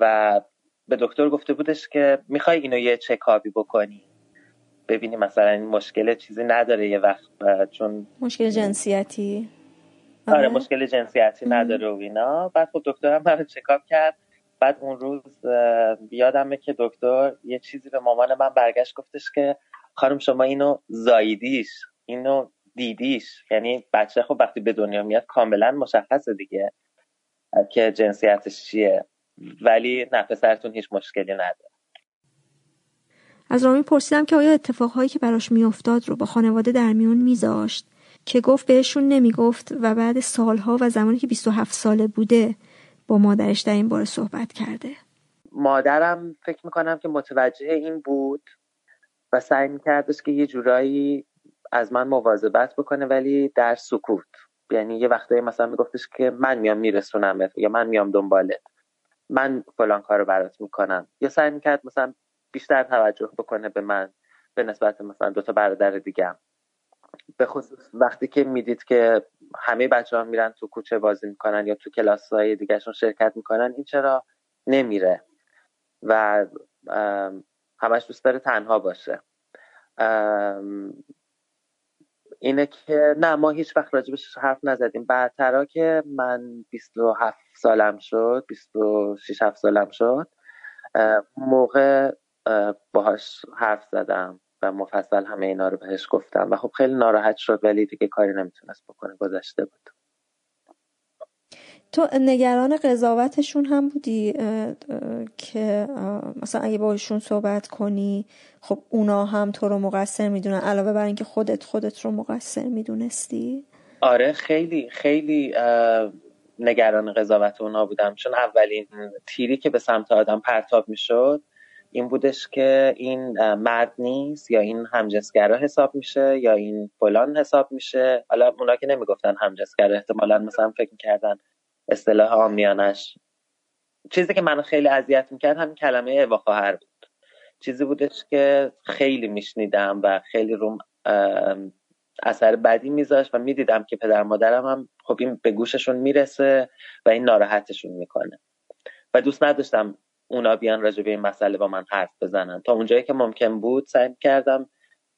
و به دکتر گفته بودش که می‌خوای اینو یه چکابی بکنی؟ ببینی مثلا این مشکل چیزی نداره یه وقت چون مشکل جنسیتی. آره, آره، مشکل جنسیتی نداره و اینا. بعد خب دکترم منو چکاب کرد. بعد اون روز یادمه که دکتر یه چیزی به مامان من برگشت گفتش که خانم شما اینو زاییدیش اینو دیدیش. یعنی بچه خب وقتی به دنیا میاد کاملا مشخصه دیگه که جنسیتش چیه. ولی نه پسرتون هیچ مشکلی نداره. از رامی پرسیدم که آیا اتفاقهایی که براش میافتاد رو با خانواده در میون میذاشت؟ که گفت بهشون نمی‌گفت و بعد سالها و زمانی که 27 ساله بوده با مادرش در این باره صحبت کرده. مادرم فکر می‌کنم که متوجه این بود و سعی میکردش که یه جورایی از من مواظبت بکنه ولی در سکوت. یعنی یه وقتایی مثلا میگفتش که من میام میرسونم یا من میام دنبالت. من فلان کارو برات می‌کنم. یا سعی می‌کرد مثلا بیشتر توجه بکنه به من به نسبت مثلا دوتا برادر دیگم به خصوص وقتی که می‌دید که همه بچه ها میرن تو کوچه بازی می‌کنن یا تو کلاس های دیگرشون شرکت می‌کنن این چرا نمیره؟ و همش دوست داره تنها باشه. اینه که نه ما هیچ وقت راجبش حرف نزدیم. بعدترا که من 27 سالم شد 26 7 سالم شد موقع باهاش حرف زدم. و مفصل همه اینا رو بهش گفتم. و خب خیلی ناراحت شد ولی دیگه کاری نمی‌تونست بکنه. گذشته بود. تو نگران قضاوتشون هم بودی؟ که مثلا اگه باشون صحبت کنی خب اونا هم تو رو مقصر می‌دونن. علاوه بر اینکه خودت خودت رو مقصر می‌دونستی؟ آره خیلی خیلی نگران قضاوت اونا بودم. چون اولین تیری که به سمت آدم پرتاب می‌شد این بودش که این مرد نیست یا این همجنسگرا حساب میشه یا این فلان حساب میشه. حالا اونا که نمی‌گفتن همجنسگرا احتمالا مثلا فکر می‌کردن اصطلاح آمیانش. چیزی که منو خیلی اذیت می‌کرد همین کلمه اوا خواهر بود. چیزی بودش که خیلی میشنیدم و خیلی روم اثر بدی میذاشت و می‌دیدم که پدر مادرم هم خب این به گوششون می‌رسه و این ناراحتشون می‌کنه. و دوست نداشتم اونا بیان راجع به این مسئله با من حرف بزنن. تا اونجایی که ممکن بود سعی کردم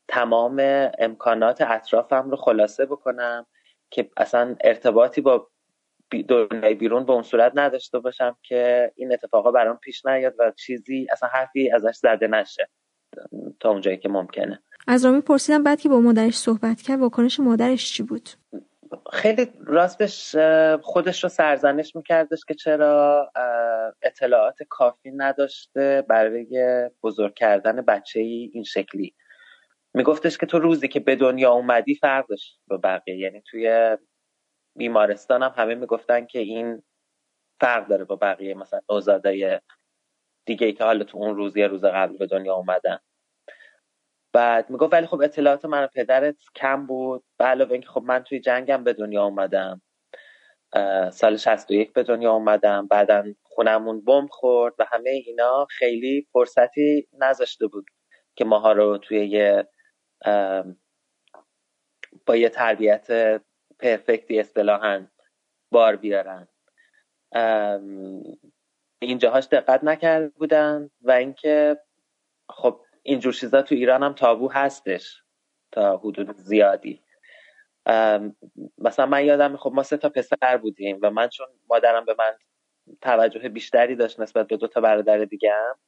تمام امکانات اطرافم رو خلاصه بکنم که اصلا ارتباطی با دنیای بیرون به اون صورت نداشته باشم که این اتفاقا برام پیش نیاد و چیزی اصلا حرفی ازش زده نشه. تا اونجایی که ممکنه. از رامی پرسیدم بعد که با مادرش صحبت کرد واکنش مادرش چی بود؟ خیلی راستش خودش رو سرزنش میکردش که چرا اطلاعات کافی نداشته برای بزرگ کردن بچه ای این شکلی. میگفتش که تو روزی که به دنیا اومدی فرق داشت با بقیه. یعنی توی بیمارستان هم همه می‌گفتن که این فرق داره با بقیه مثلا اوزادای دیگه ای که حالا تو اون روز یه روز قبل به دنیا اومدن. بعد می‌گفت ولی خب اطلاعات من پدرت کم بود. به علاوه اینکه خب من توی جنگم به دنیا اومدم. سال 61 به دنیا اومدم. بعدا خونمون بم خورد و همه اینا خیلی فرصتی نذاشته بود که ماها رو توی یه با یه تربیت پرفکتی اصطلاحا بار بیارن. اینجاهاش دقت نکرده بودن و اینکه خب اینجور چیزا تو ایران هم تابو هستش تا حدود زیادی. مثلا من یادم خب ما سه تا پسر بودیم و من چون مادرم به من توجه بیشتری داشت نسبت به دو تا برادر دیگه هم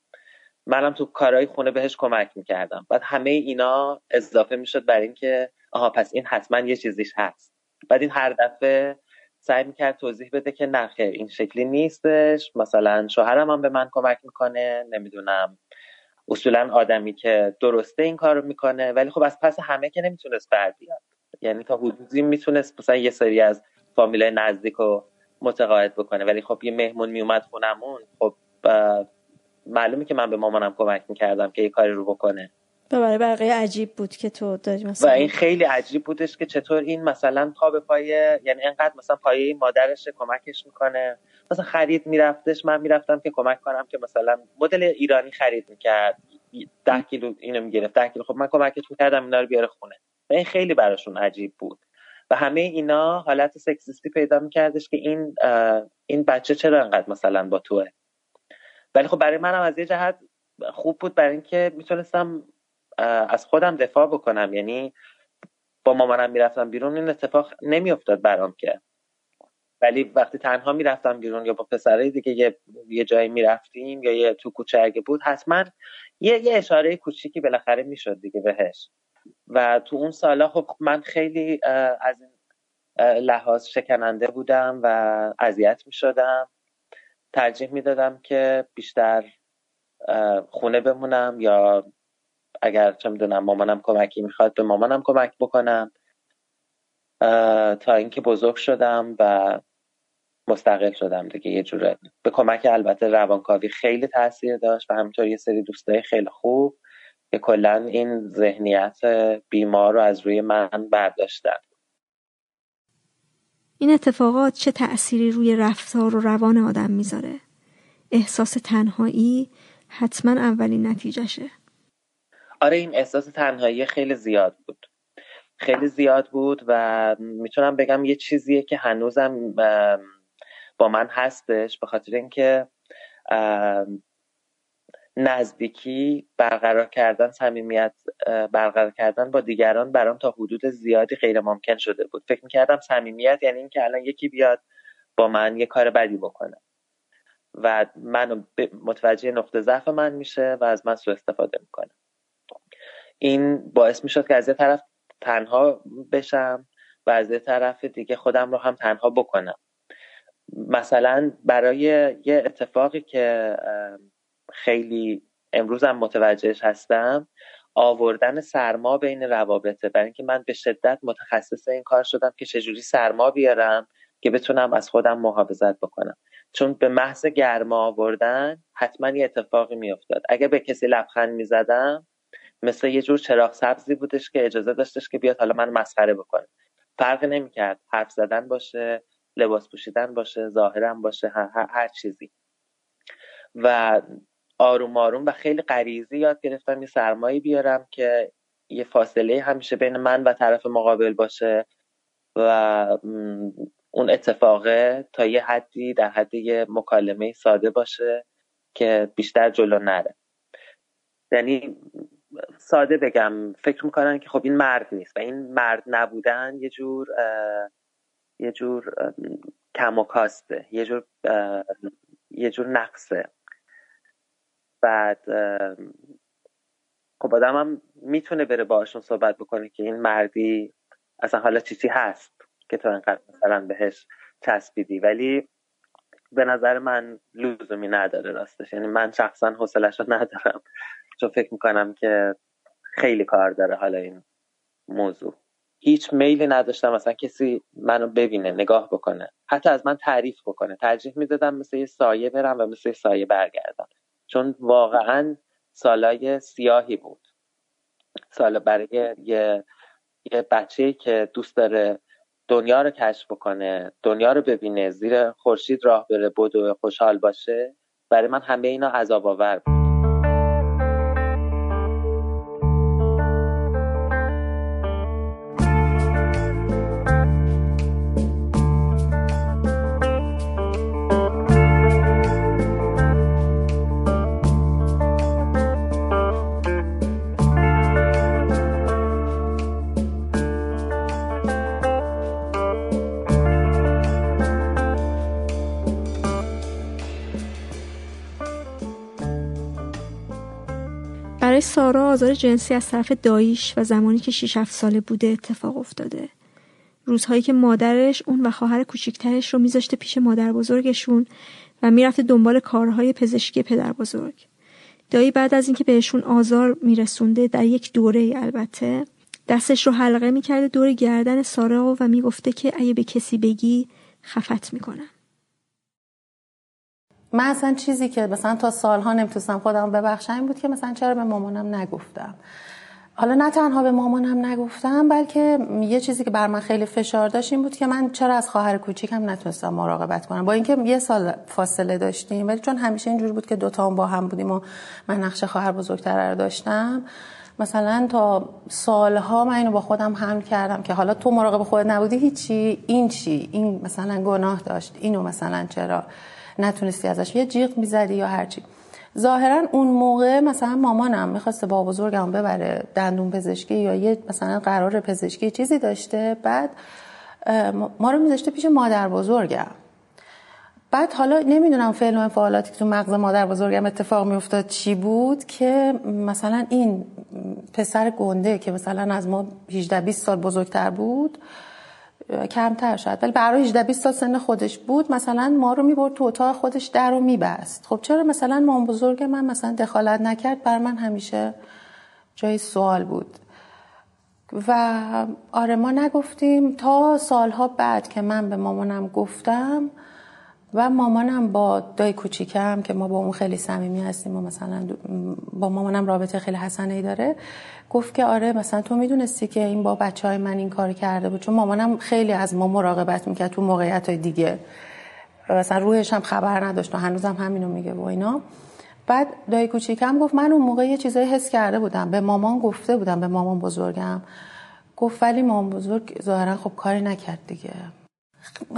منم تو کارهای خونه بهش کمک می‌کردم. بعد همه اینا اضافه می‌شد بر اینکه آها پس این حتما یه چیزیش هست. بعد این هر دفعه سعی می‌کرد توضیح بده که نه این شکلی نیستش. مثلا شوهرم هم به من کمک می‌کنه نمی‌دونم. اصولا آدمی که درسته این کار رو می‌کنه ولی خب از پس همه که نمی‌تونست بر بیاد. یعنی تا حدودی می‌تونست مثلا یه سری از فامیله نزدیک رو متقاعد بکنه. ولی خب یه مهمون میومد خونمون خب معلومه که من به مامانم کمک می‌کردم که یه کاری رو بکنه. و برای بقیه عجیب بود که تو داری مثلا و این خیلی عجیب بودش که چطور این مثلا پا به پای یعنی انقدر مثلا پایه مادرش کمکش می‌کنه. مثلا خرید میرفتش من می‌رفتم که کمک کنم که مثلا مدل ایرانی خرید می‌کرد. ده کیلو اینو می‌گرفت ده کیلو. خب من کمکش می‌کردم اینا رو بیاره خونه. و این خیلی براشون عجیب بود. و همه اینا حالت سکسیستی پیدا میکردش که این این بچه چرا انقدر مثلا با توه؟ ولی خب برای منم از یه جهت خوب بود برای اینکه می‌تونستم از خودم دفاع بکنم. یعنی با مامانم می‌رفتم بیرون این اتفاق نمیافتاد برام که. ولی وقتی تنها می‌رفتم بیرون یا با پسرای دیگه یه, یه جایی می‌رفتیم یا یه تو کوچه اگه بود حتما یه, یه اشاره کوچیکی بالاخره می‌شد دیگه بهش. و تو اون سالا خب من خیلی از این لحاظ شکننده بودم و اذیت می‌شدم. ترجیح می‌دادم که بیشتر خونه بمونم یا اگر چه می‌دونم مامانم کمکی می‌خواد به مامانم کمک بکنم. تا اینکه بزرگ شدم و مستقل شدم دیگه یه جوره. به کمک البته روانکاوی خیلی تاثیر داشت و همینطور یه سری دوستای خیلی خوب که کلا این ذهنیت بیمار رو از روی من برداشتن. این اتفاقات چه تأثیری روی رفتار و روان آدم می‌ذاره؟ احساس تنهایی حتما اولین نتیجهشه. آره این احساس تنهایی خیلی زیاد بود. خیلی زیاد بود و می‌تونم بگم یه چیزیه که هنوزم با من هستش به خاطر اینکه نزدیکی برقرار کردن صمیمیت برقرار کردن با دیگران برام تا حدود زیادی غیر ممکن شده بود. فکر می‌کردم صمیمیت یعنی اینکه الان یکی بیاد با من یه کار بدی بکنه و منو متوجه نقطه ضعف من میشه و از من سوء استفاده می‌کنه. این باعث می‌شد که از یه طرف تنها بشم و از یه طرف دیگه خودم رو هم تنها بکنم. مثلا برای یه اتفاقی که خیلی امروزم متوجهش هستم آوردن سرما بین روابطه. برای اینکه من به شدت متخصص این کار شدم که چجوری سرما بیارم که بتونم از خودم محافظت بکنم. چون به محض گرما آوردن حتما یه اتفاقی میافتاد. اگه به کسی لبخند می‌زدم مثل یه جور چراغ سبزی بودش که اجازه داشتش که بیاد حالا من مسخره بکنه. فرق نمی‌کرد. حرف زدن باشه لباس پوشیدن باشه ظاهرم باشه هر, هر چیزی. و آروم آروم و خیلی غریزی یاد گرفتم یه سرمایی بیارم که یه فاصله همیشه بین من و طرف مقابل باشه و اون اتفاقه تا یه حدی در حد یه مکالمه ساده باشه که بیشتر جلو نره. یعنی ساده بگم فکر می‌کنن که خب این مرد نیست و این مرد نبودن یه جور یه جور کم و کاسته یه جور یه جور نقصه. بعد خب آدم هم می‌تونه بره باشون صحبت بکنه که این مردی اصلا حالا چیزی هست که تو انقدر مثلا بهش چسبیدی. ولی به نظر من لزومی نداره راستش. یعنی من شخصا حوصلش رو ندارم. چون فکر می‌کنم که خیلی کار داره حالا این موضوع. هیچ میلی نداشتم مثلا کسی منو ببینه نگاه بکنه. حتی از من تعریف بکنه. ترجیح می‌دادم مثل یه سایه برم و مثل یه سایه برگردم. چون واقعا سالای سیاهی بود. سال برای یه, یه بچه که دوست داره دنیا رو کشف بکنه دنیا رو ببینه زیر خورشید راه بره بدو خوشحال باشه. برای من همه اینا عذاب آور بود. سارا آزار جنسی از طرف داییش و زمانی که 6 7 ساله بوده اتفاق افتاده. روزهایی که مادرش اون و خواهر کوچیکترش رو میذاشته پیش مادر بزرگشون و می‌رفته دنبال کارهای پزشکی پدر بزرگ. دایی بعد از اینکه بهشون آزار میرسونده در یک دوره البته دستش رو حلقه می‌کرده دور گردن سارا و می‌گفته که اگه به کسی بگی خفت می‌کنم. من اصلا چیزی که مثلا تا سالها نمی‌تونستم خودم ببخشم این بود که مثلا چرا به مامانم نگفتم. حالا نه تنها به مامانم نگفتم بلکه یه چیزی که بر من خیلی فشار داشت این بود که من چرا از خواهر کوچیکم نتونستم مراقبت کنم. با اینکه یه سال فاصله داشتیم ولی چون همیشه اینجور بود که دوتا هم با هم بودیم و من نقش خواهر بزرگتر رو داشتم مثلا تا سالها من اینو با خودم حمل کردم که حالا تو مراقب خودت نبودی هیچی این چی؟ این مثلا گناه داشت اینو مثلا چرا؟ نتونستی ازش یه جیغ می‌زدی یا هرچی ظاهرا اون موقع مثلا مامانم می‌خواسته با بزرگم ببره دندون پزشکی یا یه مثلا قرار پزشکی چیزی داشته بعد ما رو میذاشته پیش مادر بزرگم. بعد حالا نمی‌دونم فعل و فعالاتی که تو مغز مادر بزرگم اتفاق میافتاد چی بود که مثلا این پسر گنده که مثلا از ما 18 20 سال بزرگتر بود کمتر شد ولی برای 18 20 سال سن خودش بود مثلا ما رو می‌برد تو اتاق خودش در رو میبست. خب چرا مثلا مام بزرگ من مثلا دخالت نکرد؟ بر من همیشه جای سوال بود. و آره ما نگفتیم تا سالها بعد که من به مامانم گفتم و مامانم با دای کوچیکم که ما با اون خیلی صمیمی هستیم و مثلا با مامانم رابطه خیلی حسنه ای داره گفت که آره مثلا تو می‌دونستی که این با بچه های من این کار کرده بود. چون مامانم خیلی از ما مراقبت می‌کرد تو موقعیت های دیگه مثلا روحش هم خبر نداشت و هنوزم همینو میگه و اینا. بعد دایی کوچیکم گفت من اون موقع یه چیزایی حس کرده بودم. به مامان گفته بودم به مامان بزرگم. گفت ولی مامان بزرگ ظاهرا خب کاری نکرد دیگه.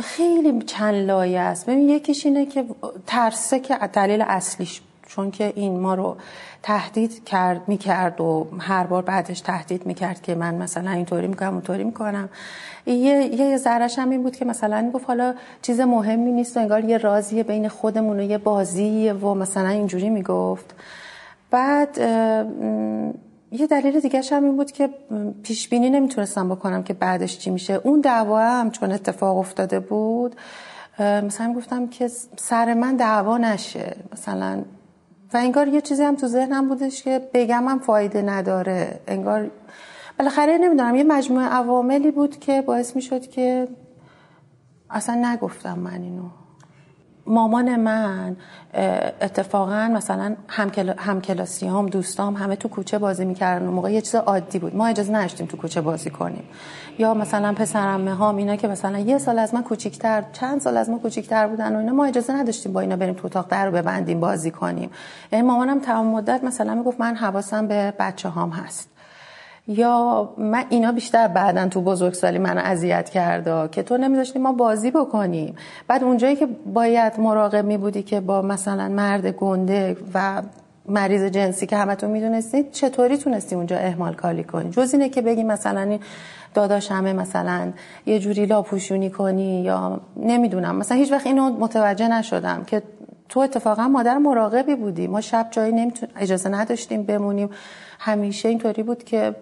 خیلی چند لایه است. ببین یکیش اینه که ترسه که دلیل اصلیش چون که این ما رو تهدید کرد می‌کرد و هر بار بعدش تهدید می‌کرد که من مثلا اینطوری می‌کنم اونطوری می‌کنم. یه یه ذرش هم این بود که مثلا گفت حالا چیز مهمی نیست و انگار یه رازیه بین خودمون و یه بازیه و مثلا اینجوری می‌گفت. بعد یه دلیل دیگه هم این بود که پیش بینی نمی‌تونستم بکنم که بعدش چی میشه. اون دعوا هم چون اتفاق افتاده بود مثلا گفتم که سر من دعوا نشه. مثلا و انگار یه چیزی هم تو ذهنم بودش که بگم هم فایده نداره. انگار بالاخره نمی‌دونم یه مجموعه عواملی بود که باعث می‌شد که اصلا نگفتم من اینو. مامان من اتفاقا مثلا هم کلاسی هم دوستام همه تو کوچه بازی می‌کردن. اون موقع یه چیز عادی بود. ما اجازه نداشتیم تو کوچه بازی کنیم. یا مثلا پسرمه ها اینا که مثلا یه سال از من کوچیکتر چند سال از ما کوچیکتر بودن و اینا ما اجازه نداشتیم با اینا بریم تو اتاق در رو ببندیم بازی کنیم. یعنی مامانم تمام مدت مثلا می‌گفت من حواسم به بچه هام هست. یا من اینا بیشتر بعدا تو بزرگسالی منو اذیت کرده که تو نمیذاشتی ما بازی بکنیم. بعد اونجایی که باید مراقب می بودی که با مثلا مرد گنده و مریض جنسی که همتون می‌دونستید چطوری تونستی اونجا اهمال کالی کنی؟ جز اینه که بگی مثلا این داداش همه مثلا یه جوری لاپوشونی کنی یا نمی‌دونم. مثلا هیچ وقت اینو متوجه نشدم که تو اتفاقا مادر مراقبی بودی. ما شب جایی نمیتون اجازه نداشتیم بمونیم. همیشه اینطوری بود که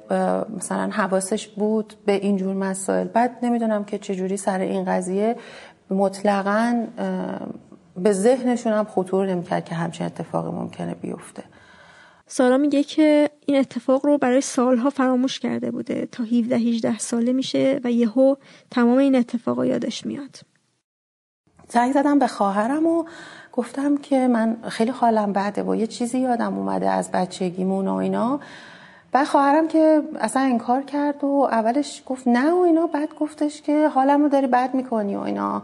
مثلا حواسش بود به اینجور مسائل. بعد نمی‌دونم که چجوری سر این قضیه مطلقا به ذهنشون هم خطور نمی‌کرد که همچین اتفاقی ممکنه بیفته. سارا میگه که این اتفاق رو برای سالها فراموش کرده بوده. تا 17 18 ساله میشه و یهو تمام این اتفاقا یادش میاد. زنگ زدم به خواهرم و گفتم که من خیلی حالم بعده و یه چیزی یادم اومده از بچگیمون و اینا. بعد خواهرم که اصلا انکار کرد و اولش گفت نه و اینا بعد گفتش که حالمو داری بد می‌کنی و اینا.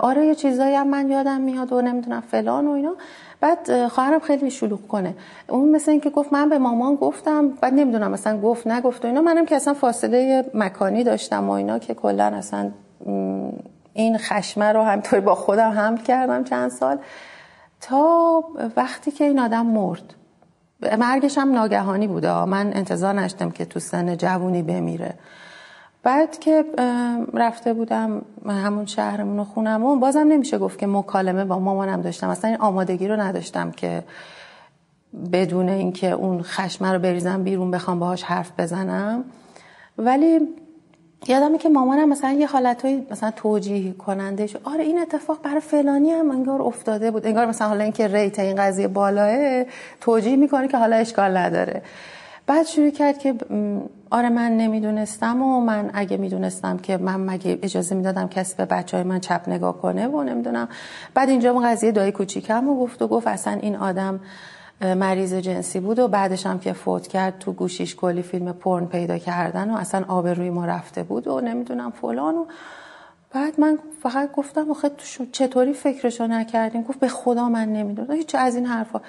آره یه چیزایی هم من یادم میاد و نمی‌دونم فلان و اینا. بعد خواهرم خیلی شلوغ کنه. اون مثل اینکه گفت من به مامان گفتم بعد نمی‌دونم مثلا گفت نگفت و اینا. منم که اصلا فاصله مکانی داشتم و اینا که کلا اصلا این خشمه رو همطوری با خودم حمل کردم چند سال. تا وقتی که این آدم مرد. مرگش هم ناگهانی بوده. من انتظار نشتم که تو سن جوونی بمیره. بعد که رفته بودم همون شهرمون و خونمون بازم نمیشه گفت که مکالمه با مامانم داشتم. اصلا این آمادگی رو نداشتم که بدون اینکه اون خشمه رو بریزم بیرون بخوام باهاش حرف بزنم. ولی یادمه که مامانم مثلا یه حالتهای مثلا توجیه کننده شد. آره این اتفاق برای فلانی هم انگار افتاده بود. انگار مثلا حالا اینکه ریت این قضیه بالاه توجیه می‌کنه که حالا اشکال نداره. بعد شروع کرد که آره من نمی‌دونستم و من اگه می‌دونستم که من مگه اجازه می‌دادم کسی به بچه های من چپ نگاه کنه و نمی‌دونم. بعد اینجا قضیه دایی کوچیکم و گفت و گفت اصلا این آدم مریض جنسی بود و بعدش هم که فوت کرد تو گوشیش کلی فیلم پرن پیدا کردن و اصلا آبروی ما رفته بود و نمی‌دونم فلان و بعد من فقط گفتم آخه چطوری فکرشو نکردیم گفت به خدا من نمی‌دونم. هیچ از این حرفا.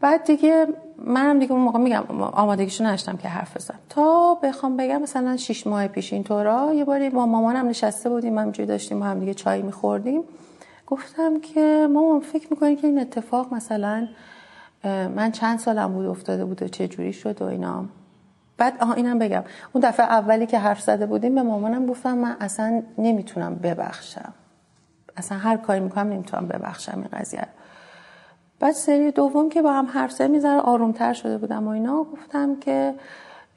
بعد دیگه منم دیگه اون موقع میگم آمادگیشو نشتم که حرف بزنم. تا بخوام بگم مثلا شش ماه پیش این طورا یه باری با مامانم نشسته بودیم همینجوری داشتیم هم دیگه چای میخوردیم. گفتم که مامان فکر می‌کنی که این اتفاق مثلا من چند سالم بود افتاده بود و چه جوری شد و اینا. بعد آها اینم بگم. اون دفعه اولی که حرف زده بودیم به مامانم گفتم من اصلا نمی‌تونم ببخشم. اصلا هر کاری می‌کنم نمی‌تونم ببخشم این قضیه بعد سری دوم که با هم حرف زدیم می‌ذاره آرومتر شده بودم و اینا گفتم که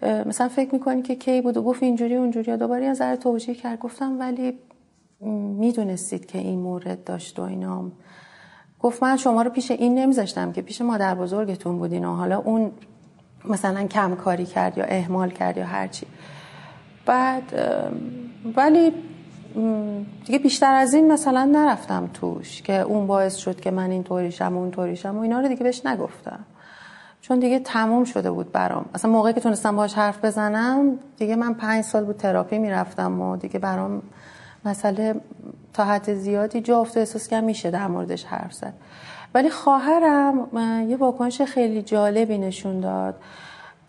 مثلا فکر می‌کنی که کی بود و گفت اینجوری اونجوری. دوباره یه ذره توجیه کرد گفتم ولی می‌دونستید که این مورد داشت و اینا. گفت من شما رو پیش این نمیذاشتم که پیش مادر بزرگتون بودین و حالا اون مثلا کم کاری کرد یا اهمال کرد یا هرچی بعد ولی دیگه بیشتر از این مثلا نرفتم توش که اون باعث شد که من این طوریشم و اون طوریشم و اینا رو دیگه بهش نگفتم. چون دیگه تموم شده بود برام. اصلا موقعی که تونستم باهاش حرف بزنم دیگه من پنج سال بود تراپی می‌رفتم و دیگه برام مسئله تا حد زیادی جا افته احساس که میشه در موردش حرف زد. ولی خواهرم یه واکنش خیلی جالبی نشون داد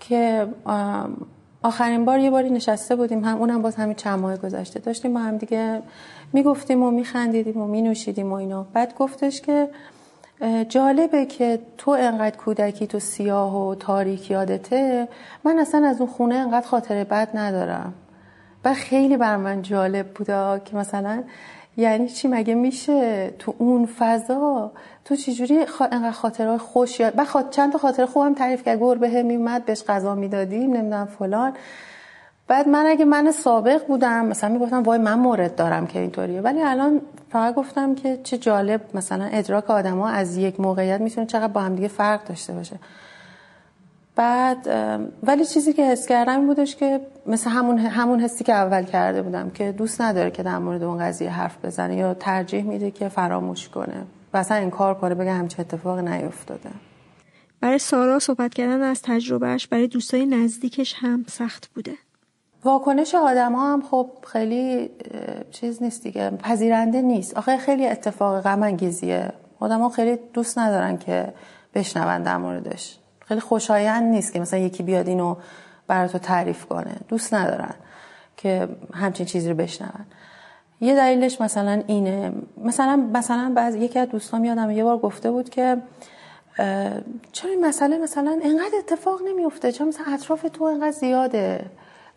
که آخرین بار یه باری نشسته بودیم هم اونم باز همین چند ماه گذشته داشتیم با هم دیگه می‌گفتیم و میخندیدیم و مینوشیدیم و اینا. بعد گفتش که جالبه که تو انقدر کودکی تو سیاه و تاریک یادته. من اصلا از اون خونه انقدر خاطر بد ندارم. و خیلی بر من جالب بوده که مثلا یعنی چی؟ مگه میشه تو اون فضا تو چجوری خا... انقدر خاطرهای خوش یاد بعد چند تا خاطر خوبم تعریف کرد. گربه میومد بهش غذا می‌دادیم نمی‌دونم فلان. بعد من اگه من سابق بودم مثلا می‌گفتم وای من مورد دارم که اینطوریه. ولی الان فقط گفتم که چه جالب مثلا ادراک آدما از یک موقعیت می‌تونه چقدر با هم دیگه فرق داشته باشه. بعد ولی چیزی که حس کردم این بودش که مثل همون همون حسی که اول کرده بودم که دوست نداره که در مورد اون قضیه حرف بزنه یا ترجیح میده که فراموش کنه و اصلا این کار کنه بگه همچه اتفاق نیفتاده. برای سارا صحبت کردن از تجربهش برای دوستای نزدیکش هم سخت بوده. واکنش آدم ها هم خب خیلی چیز نیست دیگه پذیرنده نیست. آخه خیلی اتفاق غم انگیزیه آدم ها خیلی دوست ندارن که بشنون در موردش. خیلی خوشایند نیست که مثلا یکی بیاد اینو برای تو تعریف کنه. دوست ندارن که همچین چیزی رو بشنون. یه دلیلش مثلا اینه. مثلا مثلا بعض یکی از دوستان یادم یه بار گفته بود که چرا این مسئله مثلا انقدر اتفاق نمیفته چرا مثلا اطراف تو انقدر زیاده؟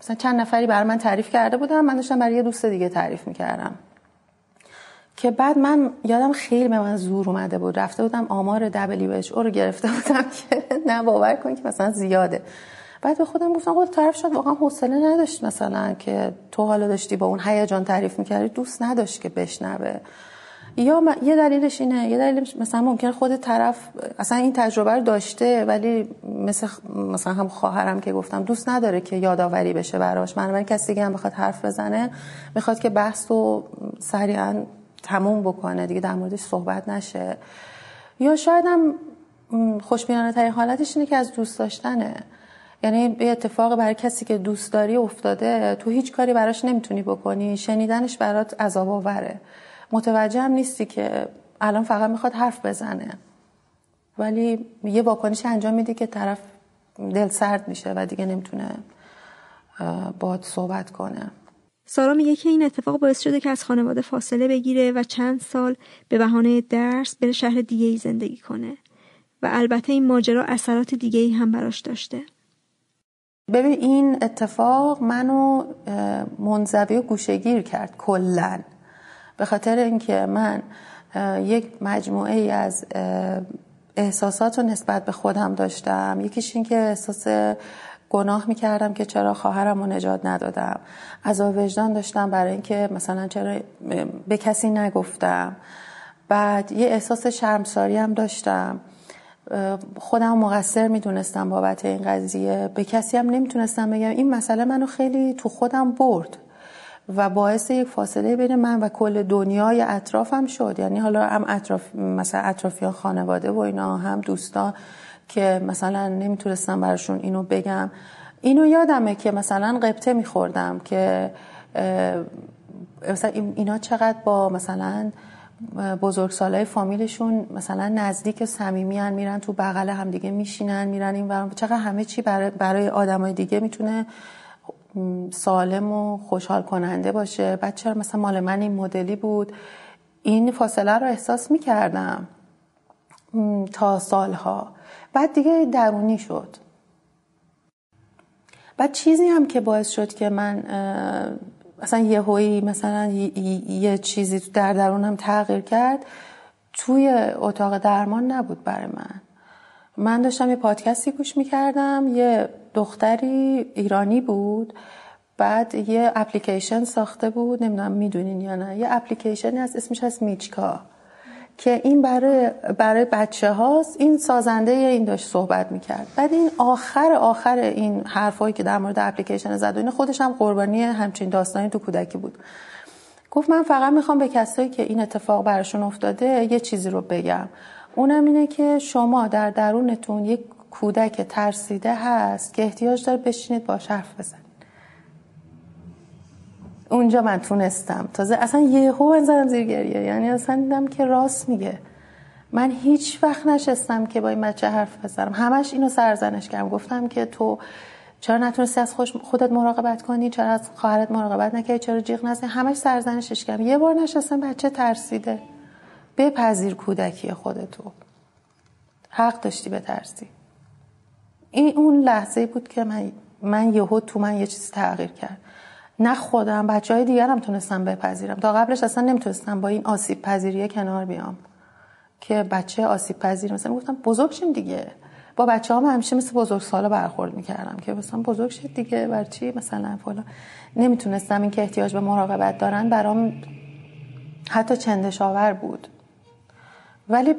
مثلا چند نفری بر من تعریف کرده بودم من داشتم برای یه دوست دیگه تعریف می‌کردم. که بعد من یادم خیلی به من زور اومده بود. رفته بودم آمار WHO رو گرفته بودم *laughs* که نه باور کن که مثلا زیاده. بعد به خودم گفتم خود طرف شد واقعا حوصله نداشت مثلا که تو حالا داشتی با اون هیجان تعریف می‌کردی. دوست نداشت که بشنوه. یا یه دلیلش اینه یه دلیلش مثلا ممکن خود طرف اصلا این تجربه رو داشته ولی مثل مثلا هم خواهرم که گفتم دوست نداره که یادآوری بشه براش. من کسی دیگه هم بخواد حرف بزنه می‌خواد که بحث رو سریعا تموم بکنه. دیگه در موردش صحبت نشه. یا شاید هم خوشبینانه ترین حالتش اینه که از دوست داشتنه. یعنی یه اتفاق برای کسی که دوست داری افتاده تو هیچ کاری براش نمی‌تونی بکنی. شنیدنش برات عذاب آوره. متوجه هم نیستی که الان فقط می‌خواد حرف بزنه. ولی یه واکنش انجام میده که طرف دل سرد میشه و دیگه نمی‌تونه باد صحبت کنه. سارا میگه که این اتفاق باعث شده که از خانواده فاصله بگیره و چند سال به بهانه درس بره شهر دیگه ای زندگی کنه. و البته این ماجرا اثرات دیگه ای هم براش داشته. ببین این اتفاق منو منزوی و گوشگیر کرد کلا. به خاطر اینکه من یک مجموعه ای از احساسات رو نسبت به خودم داشتم. یکیش این که احساس گناه می‌کردم که چرا خواهرم رو نجات ندادم. از وجدان داشتم برای اینکه مثلا چرا به کسی نگفتم. بعد یه احساس شرمساری هم داشتم. خودم مقصر می‌دونستم بابت این قضیه. به کسی هم نمی‌تونستم بگم. این مسئله منو خیلی تو خودم برد و باعث یک فاصله بین من و کل دنیای اطرافم شد. یعنی حالا هم اطراف مثلا اطرافیان خانواده و اینا هم دوستان. که مثلا نمی‌تونستم براشون اینو بگم. اینو یادمه که مثلا قبطه میخوردم که مثلا اینا چقدر با مثلا بزرگ سالای فامیلشون مثلا نزدیک و صمیمی میرن تو بغل همدیگه میشینن میرن این چقدر همه چی برای, برای آدمای دیگه می‌تونه سالم و خوشحال کننده باشه. چرا مثلا مال من این مدلی بود؟ این فاصله رو احساس می‌کردم تا سالها. بعد دیگه درونی شد. بعد چیزی هم که باعث شد که من مثلا یه هویی مثلا یه چیزی در درونم تغییر کرد توی اتاق درمان نبود برای من. من داشتم یه پادکستی گوش می‌کردم یه دختری ایرانی بود بعد یه اپلیکیشن ساخته بود نمی‌دونم می‌دونین یا نه یه اپلیکیشنی از اسمش هست میچکا. که این برای برای بچه هاست این سازنده این داشت صحبت می‌کرد. بعد این آخر آخر این حرفایی که در مورد اپلیکیشن زد و این خودش هم قربانی همچین داستانی تو کودکی بود. گفت من فقط می‌خوام به کسایی که این اتفاق براشون افتاده یه چیزی رو بگم. اونم اینه که شما در درونتون یک کودک ترسیده هست که احتیاج داره بشینید باش حرف بزنید. اونجا من تونستم. تازه اصلا یه هو زدم زیر گریه. یعنی اصلا دیدم که راست میگه. من هیچ وقت نشستم که با این بچه حرف بزنم. همش اینو سرزنش کردم. گفتم که تو چرا نتونستی از خودت مراقبت کنی؟ چرا از خواهرت مراقبت نکردی؟ چرا جیغ نزنی؟ همش سرزنشش کردم. یه بار نشستم بچه ترسیده. بپذیر کودکی خودتو. حق داشتی بترسی. این اون لحظه بود که من من یهو تو من یه چیز تغییر کرد. نه خودم بچه های دیگر هم تونستم بپذیرم. تا قبلش اصلا نمی‌تونستم با این آسیب پذیری کنار بیام. که بچه آسیب پذیر مثلا گفتم بزرگ شیم دیگه. با بچه هم همیشه مثل بزرگ سالا برخورد می‌کردم که مثلا بزرگ شد دیگه بر چی مثلا فلان. نمی‌تونستم این که احتیاج به مراقبت دارن برام حتی چندشاور بود. ولی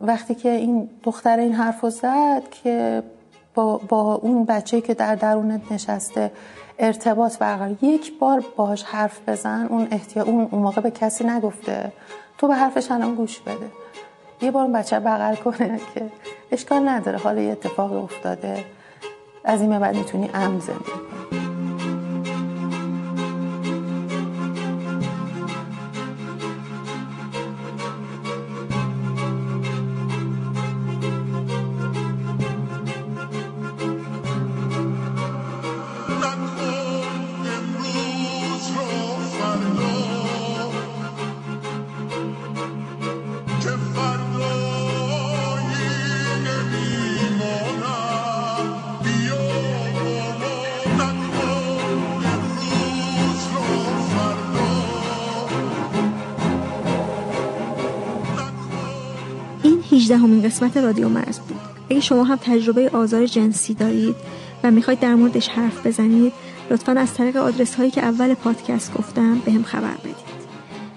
وقتی که این دختر این حرف زد که با, با اون بچه که در درونت نشسته ارتباط برقرار. یک بار باهاش حرف بزن اون احتیا اون اون موقع به کسی نگفته. تو به حرفش الان گوش بده. یه بار اون بچه بغل کنه که اشکال نداره. حالا یه اتفاق افتاده. از این بعد می‌تونی امن زندگی کنی. همین قسمت رادیو مرز بود. اگه شما هم تجربه آزار جنسی دارید و می‌خواید در موردش حرف بزنید لطفا از طریق آدرس هایی که اول پادکست گفتم به هم خبر بدید.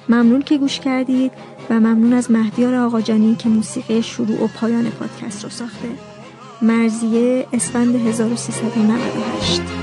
ممنون که گوش کردید و ممنون از مهدیار آقاجانی که موسیقی شروع و پایان پادکست رو ساخته. مرزیه اسفند 1398